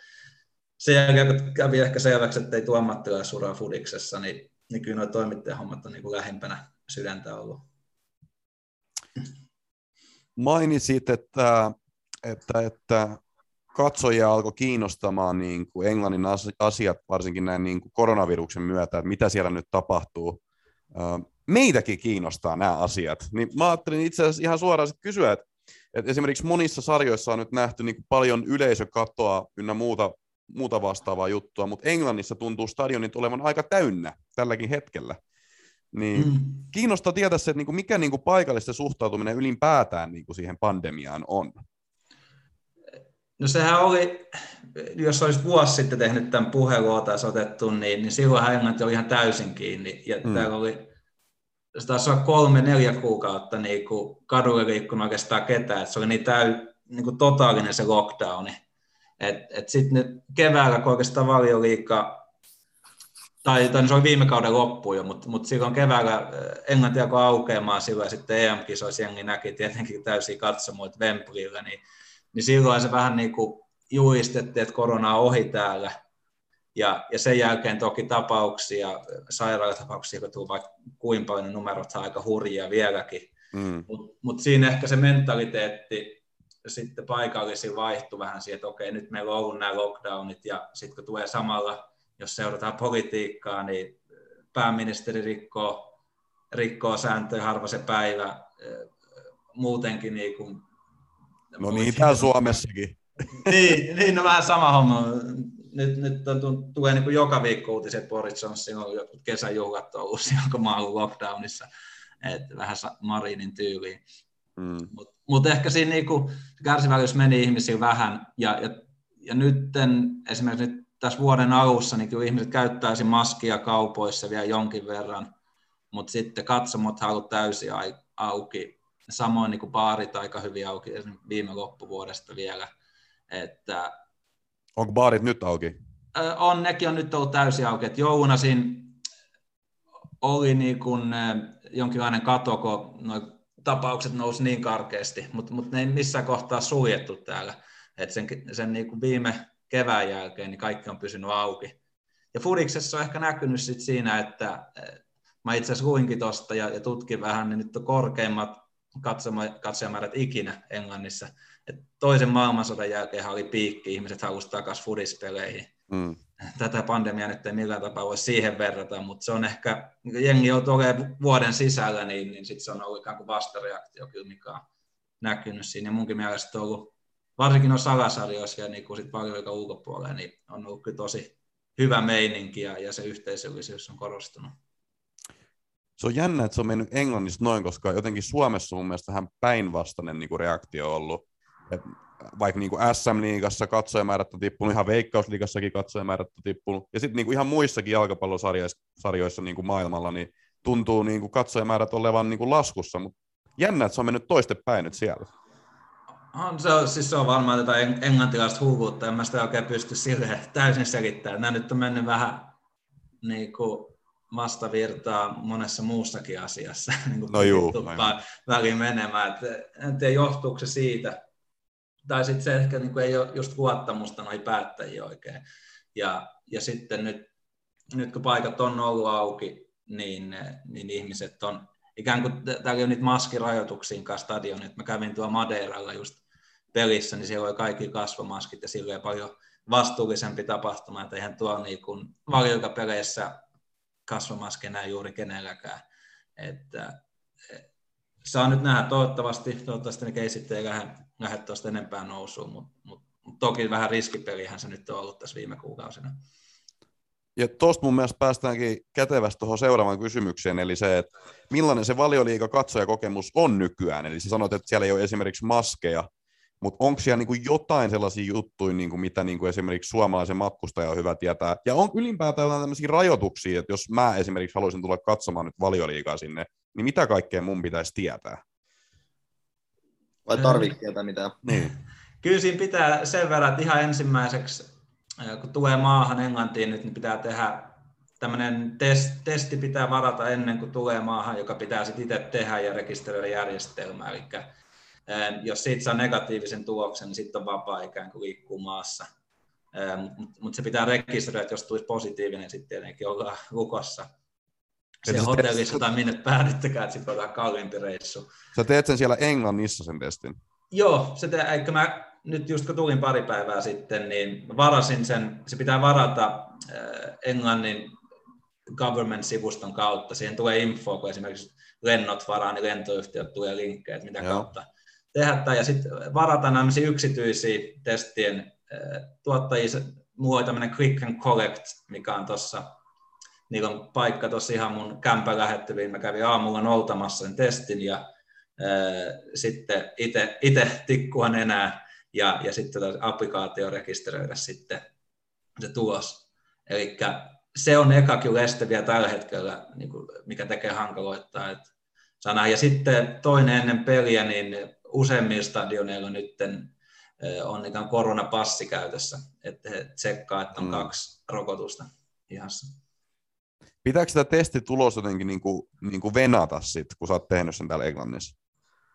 sen jälkeen, kävi ehkä selväksi, että ei tuo ammattilaisuraa Fudiksessa, niin, niin kyllä nuo toimittajahommat on niin kuin lähimpänä sydäntä ollut. Mainitsit, että, että, että katsojia alkoi kiinnostamaan niin kuin Englannin asiat, varsinkin näin niin kuin koronaviruksen myötä, että mitä siellä nyt tapahtuu. Meitäkin kiinnostaa nämä asiat. Niin mä ajattelin itse asiassa ihan suoraan kysyä, että, että esimerkiksi monissa sarjoissa on nyt nähty niin kuin paljon yleisökatoa ynnä muuta, muuta vastaavaa juttua, mutta Englannissa tuntuu stadionit olevan aika täynnä tälläkin hetkellä. Niin mm. kiinnostaa tietää se, että niin kuin mikä niin kuin paikallisten suhtautuminen ylipäätään niin kuin siihen pandemiaan on. No sehän oli, jos olisit vuosi sitten tehnyt tämän puhelua tai otettu, niin, niin silloinhan Englanti oli ihan täysin kiinni. Ja mm. täällä oli, se taisi olla kolme, neljä kuukautta niin kuin kadulle liikkunut oikeastaan ketään. Että se oli niin, täy, niin kuin totaalinen se lockdowni. Et, et sitten nyt keväällä, kun oikeastaan liikaa, tai, tai se oli viime kauden loppu jo, mutta, mutta silloin keväällä äh, Englanti alkoi aukeamaan silloin, ja sitten EM-kisoissa jengi näki tietenkin täysin katsomoita Wembleyllä, niin niin silloin se vähän niin kuin juistettiin, että korona on ohi täällä. Ja, ja sen jälkeen toki tapauksia, sairaalatapauksia, kun tuli vaikka kuinka paljon, numerot on aika hurjia vieläkin. Mm. Mutta mut siinä ehkä se mentaliteetti sitten paikallisiin vaihtui vähän siihen, että okei, nyt meillä on ollut nämä lockdownit, ja sitten kun tulee samalla, jos seurataan politiikkaa, niin pääministeri rikkoo, rikkoo sääntöjä harva se päivä, muutenkin niin kuin No niin, täällä Suomessakin. niin, niin, no vähän sama homma. Nyt, nyt on, tulee niin kuin joka viikko uutiset Boris Johnson on jotkut kesäjuhlat ollut siellä, kun mä ollut lockdownissa. Et vähän Marinin tyyliin. Mm. Mutta mut ehkä siinä niinku, kärsivällisyys meni ihmisiä vähän, ja, ja, ja nyt esimerkiksi nyt tässä vuoden alussa niin ihmiset käyttäisi maskia kaupoissa vielä jonkin verran, mutta sitten katsomot haluaa täysin auki, Samoin niin kuin baarit aika hyvin auki viime loppuvuodesta vielä. Että, Onko baarit nyt auki? On, nekin on nyt ollut täysin auki. Että jouluna siinä oli niin kuin jonkinlainen kato, kun nuo tapaukset nousi niin karkeasti, mutta, mutta ne ei missään kohtaa suljettu täällä. Et sen sen niin kuin viime kevään jälkeen niin kaikki on pysynyt auki. Ja Fudiksessa on ehkä näkynyt sit siinä, että mä itse asiassa luinkin tuosta ja, ja tutkin vähän, niin nyt on korkeimmat katsojamäärät ikinä Englannissa. Et toisen maailmansodan jälkeen oli piikki, ihmiset halusivat takaisin fudispeleihin. Mm. Tätä pandemiaa nyt ei millään tapaa voi siihen verrata, mutta se on ehkä, jengi joutuu olemaan vuoden sisällä, niin, niin sitten se on ollut ikään kuin vastareaktio kyllä, mikä on näkynyt siinä. Ja munkin mielestä on ollut, varsinkin on salasarjoissa ja niin kuin sit paljon ulkopuolella, niin on ollut kyllä tosi hyvä meininki ja, ja se yhteisöllisyys on korostunut se on jännä, että se on mennyt Englannissa noin, koska jotenkin Suomessa on mun mielestä vähän päinvastainen niin reaktio ollut. Et vaikka niin SM-liigassa katsojamäärät on tippunut, ihan Veikkausliigassakin katsojamäärät on tippunut, ja sitten niin ihan muissakin jalkapallosarjoissa niin kuin maailmalla, niin tuntuu niin kuin katsojamäärät olevan niin kuin laskussa, mutta jännä, että se on mennyt toistepäin nyt siellä. On, se, on, siis se on varmaan tätä englantilaista huvuutta, en mä sitä oikein pysty sille täysin selittämään. Nämä nyt on mennyt vähän niin kuin vastavirtaa monessa muussakin asiassa, niin kuin no juu, väliin menemään. Et en tiedä, johtuuko se siitä, tai sitten se ehkä niin kuin ei ole just luottamusta noihin päättäjiin oikein. Ja, ja sitten nyt nyt kun paikat on ollut auki, niin, niin ihmiset on ikään kuin, täällä on niitä maskirajoituksiin kanssa stadionit. Mä kävin tuolla Madeiralla just pelissä, niin siellä oli kaikki kasvomaskit ja silleen paljon vastuullisempi tapahtuma, että eihän tuo niin kuin valiokapeleissä kasvomaski enää juuri kenelläkään. Että, saa nyt nähdä, toivottavasti, toivottavasti ne keisit ei lähde, lähde tuosta enempää nousuun, mutta mut, mut toki vähän riskipelihän se nyt on ollut tässä viime kuukausina. Ja tuosta mun mielestä päästäänkin kätevästi tuohon seuraavaan kysymykseen, eli se, että millainen se valioliiga katsojakokemus on nykyään. Eli sä sanoit, että siellä ei ole esimerkiksi maskeja, mutta onko siellä niinku jotain sellaisia juttuja, niinku mitä niinku esimerkiksi suomalaisen matkustaja on hyvä tietää? Ja on ylipäätään jotain tämmöisiä rajoituksia, että jos mä esimerkiksi haluaisin tulla katsomaan nyt valioliigaa sinne, niin mitä kaikkea mun pitäisi tietää? Vai tarvitse tietää mitään? Niin. Kyllä siinä pitää sen verran, että ihan ensimmäiseksi, kun tulee maahan Englantiin nyt, niin pitää tehdä tämmöinen test, testi pitää varata ennen kuin tulee maahan, joka pitää sitten itse tehdä ja rekisteröidä järjestelmää. Eli jos siitä saa negatiivisen tuloksen, niin sitten on vapaa ikään kuin liikkuu maassa. Mutta mut se pitää rekisteröidä, että jos tulisi positiivinen, sitten tietenkin ollaan lukossa. Se hotellissa tai minne päädyttäkään, että sitten kalliimpi reissu. Sä teet sen siellä Englannissa sen testin? Joo, se te, eikä mä nyt just kun tulin pari päivää sitten, niin varasin sen, se pitää varata Englannin government-sivuston kautta. Siihen tulee info, kun esimerkiksi lennot varaa, niin lentoyhtiöt tulee linkkejä, että mitä Joo. kautta tehdä tämä. Ja sitten varata nämä yksityisiä testien tuottajia. Mulla oli tämmöinen Quick and Collect, mikä on tuossa niillä on paikka tuossa ihan mun kämpän lähettyviin. Mä kävin aamulla noutamassa sen testin ja ää, sitten itse tikkuan enää ja, ja sitten applikaatio rekisteröidä sitten se tulos. Eli se on eka kyllä este vielä tällä hetkellä, niin kuin, mikä tekee hankaloittaa. Että sana. Ja sitten toinen ennen peliä, niin useimmilla stadioneilla nyt on ikään koronapassi käytössä, että he tsekkaa, että on mm. kaksi rokotusta ihassa. Pitääkö sitä testitulos jotenkin niin kuin, niin kuin venata sit, kun sä oot tehnyt sen täällä Englannissa?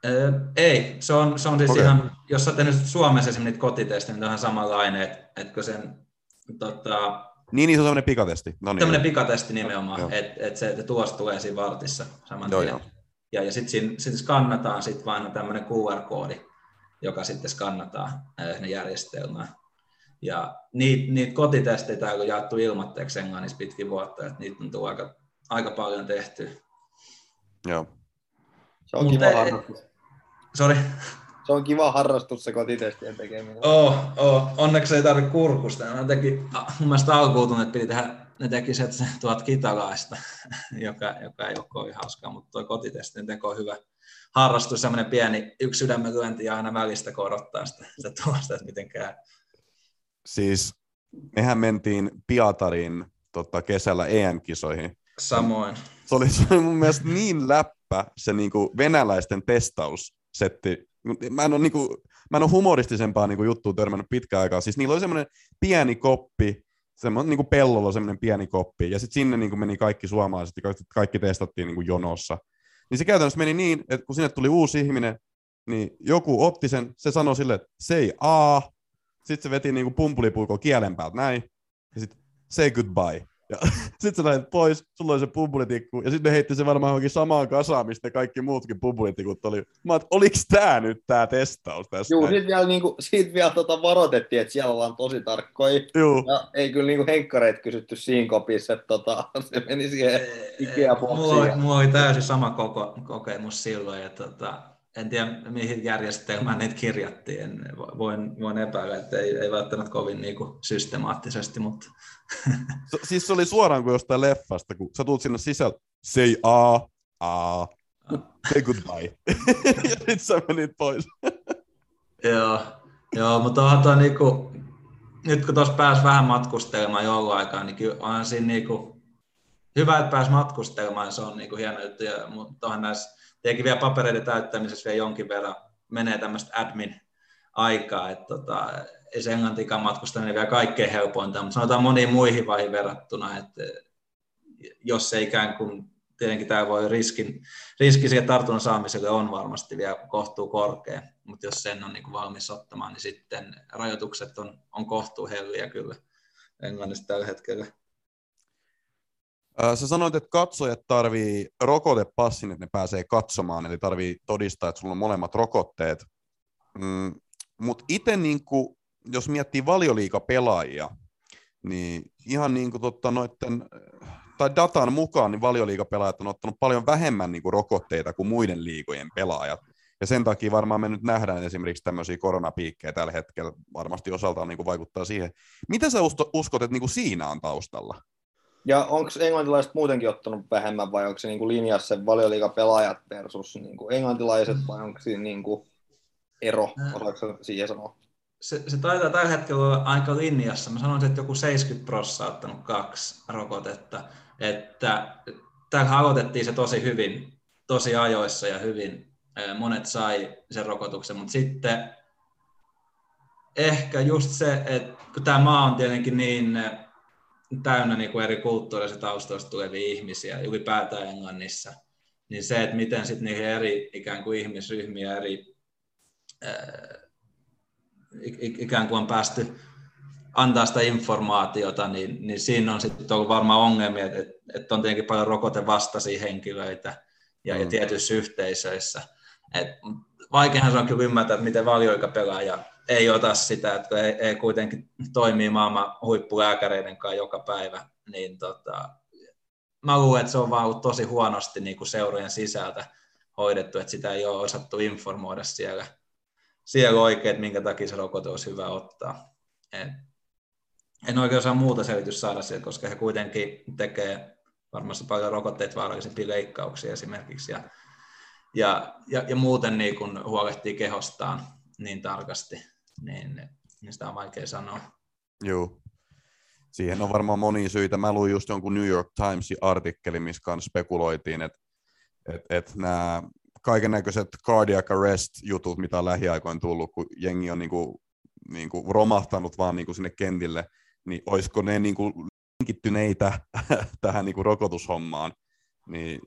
Öö, ei, se on, se on siis okay. ihan, jos sä oot tehnyt Suomessa esimerkiksi niitä kotitestejä, niin on ihan samanlainen, että, että sen tota, niin, niin se on semmoinen pikatesti. No niin. Tämmöinen pikatesti nimenomaan, että et se, että tulos tulee siinä vartissa saman joo, tien. Joo. Ja, ja sitten siinä sit skannataan sit vain tämmöinen QR-koodi, joka sitten skannataan sinne järjestelmään. Ja niitä, niitä kotitestejä on jaettu ilmatteeksi Englannissa pitkin vuotta, että niitä on tullut aika, aika paljon tehty. Joo. Se on Mutta kiva harrastus. Sorry. Se on kiva harrastus se kotitestien tekeminen. Oh, oh. Onneksi ei tarvitse kurkusta. Mä tekin, mun mielestä alkuun, että piti tehdä, ne teki se tuhat kitalaista, joka, joka ei ole kovin hauskaa, mutta tuo kotitestin teko on hyvä harrastus, semmoinen pieni yksi sydämenlyönti ja aina välistä korottaa sitä, sitä tuosta, että miten käy. Siis mehän mentiin Piatariin tota, kesällä EM-kisoihin. Samoin. Se oli, se oli mun mielestä niin läppä se niinku venäläisten testaussetti. Mä en ole, niinku, mä en ole humoristisempaa niinku juttua törmännyt pitkään aikaa. Siis niillä oli semmoinen pieni koppi, semmoinen niinku pellolla semmoinen pieni koppi, ja sitten sinne niinku meni kaikki suomalaiset, ja kaikki, kaikki testattiin niinku jonossa. Niin se käytännössä meni niin, että kun sinne tuli uusi ihminen, niin joku otti sen, se sanoi sille, että say A, sitten se veti niinku pumpulipuiko kielen päältä näin, ja sitten say goodbye. Ja sitten sä lähdet pois, sulla oli se pumpulitikku, ja sitten ne heitti se varmaan johonkin samaan kasaan, mistä kaikki muutkin pumpulitikut oli. Mä oot, oliks tää nyt tää testaus tässä? Joo, sit vielä, niinku, siitä vielä tota varoitettiin, että siellä ollaan tosi tarkkoja. Joo. Ja ei kyllä niinku henkkareita kysytty siinä kopissa, että tota, se meni siihen ikea mulla, mulla oli täysin sama koko, kokemus silloin, että tota, en tiedä mihin järjestelmään niitä kirjattiin, en, voin, voin epäillä, että ei, ei välttämättä kovin niin kuin systemaattisesti, mutta... siis se oli suoraan kuin jostain leffasta, kun sä tulet sinne sisällä, say a, a, say goodbye. ja sitten sä menit pois. joo, joo, mutta onhan toi niinku, nyt kun tuossa pääsi vähän matkustelemaan jouluaikaan, niin kyllä onhan siinä niinku, hyvä, että pääsi matkustelemaan, se on niinku hieno juttu, ja, mutta onhan näissä tietenkin vielä papereiden täyttämisessä vielä jonkin verran. Menee tämmöistä admin-aikaa, että tota, ei se englantikaan matkustaminen vielä kaikkein helpointa, mutta sanotaan moniin muihin vaihin verrattuna, että jos se ikään kuin, tietenkin tämä voi riskin, riski siihen tartunnan saamiselle on varmasti vielä kohtuu korkea, mutta jos sen on niin kuin valmis ottamaan, niin sitten rajoitukset on, on kohtuu helliä kyllä Englannissa tällä hetkellä. Sä sanoit, että katsojat tarvii rokotepassin, että ne pääsee katsomaan, eli tarvii todistaa, että sulla on molemmat rokotteet. Mm, Mutta itse, niin jos miettii valioliikapelaajia, niin ihan niin kuin totta noitten, tai datan mukaan, niin valioliikapelaajat on ottanut paljon vähemmän niin kuin rokotteita kuin muiden liigojen pelaajat. Ja sen takia varmaan me nyt nähdään esimerkiksi tämmöisiä koronapiikkejä tällä hetkellä, varmasti osaltaan niin kuin vaikuttaa siihen. Mitä sä uskot, että niin kuin siinä on taustalla? Ja onko englantilaiset muutenkin ottanut vähemmän vai onko se niin kuin linjassa se valioliikapelaajat versus niin kuin englantilaiset vai onko siinä niin kuin ero, osaako siihen sanoa? Se, se taitaa tällä hetkellä olla aika linjassa. Mä sanoisin, että joku 70 prosenttia on ottanut kaksi rokotetta. Että täällä aloitettiin se tosi hyvin, tosi ajoissa ja hyvin. Monet sai sen rokotuksen, mutta sitten ehkä just se, että kun tämä maa on tietenkin niin täynnä niin kuin eri kulttuurisista taustoista tulevia ihmisiä, ylipäätään Englannissa, niin se, että miten sitten niihin eri ikään kuin ihmisryhmiä, eri ää, ikään kuin on päästy antaa sitä informaatiota, niin, niin siinä on sitten ollut varmaan ongelmia, että, että on tietenkin paljon rokotevastaisia henkilöitä ja, mm. ja tietyissä yhteisöissä. Et vaikeahan se on kyllä ymmärtää, että miten valioikapelaaja ei ota sitä, että ei, ei kuitenkin toimii maailman huippulääkäreiden kanssa joka päivä, niin tota, mä luulen, että se on vaan tosi huonosti niin kuin seurojen sisältä hoidettu, että sitä ei ole osattu informoida siellä, siellä oikein, että minkä takia se rokote olisi hyvä ottaa. Et en oikein osaa muuta selitys saada siihen, koska he kuitenkin tekee varmasti paljon rokotteet vaarallisempia leikkauksia esimerkiksi ja, ja, ja, ja muuten niin kun huolehtii kehostaan niin tarkasti niin, niin sitä on vaikea sanoa. Joo. Siihen on varmaan moni syitä. Mä luin just jonkun New York Timesin artikkeli, missä kanssa spekuloitiin, että et, et nämä kaiken näköiset cardiac arrest-jutut, mitä on lähiaikoin tullut, kun jengi on niinku, niinku romahtanut vaan niinku sinne kentille, niin olisiko ne niinku linkittyneitä tähän niinku rokotushommaan, niin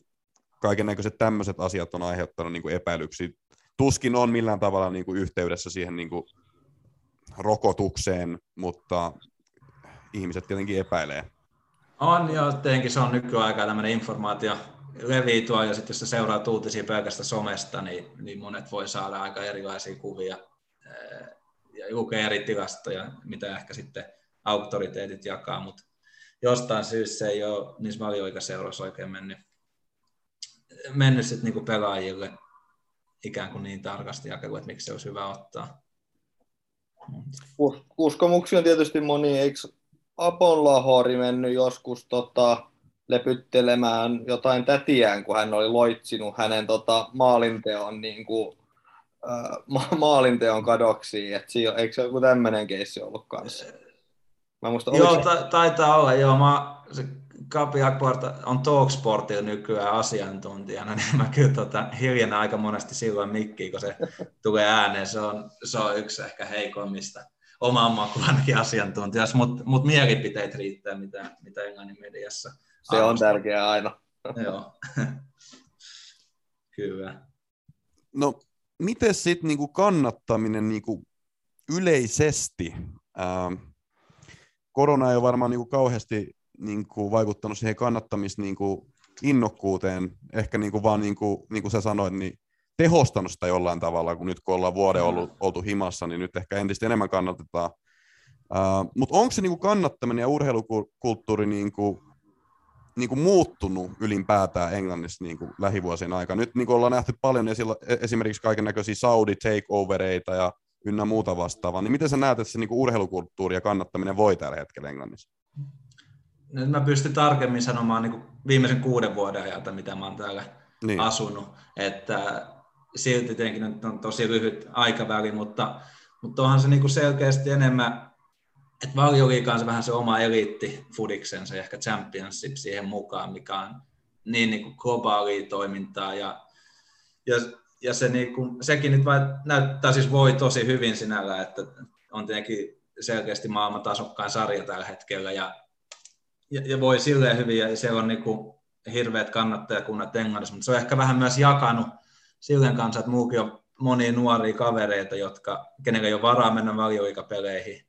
kaiken näköiset tämmöiset asiat on aiheuttanut niinku epäilyksiä. Tuskin on millään tavalla niinku yhteydessä siihen niinku rokotukseen, mutta ihmiset tietenkin epäilee. On ja tietenkin se on nykyaikaa tämmöinen informaatio levii tuo, ja sitten jos sä seuraat uutisia pelkästä somesta, niin, niin monet voi saada aika erilaisia kuvia ja lukee eri tilastoja, mitä ehkä sitten auktoriteetit jakaa, mutta jostain syystä se ei ole niissä valioikaseuroissa oikein mennyt, mennyt sitten niinku pelaajille ikään kuin niin tarkasti jakelu, että miksi se olisi hyvä ottaa. Uskomuksia on tietysti moni, eikö Apon Lahori mennyt joskus tota, lepyttelemään jotain tätiään, kun hän oli loitsinut hänen tota, maalinteon, niin kuin, äh, ma- maalinteon kadoksiin. Et siinä, eikö se joku tämmöinen keissi ollut kanssa? Mä muista, joo, ta- taitaa olla. Joo, mä, se Kapi Akbar on Talksportilla nykyään asiantuntijana, niin mä kyllä tota, hiljennän aika monesti silloin mikkiä, kun se tulee ääneen. Se on, se on yksi ehkä heikoimmista oman makuun ainakin asiantuntijassa, mutta mut mielipiteet riittää, mitä, mitä englannin mediassa. Se arvostaa. on tärkeää aina. Joo, kyllä. No, miten sitten niinku kannattaminen niinku yleisesti? Ähm, korona ei ole varmaan niinku kauheasti niin kuin, vaikuttanut siihen kannattamis niin kuin, innokkuuteen, ehkä niin kuin, vaan niin kuin, niin kuin sä sanoit, niin tehostanut sitä jollain tavalla, kun nyt kun ollaan vuoden ollut, oltu himassa, niin nyt ehkä entistä enemmän kannatetaan. Uh, Mutta onko se niin kuin kannattaminen ja urheilukulttuuri niin kuin, niin kuin muuttunut ylipäätään Englannissa niin kuin lähivuosien aikana? Nyt niin kuin ollaan nähty paljon esillä, e-, esimerkiksi kaiken näköisiä Saudi takeovereita ja ynnä muuta vastaavaa, niin miten sä näet, että se niin kuin urheilukulttuuri ja kannattaminen voi tällä hetkellä Englannissa? Nyt mä pystyn tarkemmin sanomaan niin kuin viimeisen kuuden vuoden ajalta, mitä mä oon täällä niin. asunut. Että silti tietenkin nyt on tosi lyhyt aikaväli, mutta, mutta onhan se niin kuin selkeästi enemmän, että valioliika on se vähän se oma eliitti fudiksensa ja ehkä championship siihen mukaan, mikä on niin, niin kuin globaalia toimintaa ja, ja, ja se niin kuin, sekin nyt vain näyttää siis voi tosi hyvin sinällä, että on tietenkin selkeästi maailman tasokkain sarja tällä hetkellä ja ja, ja voi silleen hyvin, ja siellä on niin kuin hirveät kannattajakunnat Englannissa, mutta se on ehkä vähän myös jakanut silleen kanssa, että muukin on monia nuoria kavereita, jotka, kenellä ei ole varaa mennä valioikapeleihin,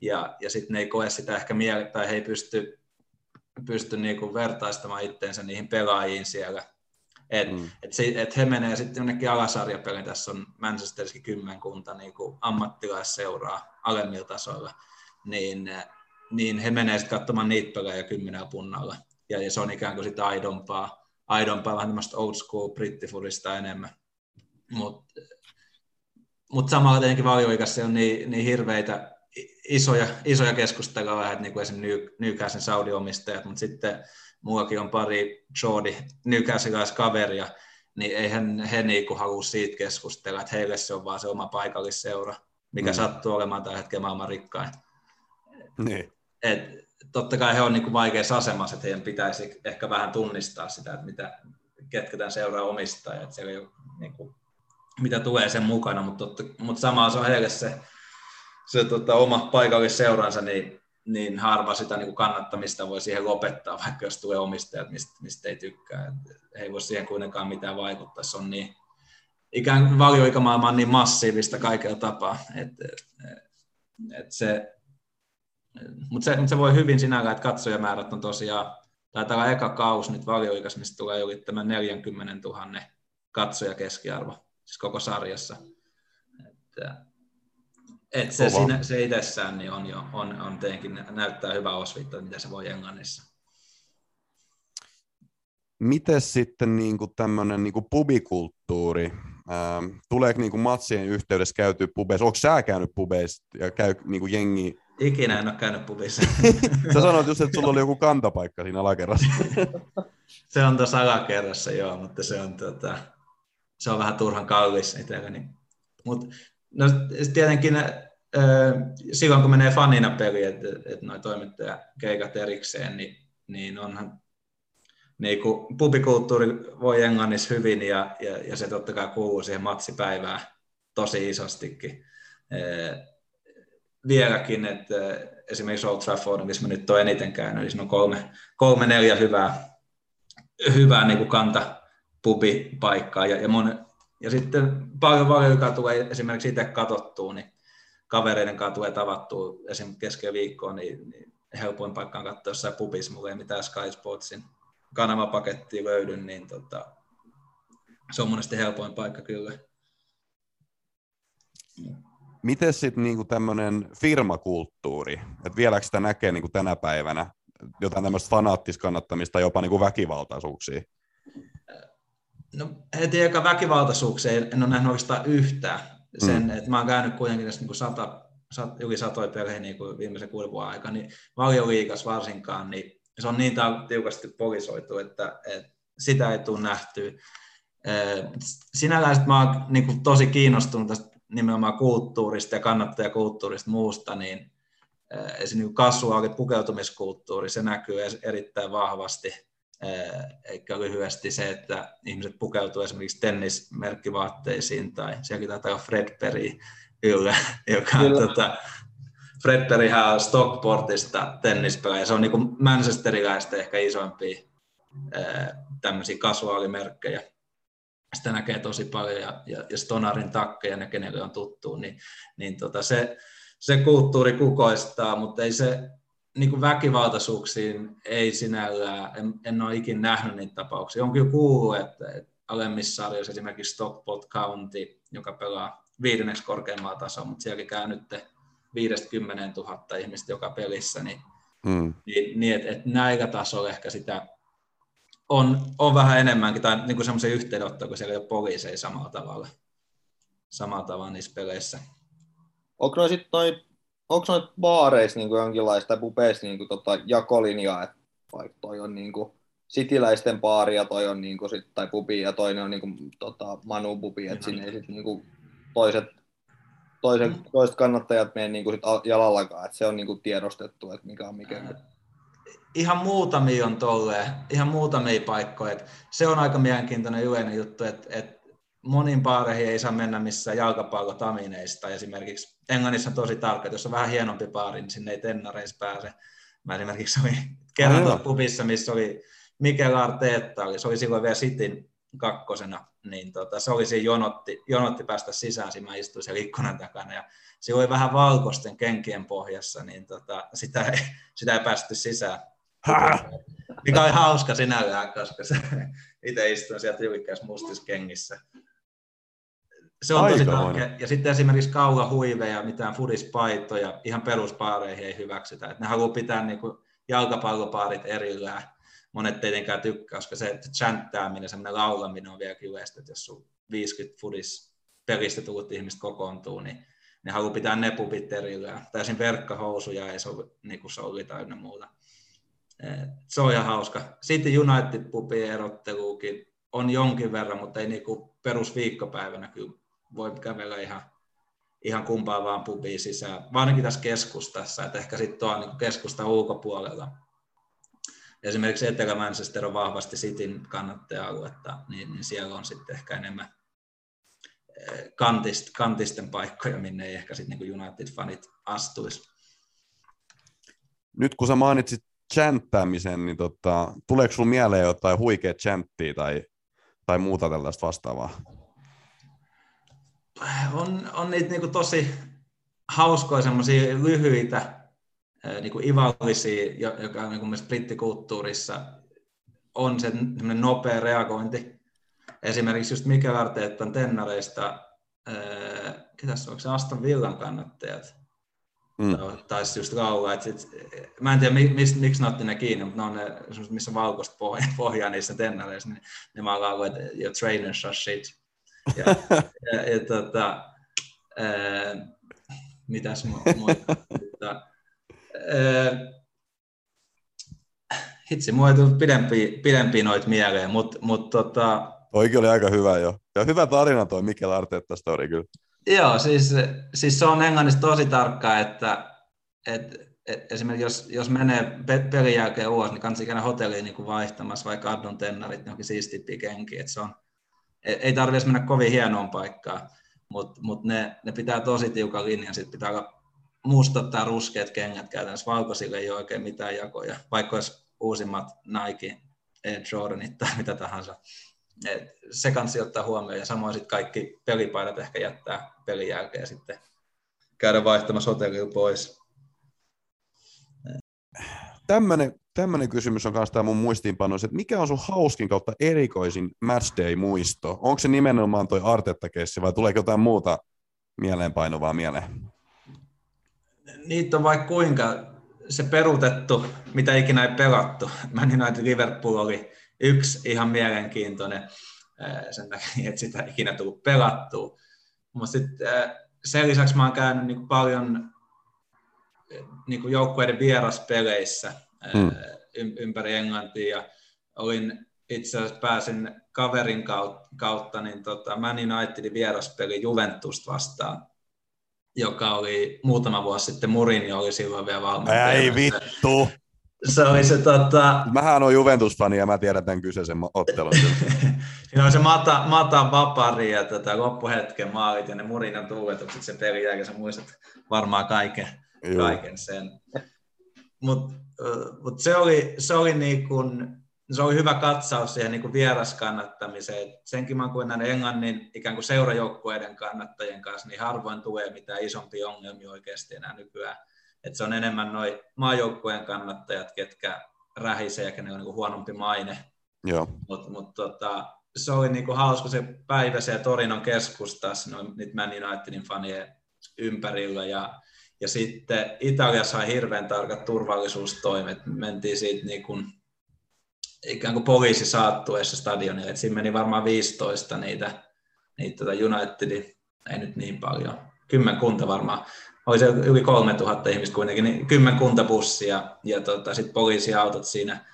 ja, ja sitten ne ei koe sitä ehkä miele, tai he ei pysty pysty niinku vertaistamaan itteensä niihin pelaajiin siellä. Et, Mm. et, se, et he menee sitten jonnekin alasarjapeliin, tässä on Manchesteriskin kymmenkunta niinku ammattilaisseuraa alemmilla tasoilla, niin, niin he menee sitten katsomaan niitä pelejä kymmenellä punnalla. Ja, ja se on ikään kuin sitä aidompaa, aidompaa vähän tämmöistä old school brittifudista enemmän. Mutta mut samalla tietenkin valioikassa on niin, niin hirveitä isoja, isoja keskusteluja, vähän, että niin kuin esimerkiksi Newcastle Saudi-omistajat, mutta sitten mullakin on pari Jordi Newcastle-kaveria, niin eihän he niinku halua siitä keskustella, että heille se on vaan se oma paikallisseura, mikä mm. sattuu olemaan tällä hetkellä maailman rikkain. Niin. Et totta kai he on niinku vaikeassa asemassa, että heidän pitäisi ehkä vähän tunnistaa sitä, että mitä, ketkä tämän seuraa omistaa, että siellä ei ole, niinku, mitä tulee sen mukana, mutta, mutta samalla se on heille se, se tota, oma paikallisseuransa, niin, niin harva sitä niin kannattamista voi siihen lopettaa, vaikka jos tulee omistajat, mistä, mistä ei tykkää. Et he ei voi siihen kuitenkaan mitään vaikuttaa. Se on niin, ikään kuin valioikamaailma on niin massiivista kaikella tapaa, että et, et se, mutta se, mut se, voi hyvin sinällään, että katsojamäärät on tosiaan, taitaa olla eka kaus nyt valioikas, mistä tulee ylittämään 40 000 katsoja keskiarvo, siis koko sarjassa. Että, et se, Kova. siinä, se itsessään niin on, jo, on, on tietenkin näyttää hyvää osviittaa, mitä se voi Englannissa. Miten sitten niinku tämmöinen niinku pubikulttuuri? Ähm, tuleeko niinku matsien yhteydessä käyty pubeissa? Onko sä käynyt pubeissa ja käy niinku jengi? Ikinä en ole käynyt pubissa. Sä sanoit just, että sulla oli joku kantapaikka siinä alakerrassa. se on tuossa alakerrassa, joo, mutta se on, tota, se on vähän turhan kallis itselleni. Mut, no, tietenkin äh, silloin, kun menee fanina peliin, että et noi toimittajakeikat erikseen, niin, niin onhan niin kuin pubikulttuuri voi Englannissa hyvin ja, ja, ja se totta kai kuuluu siihen matsipäivään tosi isostikin. Vieläkin, että esimerkiksi Old Trafford, missä mä nyt olen eniten käynyt, niin siinä on kolme, kolme neljä hyvää, hyvää niin kuin kanta pubipaikkaa ja, ja, mon, ja sitten paljon paljon, tulee esimerkiksi itse katsottua, niin kavereiden kanssa tulee tavattua esimerkiksi kesken viikkoa, niin, niin helpoin paikka on katsoa jossain pubissa, mulla ei mitään Sky Sportsin kanavapakettia löydy, niin tota, se on monesti helpoin paikka kyllä. Miten sitten niinku tämmöinen firmakulttuuri? Et vieläkö sitä näkee niinku tänä päivänä? Jotain tämmöistä fanaattiskannattamista jopa niinku väkivaltaisuuksia? No heti eka väkivaltaisuuksia en ole nähnyt oikeastaan yhtään. Sen, mm. että mä oon käynyt kuitenkin tässä niin kuin sata, sat, yli satoja pelejä niin kuin viimeisen kuuden vuoden aikana, niin valioliigas varsinkaan, niin se on niin tiukasti polisoitu, että, että sitä ei tule nähtyä. Sinällään mä oon niin kuin tosi kiinnostunut tästä nimenomaan kulttuurista ja kannattajakulttuurista muusta, niin esimerkiksi niin kasuaali pukeutumiskulttuuri, se näkyy erittäin vahvasti eikä lyhyesti se, että ihmiset pukeutuu esimerkiksi tennismerkkivaatteisiin tai sielläkin taitaa olla Fredberry yllä, joka on tota, Fredberryhän on Stockportista tennispelaaja. Se on niin Manchesteriläistä ehkä isoimpia tämmöisiä kasuaalimerkkejä. Sitä näkee tosi paljon ja, ja, ja Stonarin takkeja, ne kenelle on tuttu, niin, niin tota se, se kulttuuri kukoistaa, mutta ei se niin kuin väkivaltaisuuksiin ei sinällään, en, en ole ikinä nähnyt niitä tapauksia. On kyllä kuullut, että, että alemmissa sarjoissa esimerkiksi Stockport County, joka pelaa viidenneksi korkeammalla tasolla, mutta sielläkin käy nyt 50 000 ihmistä joka pelissä, niin, mm. niin, niin että, että näillä tasoilla ehkä sitä on, on vähän enemmänkin, tai niin kuin semmoisen yhteydenottoa, kun siellä ei ole poliiseja samalla tavalla, samalla tavalla niissä peleissä. Onko noin sitten noin onko noita baareissa niin jonkinlaista tai pubeissa niin tota, jakolinjaa, että vaikka toi on niin kuin, sitiläisten baari ja toi on niin kuin, sit, tai pubi ja toinen on niin kuin, tota, Manu pubi, että sinne ei sit, niin kuin, toiset, toiset, toiset kannattajat mene niin kuin, sit jalallakaan, että se on niin kuin, tiedostettu, että mikä on mikä. Ihan muutamia on tolleen, ihan muutamia paikkoja. Et se on aika mielenkiintoinen yleinen juttu, että et monin baareihin ei saa mennä missään jalkapallotamineista. Esimerkiksi Englannissa on tosi tarkka, että jos on vähän hienompi baari, niin sinne ei tennareissa pääse. Mä esimerkiksi olin kerran pubissa, missä oli Mikel Arteetta, oli, se oli silloin vielä Cityn kakkosena, niin tota, se oli siinä jonotti, jonotti päästä sisään, siinä mä istuin siellä ikkunan takana, ja se oli vähän valkoisten kenkien pohjassa, niin tota, sitä, ei, sitä ei päästy sisään. Mikä oli hauska sinällään, koska se itse istuin sieltä julkkäis mustis kengissä. Se on tosi tärkeä. Ja sitten esimerkiksi kaulahuiveja, mitään fudispaitoja, ihan peruspaareihin ei hyväksytä. Et ne haluaa pitää niinku jalkapallopaarit erillään. Monet tietenkään tykkää, koska se chanttääminen, semmoinen laulaminen on vielä yleistä, että jos sun 50 fudis pelistä tullut ihmistä kokoontuu, niin ne haluaa pitää ne pupit erillään. Täysin verkkahousuja ei sovi, niin kuin sollita ynnä muuta. Se on ihan hauska. Sitten United-pupien erotteluukin on jonkin verran, mutta ei niinku perusviikkopäivänä kyllä voi kävellä ihan, ihan kumpaa vaan pubiin sisään. Varsinkin tässä keskustassa, että ehkä sitten tuo niin keskusta ulkopuolella. Esimerkiksi Etelä-Manchester on vahvasti Cityn kannattaja-aluetta, niin, niin siellä on sitten ehkä enemmän kantist, kantisten paikkoja, minne ei ehkä sitten niin United-fanit astuisi. Nyt kun sä mainitsit chanttäämisen, niin tota, tuleeko sinulla mieleen jotain huikea chanttia tai, tai muuta tällaista vastaavaa? On, on niitä niin tosi hauskoja semmoisia lyhyitä, niin kuin ivallisia, joka on niin brittikulttuurissa on se nopea reagointi esimerkiksi just Mikel Arteetan tennareista, ketäs onko se Aston Villan kannattajat, mm. taisi just laulaa, että sit, mä en tiedä miksi, miksi ne otti ne kiinni, mutta ne on ne, missä valkoista pohjaa, pohjaa niissä tennareissa, niin ne vaan laulaa, että your trainer shut shit. Ja, ja, ja tota, ää, mitäs muuta? hitsi, mulla ei tullut pidempi, pidempi noita mieleen, mutta mut, tota, Toikin oli aika hyvä jo. Ja hyvä tarina toi Mikel Arteetta story kyllä. Joo, siis, siis se on englannissa tosi tarkkaa, että et, et, esimerkiksi jos, jos menee pelin jälkeen ulos, niin kannattaa ikinä hotelliin niin kuin vaihtamassa vaikka Addon tennarit johonkin siistippiä kenkiä. Et se on, ei, ei tarvitse mennä kovin hienoon paikkaan, mutta mut ne, ne, pitää tosi tiukan linjan. Sitten pitää olla mustat tai ruskeat kengät käytännössä. Valkoisille ei ole oikein mitään jakoja, vaikka olisi uusimmat Nike Jordanit tai mitä tahansa. Et se kanssa ottaa huomioon ja samoin sitten kaikki pelipaidat ehkä jättää pelin jälkeen sitten käydä vaihtamassa hotellilla pois. Tämmöinen, tämmöinen kysymys on myös tämä mun muistiinpano, että mikä on sun hauskin kautta erikoisin matchday-muisto? Onko se nimenomaan toi Artetta-kessi vai tuleeko jotain muuta mieleenpainuvaa mieleen? Niitä on vaikka kuinka se perutettu, mitä ikinä ei pelattu. Man United Liverpool oli yksi ihan mielenkiintoinen sen takia, että sitä ei ikinä tullut pelattua. Mutta sitten sen lisäksi mä oon käynyt niin paljon niin kuin joukkueiden vieraspeleissä hmm. ympäri Englantia ja olin itse asiassa pääsin kaverin kautta, kautta niin tota Man Unitedin vieraspeli Juventus vastaan, joka oli muutama vuosi sitten, Mourinho oli silloin vielä valmentaja. Ei vittu! se oli se tota... Mähän on Juventus-fani ja mä tiedän tämän kyseisen ottelun. Siinä on se Mata, Mata Vapari ja tota, loppuhetken maalit ja ne Murinan tuuletukset se peli ja sä muistat varmaan kaiken, kaiken sen. Mutta mut se oli, se oli niin kun, se oli hyvä katsaus siihen niin vieraskannattamiseen. Senkin mä kuin Englannin ikään kuin seurajoukkueiden kannattajien kanssa, niin harvoin tulee mitään isompia ongelmia oikeasti enää nykyään että se on enemmän noin maajoukkueen kannattajat, ketkä rähisee ja kenellä on niin huonompi maine. Mutta mut, tota, se oli niin kuin hauska se päivä siellä Torinon keskustassa, noin nyt Man Unitedin fanien ympärillä ja, ja sitten Italia sai hirveän tarkat turvallisuustoimet. Mentiin siitä niin kuin, ikään kuin poliisi saattuessa stadionille, että siinä meni varmaan 15 niitä, niitä tota Unitedin, ei nyt niin paljon, kymmenkunta varmaan. Oli se yli 3000 ihmistä kuitenkin, niin kymmenkunta bussia ja tota, sitten poliisiautot siinä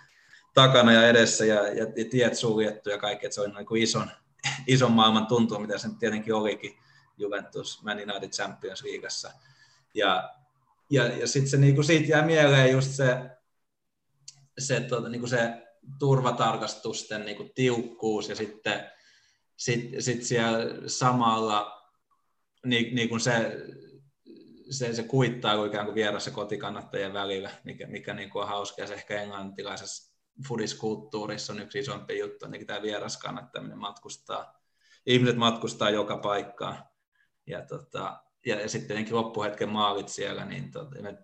takana ja edessä ja, ja, ja tiet suljettu ja kaikki, että se oli niin kuin ison, ison maailman tuntuu, mitä se tietenkin olikin. Juventus Man United Champions Leagueassa. Ja, ja, ja sitten se, niin kuin siitä jää mieleen just se, se, tota, niin kuin se turvatarkastusten niin kuin tiukkuus ja sitten sit, sit siellä samalla niin, niin kuin se, se, se kuittaa ikään kuin vieras- kotikannattajien välillä, mikä, mikä niin kuin on hauska. Ja se ehkä englantilaisessa fudiskulttuurissa on yksi isompi juttu, niin tämä vieraskannattaminen matkustaa. Ihmiset matkustaa joka paikkaan. Ja, tota, ja, ja sitten tietenkin loppuhetken maalit siellä, niin tota, me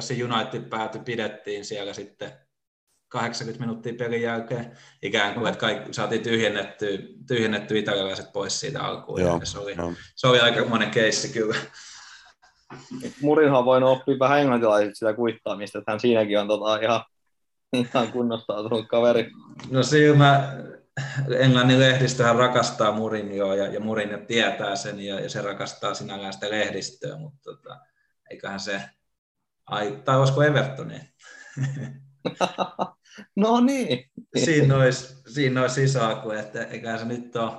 se United pääty pidettiin siellä sitten 80 minuuttia pelin jälkeen, ikään kuin, että kaikki saatiin tyhjennetty, tyhjennetty italialaiset pois siitä alkuun. Joo, ja se, oli, se oli aika monen keissi kyllä. Murinhan on voinut oppia vähän englantilaiset sitä kuittaamista, että hän siinäkin on tota ihan, ihan kunnostautunut kaveri. No siinä mä, Englannin lehdistöhän rakastaa Murinjoa ja, ja Murinjo tietää sen ja, ja se rakastaa sinällään sitä lehdistöä, mutta tota, eiköhän se, ai, tai olisiko Evertoni? no niin. siinä olisi, siinä olisi sisäaku, että eiköhän se nyt ole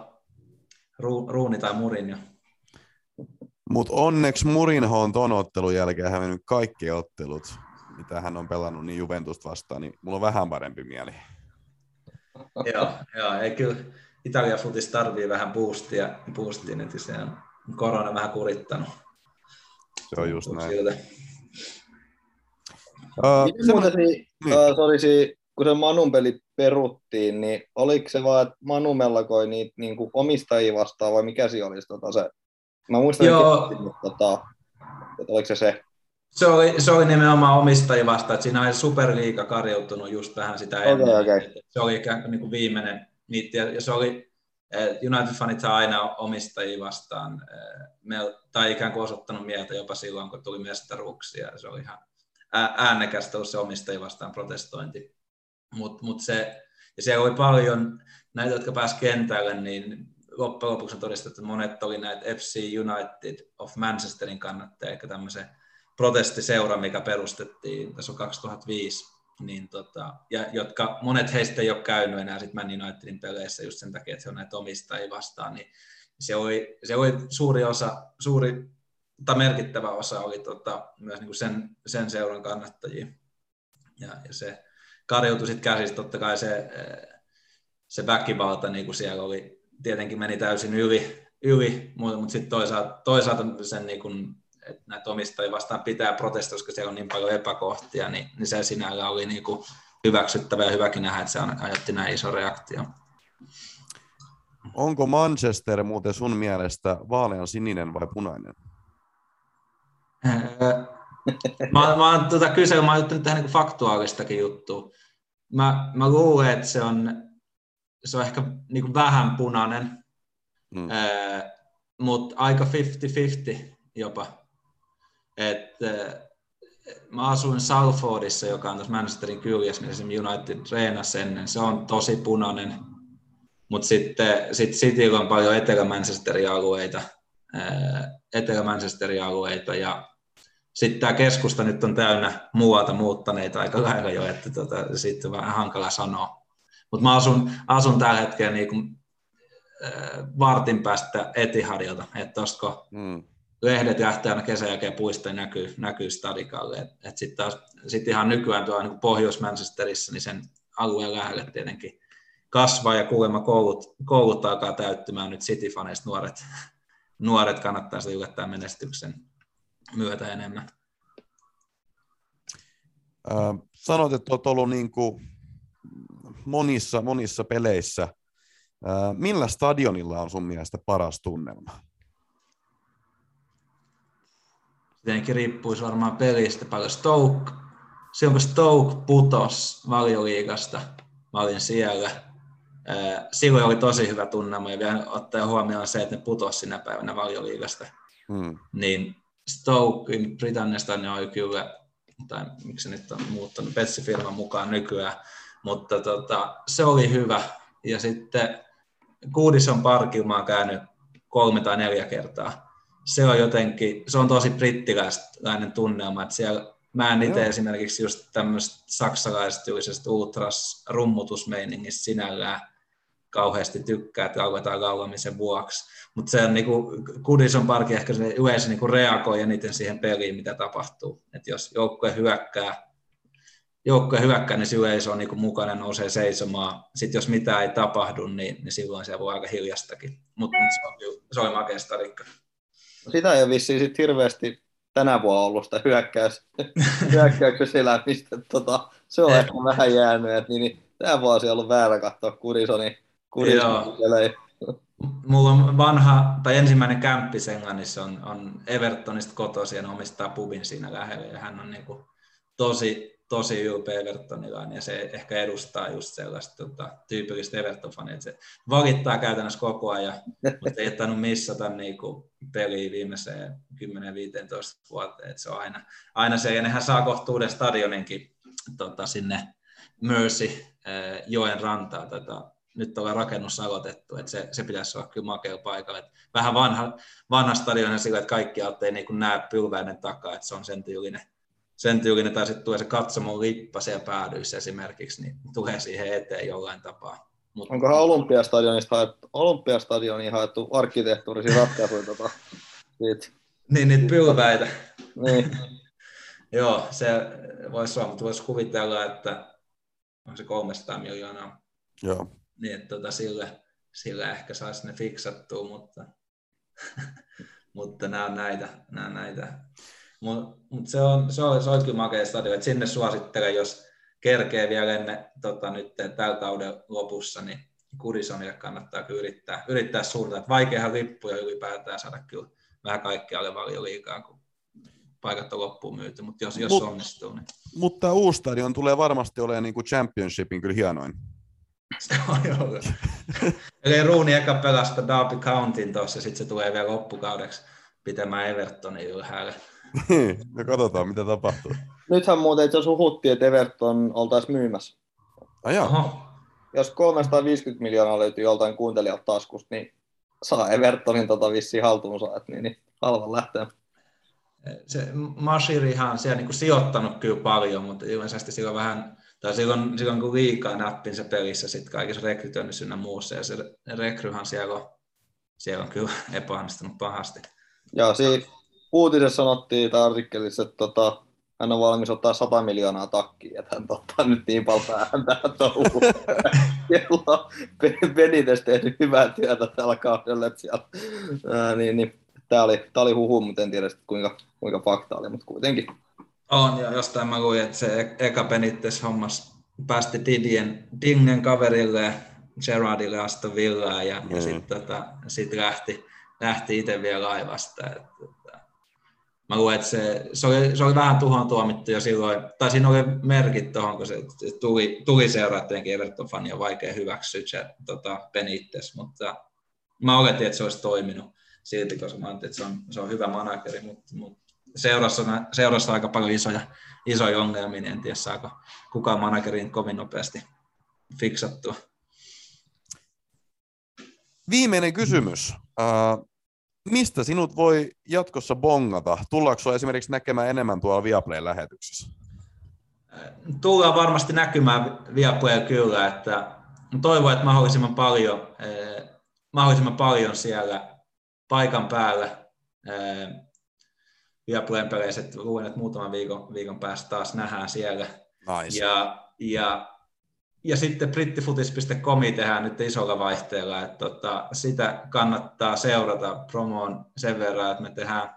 Ru, Ruuni tai Murinjo. Mutta onneksi Murinho on ton ottelun jälkeen hävinnyt kaikki ottelut, mitä hän on pelannut niin Juventusta vastaan, niin mulla on vähän parempi mieli. joo, joo, ei kyllä Italia futis tarvii vähän boostia, boostia nyt se on korona vähän kurittanut. Se on just näin. Siltä. Uh, Miten muuten, si, niin. uh, sorry, si, kun se Manun peli peruttiin, niin oliko se vaan, että Manu mellakoi niitä niin kuin omistajia vastaan vai mikä siinä olisi tota se? Mä muistan, Joo. että, mutta, tota, että oliko se se? Se oli, se oli nimenomaan omistajia vastaan, että siinä oli Superliiga karjoutunut just vähän sitä Okei, ennen. okei. Se oli ikään kuin, niin kuin viimeinen niitti, ja se oli, eh, United-fanit aina omistajia vastaan, eh, tai ikään kuin osoittanut mieltä jopa silloin, kun tuli mestaruuksia. Se oli ihan ää- äänekästä ollut se omistajia vastaan protestointi. Mut, mut se, ja siellä oli paljon näitä, jotka pääsivät kentälle, niin loppujen lopuksi on todistettu, että monet oli näitä FC United of Manchesterin kannattajia, eli tämmöisen protestiseura, mikä perustettiin, tässä on 2005, niin tota, ja jotka, monet heistä ei ole käynyt enää sit Man Unitedin peleissä just sen takia, että se on näitä omistajia vastaan, niin se oli, se oli suuri osa, suuri tai merkittävä osa oli tota, myös niin kuin sen, sen seuran kannattajia. Ja, ja se karjoutui sitten käsistä, totta kai se, eh, se väkivalta niin kuin siellä oli, tietenkin meni täysin yli, yli mutta, sitten toisaalta, toisaalta sen niin kuin, että näitä omistajia vastaan pitää protestoida, koska siellä on niin paljon epäkohtia, niin, niin se sinällä oli niin kuin hyväksyttävä ja hyväkin nähdä, että se aiheutti näin iso reaktio. onko Manchester muuten sun mielestä vaalean sininen vai punainen? Öö, mä, mä oon tuota kysellyt, mä oon juttanut tähän niin faktuaalistakin juttua. Mä, mä luulen, että se on, se on ehkä niin kuin vähän punainen, Mm. öö, mutta aika 50-50 jopa. Et, öö, mä asuin Salfordissa, joka on tuossa Manchesterin kyljessä, missä United treenasi ennen. Se on tosi punainen, mutta sitten sit Cityllä on paljon Etelä-Manchesterin alueita, Etelä-Manchesterin alueita ja sitten tämä keskusta nyt on täynnä muualta muuttaneita aika lailla jo, että tota, siitä on vähän hankala sanoa. Mutta mä asun, asun tällä hetkellä niin kuin, äh, vartin päästä Etihadilta, että kun Mm. lehdet lähtee aina kesän jälkeen puista ja näkyy, näkyy stadikalle. Et, et sitten sit ihan nykyään tuolla niin Pohjois-Manchesterissa, niin sen alueen lähelle tietenkin kasvaa ja kuulemma koulut, koulut alkaa täyttymään nyt City-faneista nuoret, nuoret kannattaa sitä yllättää menestyksen myötä enemmän. Sanoit, että olet ollut niin kuin monissa, monissa peleissä. Millä stadionilla on sun mielestä paras tunnelma? Tietenkin riippuisi varmaan pelistä paljon. Stoke, silloin kun Stoke putos valioliigasta, mä olin siellä. Silloin oli tosi hyvä tunnelma ja vielä ottaa huomioon se, että ne putos sinä päivänä valioliigasta. Mm. Niin Stokein Britanniasta ne oli kyllä, tai miksi nyt on muuttanut Petsifirman mukaan nykyään, mutta tota, se oli hyvä. Ja sitten Goodison Parkilla mä oon käynyt kolme tai neljä kertaa. Se on jotenkin, se on tosi brittiläinen tunnelma, että siellä Mä en itse esimerkiksi just tämmöistä saksalaistyyllisestä ultras rummutusmeiningistä sinällään kauheasti tykkää, että lauletaan laulamisen vuoksi. Mutta se on niinku, Goodison Park ehkä se yleensä niinku reagoi eniten siihen peliin, mitä tapahtuu. Et jos joukkue hyökkää, joukkue hyökkää, niin se yleisö on niinku mukana, nousee seisomaan. Sitten jos mitään ei tapahdu, niin, niin silloin se voi aika hiljastakin. Mutta mut se, on se oli makea stadikka. Sitä ei ole vissiin sit hirveästi tänä vuonna ollut sitä hyökkäys, hyökkäyksessä elämistä. Tota, se on Eh. ehkä vähän jäänyt, että niin, niin, tämä vuosi on ollut väärä katsoa Kurisonin, Kurisonin pelejä. Mulla on vanha, tai ensimmäinen kämppis Englannissa on, on Evertonista kotoisin ja omistaa pubin siinä lähellä. Ja hän on niinku tosi, tosi ylpeä Evertonilainen ja se ehkä edustaa just sellaista tota, tyypillistä Everton-fania, että se valittaa käytännössä koko ajan, mutta ei ole tainnut missata niinku peliä viimeiseen 10-15 vuoteen, se on aina, aina se, ja nehän saa kohtuuden stadioninkin tota, sinne Mercy joen rantaan. Tota, nyt ollaan rakennus aloitettu, että se, se pitäisi olla kyllä makea paikalla. Että vähän vanha, vanha stadion sillä, että kaikki ei niin näe pylväinen takaa, että se on sen tyylinen, sen tyylinen tai sitten tulee se katsomon lippa siellä päädyissä esimerkiksi, niin tulee siihen eteen jollain tapaa. Mut, Onkohan Olympiastadionista haettu, Olympiastadioniin haettu arkkitehtuurisia ratkaisuja tota, siitä? Niin, niitä pylväitä. niin. Joo, se voisi olla, mutta voisi kuvitella, että on se 300 miljoonaa. Joo. Niin, että tota, sillä, sillä ehkä saisi ne fiksattua, mutta, mutta nämä on näitä. Nämä on näitä. Mutta mut se, on, se, on, se on kyllä makea stadion, että sinne suosittelen, jos kerkee vielä ennen tota, nyt tällä kauden lopussa, niin Kudisonille kannattaa kyllä yrittää, yrittää suunnata. Vaikeahan lippuja ylipäätään saada kyllä vähän kaikkialle paljon liikaa, kun paikat on loppuun myyty, mutta jos, jos Mut, onnistuu. Niin... Mutta uusi stadion tulee varmasti olemaan niin kuin championshipin kyllä hienoin. Se on joo. Eli Ruuni eka pelasta Derby Countyn tuossa, sitten se tulee vielä loppukaudeksi pitämään Evertonin ylhäällä. Niin, me katsotaan mitä tapahtuu. Nythän muuten itse huhuttiin, että Everton oltaisiin myymässä. Ai Oho. Jos 350 miljoonaa löytyy joltain kuuntelijalta taskusta, niin saa Evertonin tota vissiin haltuunsa, että niin, niin halvan lähtee se Mashirihan on siellä niin kuin sijoittanut kyllä paljon, mutta ilmeisesti silloin vähän, tai silloin, silloin kun liikaa nappin se pelissä sitten kaikissa rekrytoinnissa ynnä muussa, ja se rekryhan siellä on, siellä on kyllä epäonnistunut pahasti. Joo, siinä uutisessa sanottiin tai artikkelissa, että tota, hän on valmis ottaa 100 miljoonaa takkiin, että hän ottaa nyt niin paljon päähän tähän touhuun. Benitez tehnyt hyvää työtä tällä kaudella, että siellä, ää, niin, niin, tämä oli, tämä oli huhu, mutta en tiedä kuinka, kuinka fakta oli, mutta kuitenkin. On, ja jostain mä luin, että se e- eka Penittes hommas päästi Didien, Dingen kaverille Gerardille Aston Villaan ja, mm. ja sitten tota, sit lähti, lähti itse vielä laivasta. Et, tota, mä luin, että se, se, oli, se oli vähän tuhon tuomittu jo silloin, tai siinä oli merkit tuohon, kun se, tuli, tuli seuraa tietenkin Everton-fania vaikea hyväksyä se tota, Benitez, mutta mä oletin, että se olisi toiminut silti, koska mä että se on, se on hyvä manageri, mutta, mutta seurassa, seurassa aika paljon isoja, isoja ongelmia, niin en tiedä saako kukaan managerin kovin nopeasti fiksattua. Viimeinen kysymys. Uh, mistä sinut voi jatkossa bongata? Tullaanko esimerkiksi näkemään enemmän tuolla Viaplayn lähetyksissä? Tullaan varmasti näkymään Viaplay kyllä, että toivon, että mahdollisimman paljon, eh, mahdollisimman paljon siellä paikan päällä Viaplayn peleissä, että luulen, että muutaman viikon, viikon päästä taas nähdään siellä. Nice. Ja, ja, ja sitten brittifutis.comi tehdään nyt isolla vaihteella, että tota, sitä kannattaa seurata promoon sen verran, että me tehdään,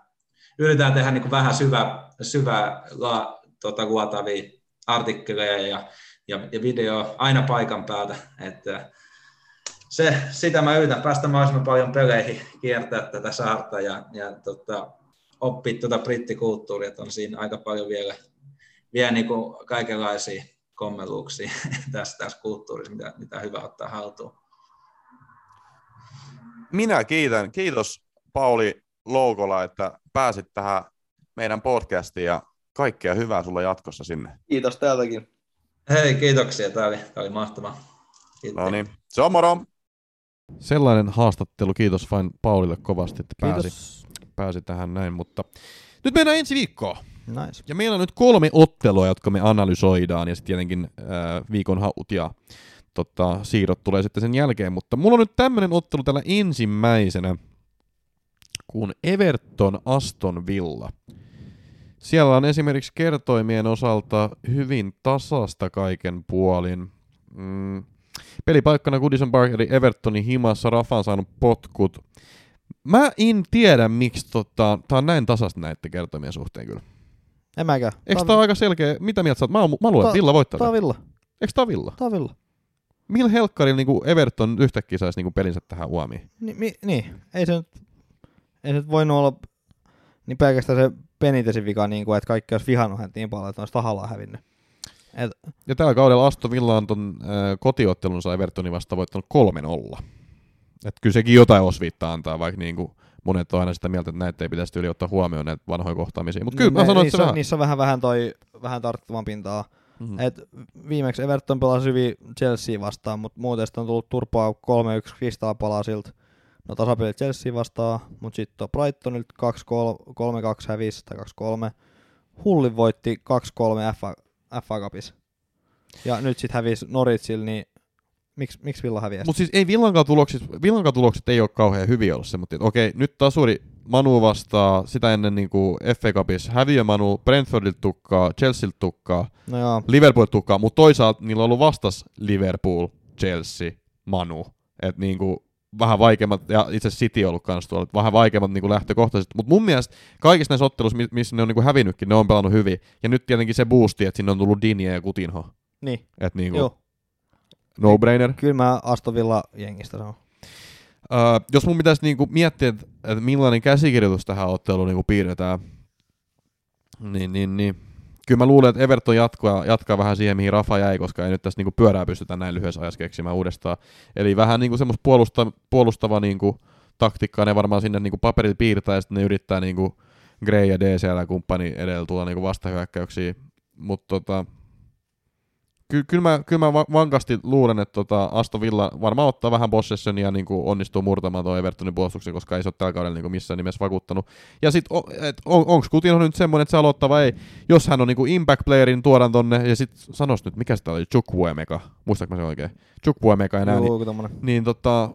yritetään tehdä niin kuin vähän syvä, syvä la, tota, luotavia artikkeleja ja, ja, ja video aina paikan päältä, että se, sitä mä yritän päästä mahdollisimman paljon peleihin, kiertää tätä saarta ja, ja tota, oppia tuota brittikulttuuria, että on siinä aika paljon vielä, vielä niin kuin kaikenlaisia kommelluuksia tässä, tässä kulttuurissa, mitä, mitä hyvä ottaa haltuun. Minä kiitän. Kiitos Pauli Loukola, että pääsit tähän meidän podcastiin ja kaikkea hyvää sulla jatkossa sinne. Kiitos täältäkin. Hei, kiitoksia. Tämä oli, tämä oli mahtavaa. Kiitos. No niin, se on moro. Sellainen haastattelu. Kiitos vain Paulille kovasti, että pääsi, pääsi tähän näin. Mutta nyt mennään ensi viikkoon. Nice. Ja meillä on nyt kolme ottelua, jotka me analysoidaan, ja sitten tietenkin äh, viikon haut ja tota, siirrot tulee sitten sen jälkeen. Mutta mulla on nyt tämmöinen ottelu tällä ensimmäisenä, kuin Everton Aston Villa. Siellä on esimerkiksi kertoimien osalta hyvin tasasta kaiken puolin. Mm, Pelipaikkana Goodison Park eli Evertonin himassa, Rafa on saanut potkut. Mä en tiedä, miksi tota, tää on näin tasasta näiden kertomien suhteen kyllä. En mäkään. Eikö tää, tää on aika selkeä? Mitä mieltä sä oot? Mä, mä luulen, että Villa voittaa. Tää on Villa. Eikö tää Villa? Tää on Villa. Millä helkkarilla niin Everton yhtäkkiä saisi niin pelinsä tähän huomiin? Ni, mi, niin, ei se nyt, ei se nyt voinut olla Niin pelkästään se Benitezin vika, niin kuin, että kaikki olisi vihannut häntä niin paljon, että olisi tahallaan hävinnyt. Et, Ja tällä kaudella Aston Villa on ton äh, kotiottelunsa Evertonin vasta voittanut 3-0. Et kyllä sekin jotain osviittaa antaa, vaikka niinku monet on aina sitä mieltä, että näitä ei pitäisi yli ottaa huomioon näitä vanhoja kohtaamisia. Mutta kyllä niin mä ne- sanoin, että se vähän... niissä on vähän, vähän, toi, vähän tarttuvan pintaa. Mhm. Mm. Et viimeksi Everton pelasi hyvin Chelsea vastaan, mutta muuten on tullut turpaa 3-1 Crystal Palaceilta. No tasapelit Chelsea vastaan, mutta sitten on Brightonilta 2-3 3-2 hävisi tai 2-3. Hullin voitti 2-3 FA, FA Cupissa. Ja nyt sitten hävisi Norwichille, niin miksi, miksi Villa häviää? Mutta siis ei Villankaan tulokset, Villankaan tulokset ei ole kauhean hyviä ollut se, mutta okei, nyt tasuri Manu vastaa sitä ennen niinku FA Cupissa häviö Manu, Brentfordilta tukkaa, Chelsealta tukkaa, No joo, Liverpool tukkaa, mutta toisaalta niillä on ollut vastas Liverpool, Chelsea, Manu. Et niinku vähän vaikeammat, ja itse asiassa City on ollut kanssa tuolla, vähän vaikeammat niinku lähtökohtaisesti. Mutta mun mielestä kaikissa näissä otteluissa, mi- missä ne on niinku hävinnytkin, ne on pelannut hyvin. Ja nyt tietenkin se boosti, että sinne on tullut Dinje ja Kutinho. niin, Et niinku joo. No-brainer. Kyllä mä Aston Villa jengistä sanon. Öö, jos mun pitäisi niinku miettiä, että et millainen käsikirjoitus tähän otteluun niinku piirretään, niin, niin, niin kyllä mä luulen, että Everton jatkaa, jatkaa vähän siihen, mihin Rafa jäi, koska ei nyt tässä niinku pyörää pystytä näin lyhyessä ajassa keksimään uudestaan. Eli vähän niinku semmoista puolusta, puolustava niinku taktiikkaa ne varmaan sinne niinku paperit piirtää, ja sitten ne yrittää niinku Gray ja DCL ja kumppani edellä tulla niinku vastahyökkäyksiä. Mutta tota, Ky- kyllä mä, kyllä mä va- vankasti luulen, että tota Aston Villa varmaan ottaa vähän possessionia ja niin onnistuu murtamaan tuon Evertonin puolustuksen, koska ei se ole tällä kaudella niin missään nimessä vakuuttanut. Ja sitten on, onko Coutinho nyt semmoinen, että se aloittaa vai ei? Jos hän on niin impact playerin, tuodaan tonne ja sitten sanos nyt, mikä sitä oli, Chukwuemeka, muistaako mä se oikein? Chukwuemeka enää, niin, Joo, joku tommonen. niin tota,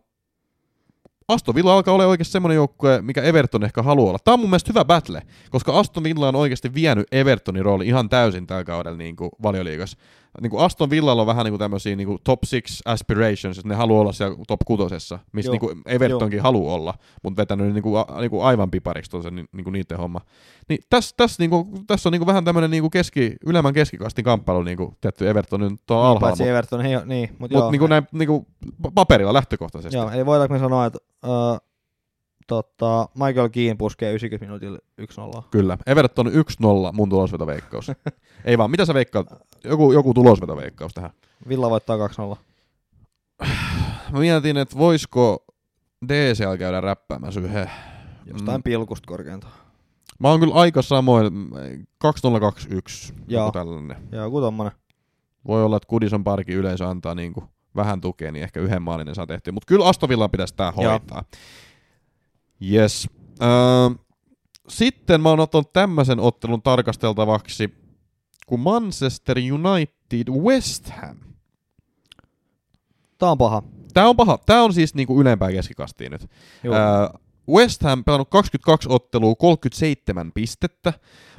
Aston Villa alkaa olla oikeasti semmoinen joukkue, mikä Everton ehkä haluaa olla. Tämä on mun mielestä hyvä battle, koska Aston Villa on oikeasti vienyt Evertonin rooli ihan täysin tällä kaudella niin kuin valioliigassa. Niin kuin Aston Villalla on vähän niin kuin tämmöisiä niin kuin top six aspirations, että ne haluaa olla siellä top kutosessa, missä Joo. niin kuin Evertonkin haluaa olla, mutta vetänyt niin kuin, a- niin kuin aivan pipariksi tuossa niin, niin kuin niiden homma. Niin tässä, tässä, niin kuin, tässä on niin kuin vähän tämmöinen niin kuin keski, ylemmän keskikastin kamppailu, niin kuin tietty Evertonin tuo alhaalla, Paitsi mutta Everton niin, mutta mut joo. niin kuin näin, niin kuin paperilla lähtökohtaisesti. Joo, eli voidaanko me sanoa, että uh, tota, Michael Keane puskee 90 minuutilla 1-0. Kyllä. Everton 1-0 mun tulosvetoveikkaus. Ei vaan, mitä sä veikkaat? Joku, joku tulosvetoveikkaus tähän. Villa voittaa 2-0. Mä mietin, että voisiko DCL käydä räppäämässä yhden. Jostain Mm. pilkusta korkeintaan. Mä oon kyllä aika samoin, mm, 2021, Joo. joku tällainen. Joo, joku tommonen. Voi olla, että Kudison parki yleisö antaa niinku vähän tukea, niin ehkä yhden maalin ne saa tehtyä. Mutta kyllä Aston Villan pitäisi tää Joo. Yes. Öö, sitten mä oon ottanut tämmöisen ottelun tarkasteltavaksi, kuin Manchester United West Ham. Tää on paha. Tää on paha. Tää on siis niinku ylempää keskikastia nyt. Joo. Ää, West Ham pelannut 22 ottelua, 37 pistettä.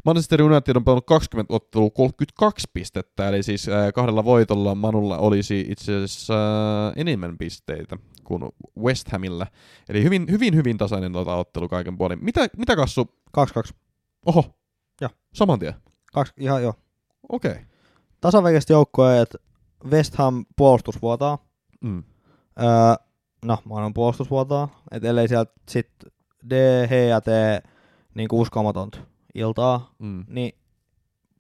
Manchester United on pelannut 20 ottelua, 32 pistettä. Eli siis ää, kahdella voitolla Manulla olisi itse asiassa ää, enemmän pisteitä kuin West Hamilla. Eli hyvin, hyvin, hyvin tasainen tota ottelu kaiken puolin. Mitä, mitä Kassu? 2-2. Oho. Joo. Saman tien. Kaksi, ihan joo. Okei. Okay. Joukkoja, että West Ham puolustus vuotaa. Mm. Öö, no, maailman puolustus vuotaa. Et ellei sieltä sit DH ja tee niinku uskomatonta iltaa, Mm. niin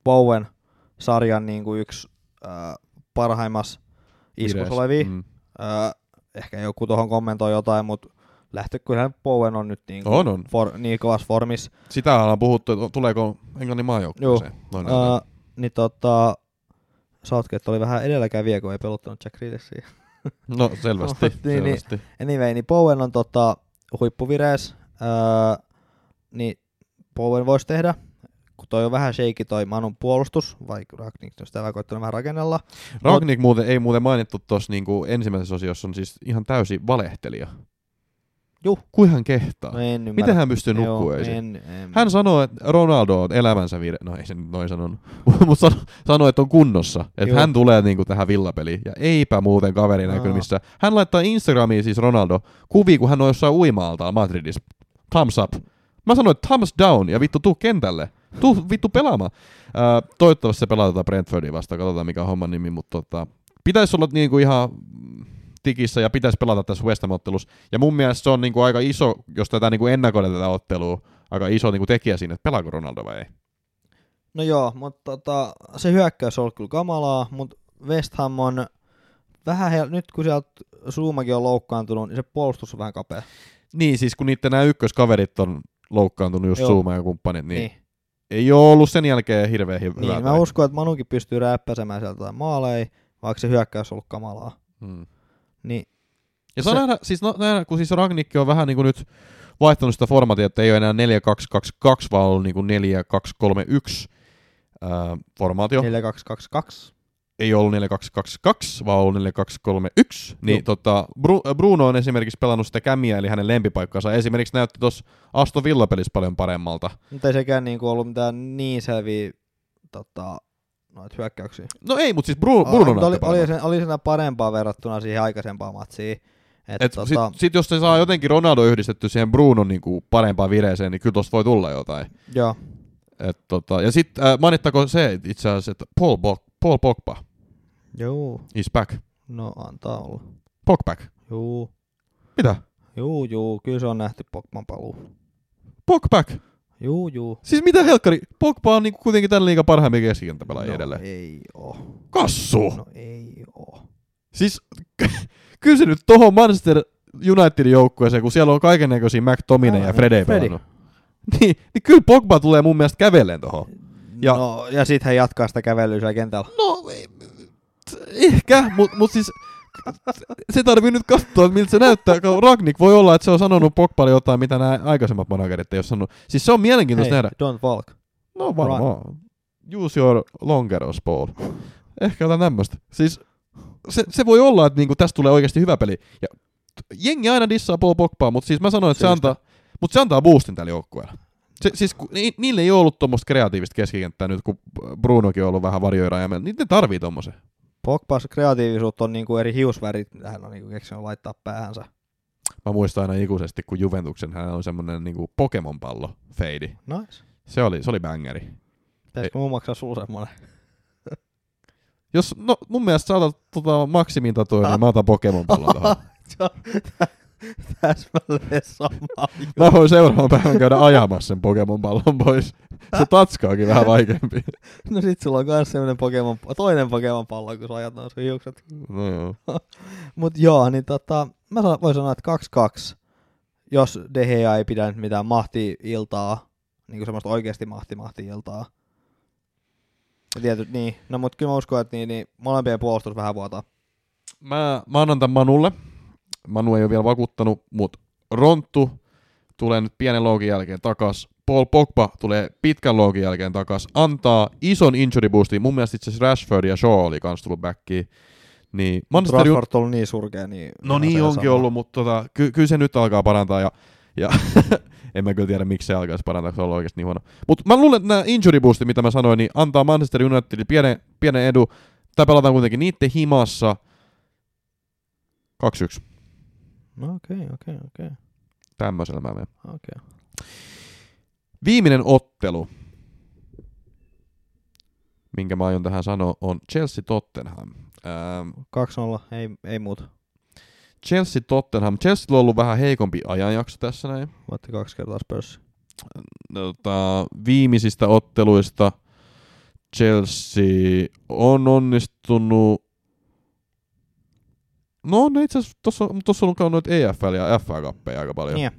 Bowen sarjan niinku yksi öö, parhaimmassa iskus olevia. Mm. Öö, ehkä joku tuohon kommentoi jotain, mutta lähtö, kyllähän Bowen on nyt niin, On, on. For, niin kovassa formissa. Sitä ollaan puhuttu, että tuleeko Englannin maajoukkueeseen. Noin, noin, noin. Niin tota, Southgate oli vähän edelläkävijä, kun ei peluttanut Jack Grealishia. No selvästi, niin, niin. selvästi. Anyway, niin Bowen on tota, huippuvirees, öö, niin Bowen voisi tehdä, toi on vähän shaky toi Manun puolustus, vaikka Ragnik on sitä koittanut vähän rakennella. Ragnik muuten, ei muuten mainittu tuossa niinku ensimmäisessä osiossa, on siis ihan täysi valehtelija. Juh. Kuin hän kehtaa? No en ymmärrä. Miten hän pystyy nukkua en, Hän sanoo, että Ronaldo on elämänsä vire... No ei se nyt noin sanonut. Mutta sano, sanoo, että on kunnossa. Että hän tulee niinku tähän villapeliin. Ja eipä muuten kaveri missään. Hän laittaa Instagramiin siis Ronaldo kuvia, kun hän on jossain uimaalta Madridissa. Thumbs up. Mä sanoin, että thumbs down ja vittu tuu kentälle. Tuu vittu pelaamaan. Ää, toivottavasti se pelaa tätä Brentfordia vastaan. Katsotaan mikä on homman nimi. Mutta tota, pitäisi olla niinku ihan tikissä ja pitäisi pelata tässä West Ham-ottelussa. Ja mun mielestä se on niinku aika iso, jos tätä niinku ennakoida tätä ottelua, aika iso niin kuin tekijä siinä, että pelaako Ronaldo vai ei. No joo, mutta tota, se hyökkäys on ollut kyllä kamalaa, mutta West Ham on vähän, hel- nyt kun sieltä Suumakin on loukkaantunut, niin se puolustus on vähän kapea. Niin, siis kun niiden nämä ykköskaverit on loukkaantunut, just Joo. Suuma ja kumppanit, Niin, niin. Ei ole ollut sen jälkeen hirveän hy- niin, mä uskon, että Manukin pystyy räppäsemään sieltä jotain maaleja, vaikka se hyökkäys on ollut kamalaa. Hmm. Niin, Ja saa Se- nähdä, siis no, nähdä, kun siis Ragnikki on vähän niin kuin nyt vaihtanut sitä formatia, että ei ole enää 4-2-2-2, vaan ollut niin kuin 4-2-3-1 ää, formaatio. 4222. Ei ollut 4-2-2-2, vaan ollut 4-2-3-1. Niin Joo. tota, Bru- Bruno on esimerkiksi pelannut sitä kämiä, eli hänen lempipaikkansa. Esimerkiksi näytti tuossa Aston Villa-pelissä paljon paremmalta. Mutta ei sekään niinku ollut mitään niin selviä tota, noita hyökkäyksiä. No ei, mutta siis Bru- Bruno oli, näytti oli, paremmalta. se, oli siinä parempaa verrattuna siihen aikaisempaan matsiin. Et, Et tota, sit, sit, jos se saa jotenkin Ronaldo yhdistetty siihen Brunon niin kuin parempaan vireeseen, niin kyllä tosta voi tulla jotain. joo, Et, tota, ja sitten äh, mainittako se itse asiassa, että Paul, Bo- Paul Pogba joo, is back. no antaa olla. Pogba. Joo, Mitä? joo, joo, kyllä se on nähty Pogban paluu. Pogba. Joo, joo. Siis mitä helkkari? Pogba on niinku kuitenkin tämän liigan parhaimmia keskikenttäpelaajia no, edelleen. ei oo. Kassu! No ei oo. Siis kyllä se nyt tohon Manchester Unitedin joukkueeseen, kun siellä on kaiken näköisiä McTominay ja Frede pelannut. Niin, niin kyllä Pogba tulee mun mielestä käveleen tohon. Ja- no, ja sit hän jatkaa sitä kävelyä siellä kentällä. No, ei- ehkä, mutta mut siis se tarvii nyt katsoa, että miltä se näyttää. Ragnik voi olla, että se on sanonut Pogballe jotain, mitä nämä aikaisemmat managerit ei ole sanonut. Siis se on mielenkiintoista Hei, nähdä. don't walk. No varmaan. Use your longeros ball. Ehkä jotain tämmöistä. Siis se, se voi olla, että niinku tästä tulee oikeasti hyvä peli. Ja jengi aina dissaa Paul Pogbaa, mutta siis mä sanoin, että se Syystä. antaa, mutta se antaa boostin tälle joukkueelle. Se, siis kun, ni, niille ei ollut tuommoista kreatiivista keskikenttää nyt, kun Brunokin on ollut vähän varjoira ja niitä ne tarvii tommosen. Pogba's kreatiivisuutta on niinku eri hiusvärit, mitä hän on niinku keksinyt laittaa päähänsä. Mä muistan aina ikuisesti, kun Juventuksen hän on semmonen niinku Pokemon-pallo feidi. Nice. Se oli, se oli bangeri. Pitäisikö mun maksaa sulle semmonen? Jos, no mun mielestä saatat tota maksimin tatuoida, niin mä otan Pokemon-pallon tuohon. Se on täsmälleen sama Mä voin seuraavan päivän käydä ajamassa sen Pokemon-pallon pois. Se tatskaakin vähän vaikeampi. No sit sulla on kans semmonen Pokemon, toinen Pokemon pallo, kun sä ajat noin sun hiukset. No joo. Mut joo, niin tota, mä voin sanoa, että 2-2, jos Gea ei pidä nyt mitään mahti-iltaa, niinku semmoista oikeesti mahti-mahti-iltaa. Ja tietysti niin, no mut kyllä mä uskon, että niin, niin molempien puolustus vähän vuotaa. Mä, mä annan tämän Manulle. Manu ei ole vielä vakuuttanut, mutta Ronttu tulee nyt pienen loogin jälkeen takas. Paul Pogba tulee pitkän loogin jälkeen takas. Antaa ison injury boostin. Mun mielestä itse asiassa Rashford ja Shaw oli kans tullut backiin. Niin Manchester. Rashford on ollut niin surkea, niin... No niin onkin sama. ollut, mutta tota, ky- kyllä se nyt alkaa parantaa ja, ja en mä kyllä tiedä miksi se alkaisi parantaa, se on oikeasti niin huono. Mutta mä luulen, että nämä injury boostit, mitä mä sanoin, niin antaa Manchester Unitedille pienen, pienen edu. Tää pelataan kuitenkin niiden himassa 2-1. No okei, okei, okei. Tämmöisellä mä menen. okei. Viimeinen ottelu, minkä mä aion tähän sanoa, on Chelsea-Tottenham. Ähm, 2-0, ei, ei muuta. Chelsea-Tottenham. Chelsea on ollut vähän heikompi ajanjakso tässä näin. Voitti kaksi kertaa Spurs. tota, viimeisistä otteluista Chelsea on onnistunut No ne itse asiassa, tossa, tossa on ollut noita EFL ja FA kappeja aika paljon. Niin.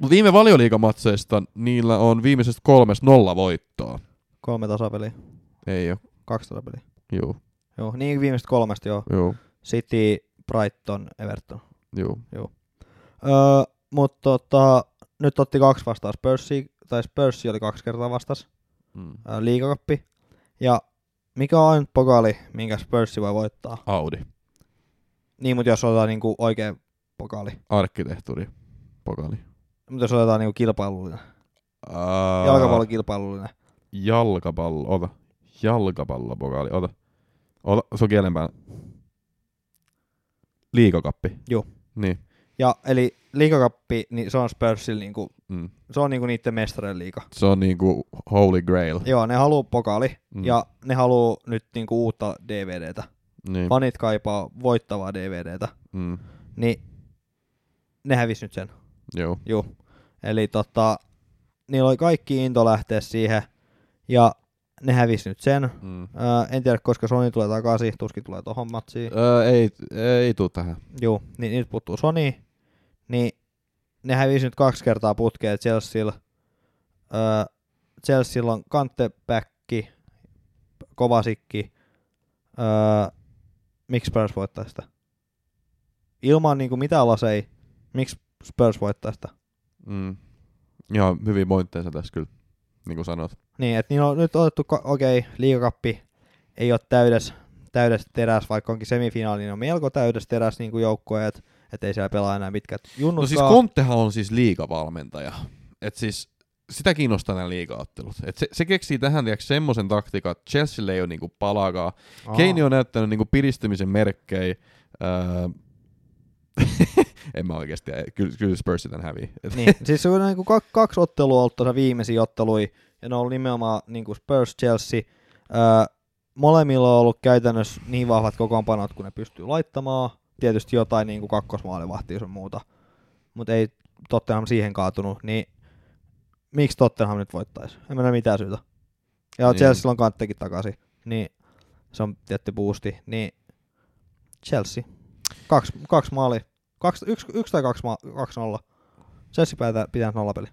Mutta viime valioliigamatseista niillä on viimeisestä kolmesta nolla voittoa. Kolme tasapeliä. Ei oo. Kaksi tasapeliä. Juu, Joo, niin viimeistä kolmesta joo. juu, City, Brighton, Everton. juu. Öö, mutta tota, nyt otti kaksi vastaan Spursi, tai Spursi oli kaksi kertaa vastas Mm. öö, liigakappi. Ja mikä on ainut pokaali, minkä Spursi voi voittaa? Audi. Niin, mutta jos otetaan niinku oikea pokaali. Arkkitehtuuri. Pokaali. Mutta jos otetaan niinku kilpailullinen. Ää, Jalkapallon kilpailullinen. Jalkapallo, ota. Jalkapallopokaali, ota. Ota, se on kielen päällä. Liikakappi. Joo. Niin. Ja eli liigakappi, niin se on Spursilla niinku, Mm. se on niinku niiden mestarien liiga. Se on niinku holy grail. Joo, ne haluu pokaali Mm. ja ne haluu nyt niinku uutta DVDtä. Niin. Fanit kaipaa voittavaa DVDtä. Mm. Niin ne hävis nyt sen. Joo. Joo. Eli tota, niillä oli kaikki into lähteä siihen, ja ne hävisi nyt sen. Mm. Öö, en tiedä, koska Sony tulee takaisin, tuskin tulee tohon matsiin. Öö, ei, ei tuu tähän. Juu, niin niitä puuttuu Sony, niin ne hävisi nyt kaksi kertaa putkeen Chelsealla. Öö, Chelsealla on kanttebacki, kovasikki. Öö, miksi Spurs voittaa sitä? Ilman niinku mitään lasei, miksi Spurs voittaa sitä? Mm. Ihan hyvin pointteja tässä kyllä, niin kuin sanot. Niin, että niillä on nyt otettu, okei, okay, liigakappi ei ole täydes, täydes teräs, vaikka onkin semifinaali, niin on melko täydes teräs niin kuin joukkueet, että ei siellä pelaa enää pitkät junnutkaan. No siis Kontehan on siis liigavalmentaja. Et siis sitä kiinnostaa nämä liigaottelut. Et se, se keksii tähän tiiäks, semmoisen taktiikan, että Chelsealle ei ole niinku palaakaan. Aa. Keini on näyttänyt niinku piristymisen merkkejä. Öö, en mä oikeasti, kyllä, kyllä Spursit tämän hävii. Niin, siis se on niin kuin kaksi ottelua ollut tuossa viimeisiä ottelui, ja ne on ollut nimenomaan niin kuin Spurs, Chelsea. Öö, molemmilla on ollut käytännössä niin vahvat kokoonpanot, kun ne pystyy laittamaan. Tietysti jotain niin kuin kakkosmaalivahtia sun muuta, mutta ei Tottenham siihen kaatunut, niin miksi Tottenham nyt voittaisi? En mä näe mitään syytä. Ja Niin. Chelsea on kanttekin takaisin, niin se on tietty boosti. Niin Chelsea, kaksi, kaksi maali, kaksi, yksi, yksi tai kaksi, ma- kaksi nolla. Chelsea pitää, pitää nollapeli.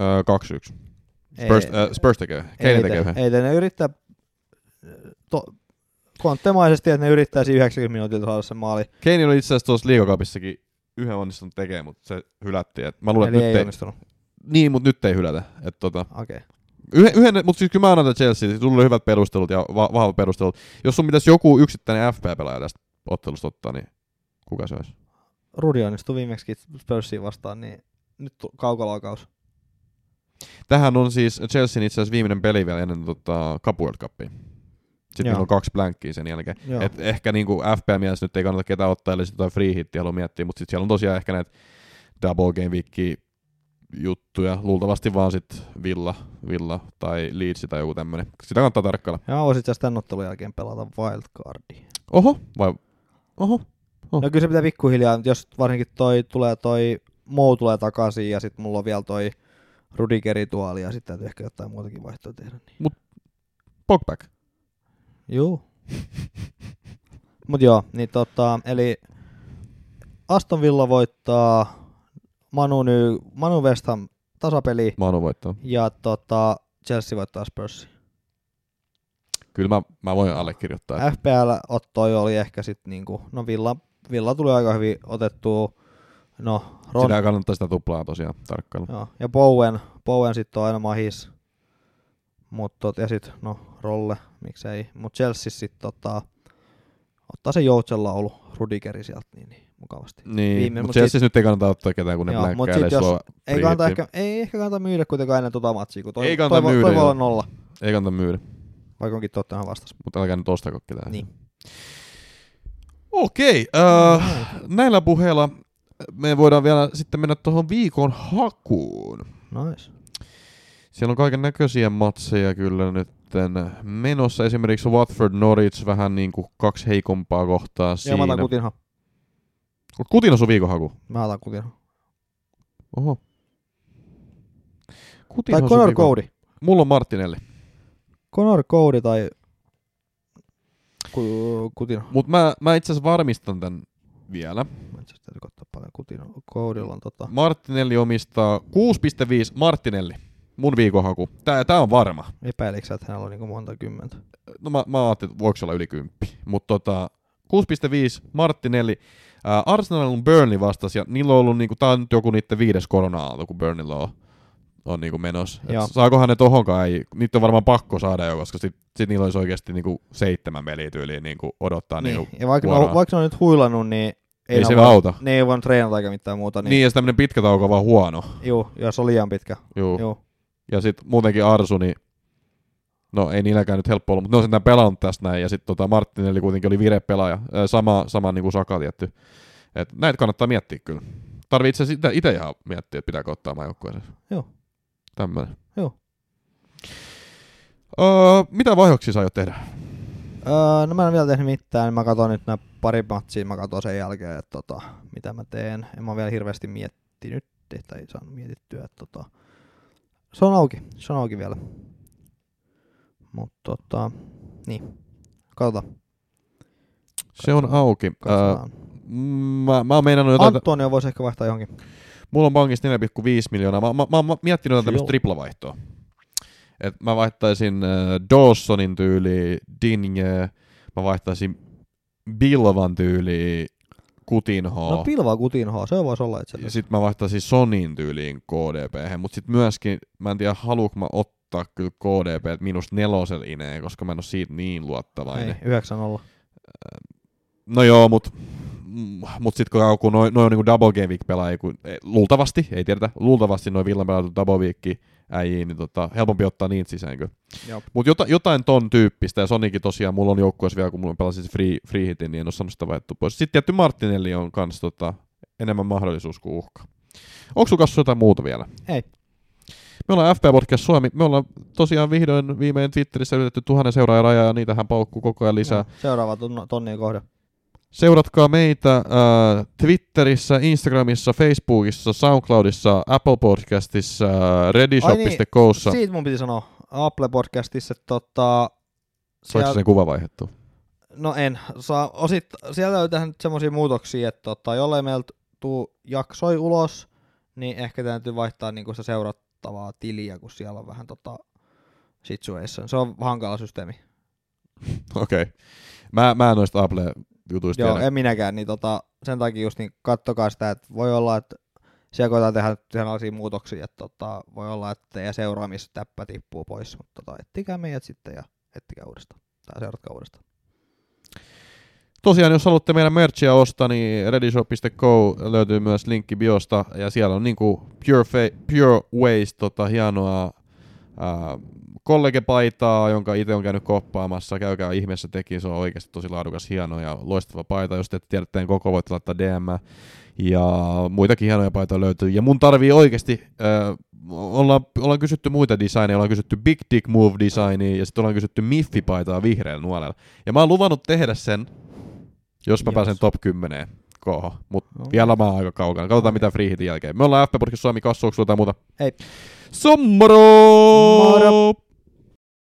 öö, 2-1. Ei- Spurs, äh, Spurs tekee. Keini ei, tekee te, yhden. ei te, ne yrittää to, konttemaisesti, että ne yrittäisi 90 minuutilta saada sen maali. Keini oli itse asiassa tuossa liigakapissakin yhden onnistunut tekemään, mutta se hylättiin. Et mä luulen, Eli että ei, nyt ei, onnistunut. niin, mutta nyt ei hylätä. Et tota, Okei. Yhden, yhden mutta siis kyllä mä annan Chelsea, sulla oli hyvät perustelut ja va- vahvat perustelut. Jos sun pitäisi joku yksittäinen FP-pelaaja tästä ottelusta ottaa, niin kuka se olisi? Rudi onnistui viimeksi Spursiin vastaan, niin nyt kaukolaukaus. Tähän on siis Chelsean itse asiassa viimeinen peli vielä ennen tota, Cup World Cupia. Sitten Joo. meillä on kaksi blankkia sen jälkeen. Joo. Et ehkä niinku FP-mielessä nyt ei kannata ketään ottaa, eli jotain free hittiä haluaa miettiä, mutta sitten siellä on tosiaan ehkä näitä double game weekia juttuja, luultavasti vaan sit Villa, Villa tai Leeds tai joku tämmönen. Sitä kannattaa tarkkailla. Voisin itse asiassa tämän ottelun jälkeen pelata wildcardia. Oho, vai oho, Oh. No kyllä se pitää pikkuhiljaa, jos varsinkin toi tulee toi Mou tulee takaisin ja sitten mulla on vielä toi Rudigeri tuoli ja sitten täytyy ehkä jotain muutakin vaihtoa tehdä. Niin. Pogback. Juu. Mut joo, niin tota, eli Aston Villa voittaa Manu, Ny, Manu West Ham tasapeli Manu voittaa. ja tota, Chelsea voittaa Spurs. Kyllä mä, mä voin allekirjoittaa. FPL-ottoi oli ehkä sitten niinku, no Villa, Villa tuli aika hyvin otettua, no Ron, Sitä kannattaa sitä tuplaa tosiaan tarkkailla. joo, ja Bowen, Bowen sitten on aina mahis, mut tot, ja sitten no Rolle, miksei, mut Chelsea sitten tota, ottaa se Joutsella ollut Rudigeri sieltä niin, niin mukavasti. Niin, Viime- mutta mut Chelseassa nyt ei kannata ottaa ketään, kun ne jos- sua Ei, kannata ehkä, ei ehkä kannata myydä kuitenkaan ennen tota matsia, kun toi, Ei kannata toi, myydä, toi voi joo. olla nolla, Ei kannata myydä, vaikka onkin Tottenham vastas. mutta älkää nyt ostako ketään. Niin. Okei, äh, näillä puheilla me voidaan vielä sitten mennä tuohon viikon hakuun. Nice. Siellä on kaiken näköisiä matseja kyllä nyt menossa. Esimerkiksi Watford Norwich vähän niin kuin kaksi heikompaa kohtaa Ja mä siinä. otan Kutinha. Kutina sun viikon haku. Mä otan Kutinha. Oho. Kutina Tai Conor Cody. Mulla on Martinelli. Conor Cody tai Ku- Kutinha. Mutta mä, mä itse asiassa varmistan tämän vielä. Mä itse asiassa täytyy katsoa paljon Kutinha. Codylla on tota... Martinelli omistaa 6,5 Martinelli. Mun viikonhaku. Tää, tää on varma. Epäilikö sä, että hänellä on niinku monta kymmentä? No mä, mä ajattelin, että voiko se olla yli 10. Mutta tota, 6,5 Martinelli. Ää, Arsenal on Burnley vastas ja niillä on ollut, niinku, tää on nyt joku niiden viides korona-aalto, kun Burnleylla on, on niinku menossa. Et Joo. saakohan ne tohonkaan, ei, niitä on varmaan pakko saada jo, koska sit, sit niillä olisi oikeasti niinku seitsemän peliä tyyliin niinku odottaa. Niin. Niinku, Ja vaikka ne, on, vaikka ne on nyt huilannut, niin Ei ne se voi- auta. Ne ei voinut treenata eikä mitään muuta. niin. Niin, ja sitten tämmönen pitkä tauko on vaan huono. Juu, jos on liian pitkä. Juu. Juu. Ja sitten muutenkin Arsu, niin no ei niilläkään nyt helppo ollut, mutta ne on sentään pelannut tästä näin. Ja sitten tota Martinelli kuitenkin oli vire pelaaja, Ää, sama, sama niin kuin Saka tietty. Et näitä kannattaa miettiä kyllä. Tarvii itse asiassa itse ihan miettiä, että pitääkö ottaa maajoukkueeseen. Joo. Tämmöinen. Joo. Öö, mitä vaihoksia sä aiot tehdä? Öö, no mä en vielä tehnyt mitään, mä katson nyt nämä pari matsia, mä katson sen jälkeen, että tota, mitä mä teen. En mä vielä hirveästi miettinyt. tai ei saanut mietittyä. Että, tota, se on auki, se on auki vielä. Mutta tota, niin, katsotaan. Se on auki. Katsotaan. mä, mä oon meinannut jotain, Antonio voisi ehkä vaihtaa johonkin. mulla on pankissa 4,5 miljoonaa. Mä, mä, mä, oon miettinyt jotain tämmöistä triplavaihtoa. Et mä vaihtaisin äh, Dawsonin tyyli Dinje, mä vaihtaisin Bilvan tyyli Kutinho. No pilvaa kutinhoa, se voisi olla itse ja asiassa. sit mä vaihtaisin Sonin tyyliin KDP, mutta sit myöskin, mä en tiedä haluuko mä ottaa kyllä KDP miinus nelosel ineen, koska mä en oo siitä niin luottavainen. Ei, 9-0. No joo, mut, mm, mut sit kun, noin noi on niinku double game week pelaajia, kun, ei, luultavasti, ei tiedetä, luultavasti noin villan pelatut double week äijiin, niin tota, helpompi ottaa niitä sisään kyllä. Joo. Mut jota, jotain ton tyyppistä, ja Sonikin tosiaan, mulla on joukkueessa vielä, kun mulla pelasin se free, free hitin, niin en oo saanut sitä vaihdettua pois. Sitten tietty Martinelli on kans tota, enemmän mahdollisuus kuin uhka. Onko sulla kanssa jotain muuta vielä? Ei. Me ollaan FP Podcast Suomi. Me ollaan tosiaan vihdoin viimein Twitterissä ylitetty tuhannen seuraajan rajaa ja niitähän paukkuu koko ajan lisää. Joo, Seuraava tonnien kohde. Seuratkaa meitä äh, Twitterissä, Instagramissa, Facebookissa, Soundcloudissa, Apple Podcastissa, redishop.cossa. Siitä mun piti sanoa Apple Podcastissa, että tota, Saiko siellä- sen kuva vaihdettua? No en. Saa, osit, siellä löytää nyt semmoisia muutoksia, että tota, jollei meiltä tuu jaksoi ulos, niin ehkä täytyy vaihtaa niinku sitä seurattavaa tiliä, kun siellä on vähän tota situation. Se on hankala systeemi. Okei. Okay. Mä, mä en noista Apple-jutuista Joo, tiedä. en minäkään, niin tota, sen takia just niin kattokaa sitä, että voi olla, että siellä koetaan tehdä sellaisia muutoksia, että tota, voi olla, että teidän seuraamistäppä tippuu pois, mutta tota, ettikää meidät sitten ja ettikää uudestaan. Tai seuratkaa uudestaan. Tosiaan, jos haluatte meidän merchia ostaa, niin readyshop.co löytyy myös linkki biosta, ja siellä on niinku Pure, Fa- Pure Waste tota, hienoa ää, kollegepaitaa, jonka itse on käynyt koppaamassa. Käykää ihmeessä teki, se on oikeasti tosi laadukas, hieno ja loistava paita. Jos te ette tiedä teidän koko, voitte laittaa DM. Ja muitakin hienoja paitoja löytyy. Ja mun tarvii oikeasti, äh, ollaan, ollaan kysytty muita designeja, ollaan kysytty Big Dick Move designia ja sitten ollaan kysytty Miffi-paitaa vihreällä nuolella. Ja mä oon luvannut tehdä sen, jos mä Jos. pääsen top 10 koho. Mutta No. vielä mä oon aika kaukana. Katsotaan mitä free hitin jälkeen. Me ollaan FP Podcast Suomi, kassuuko jotain muuta? Ei. Sommoro! Moro!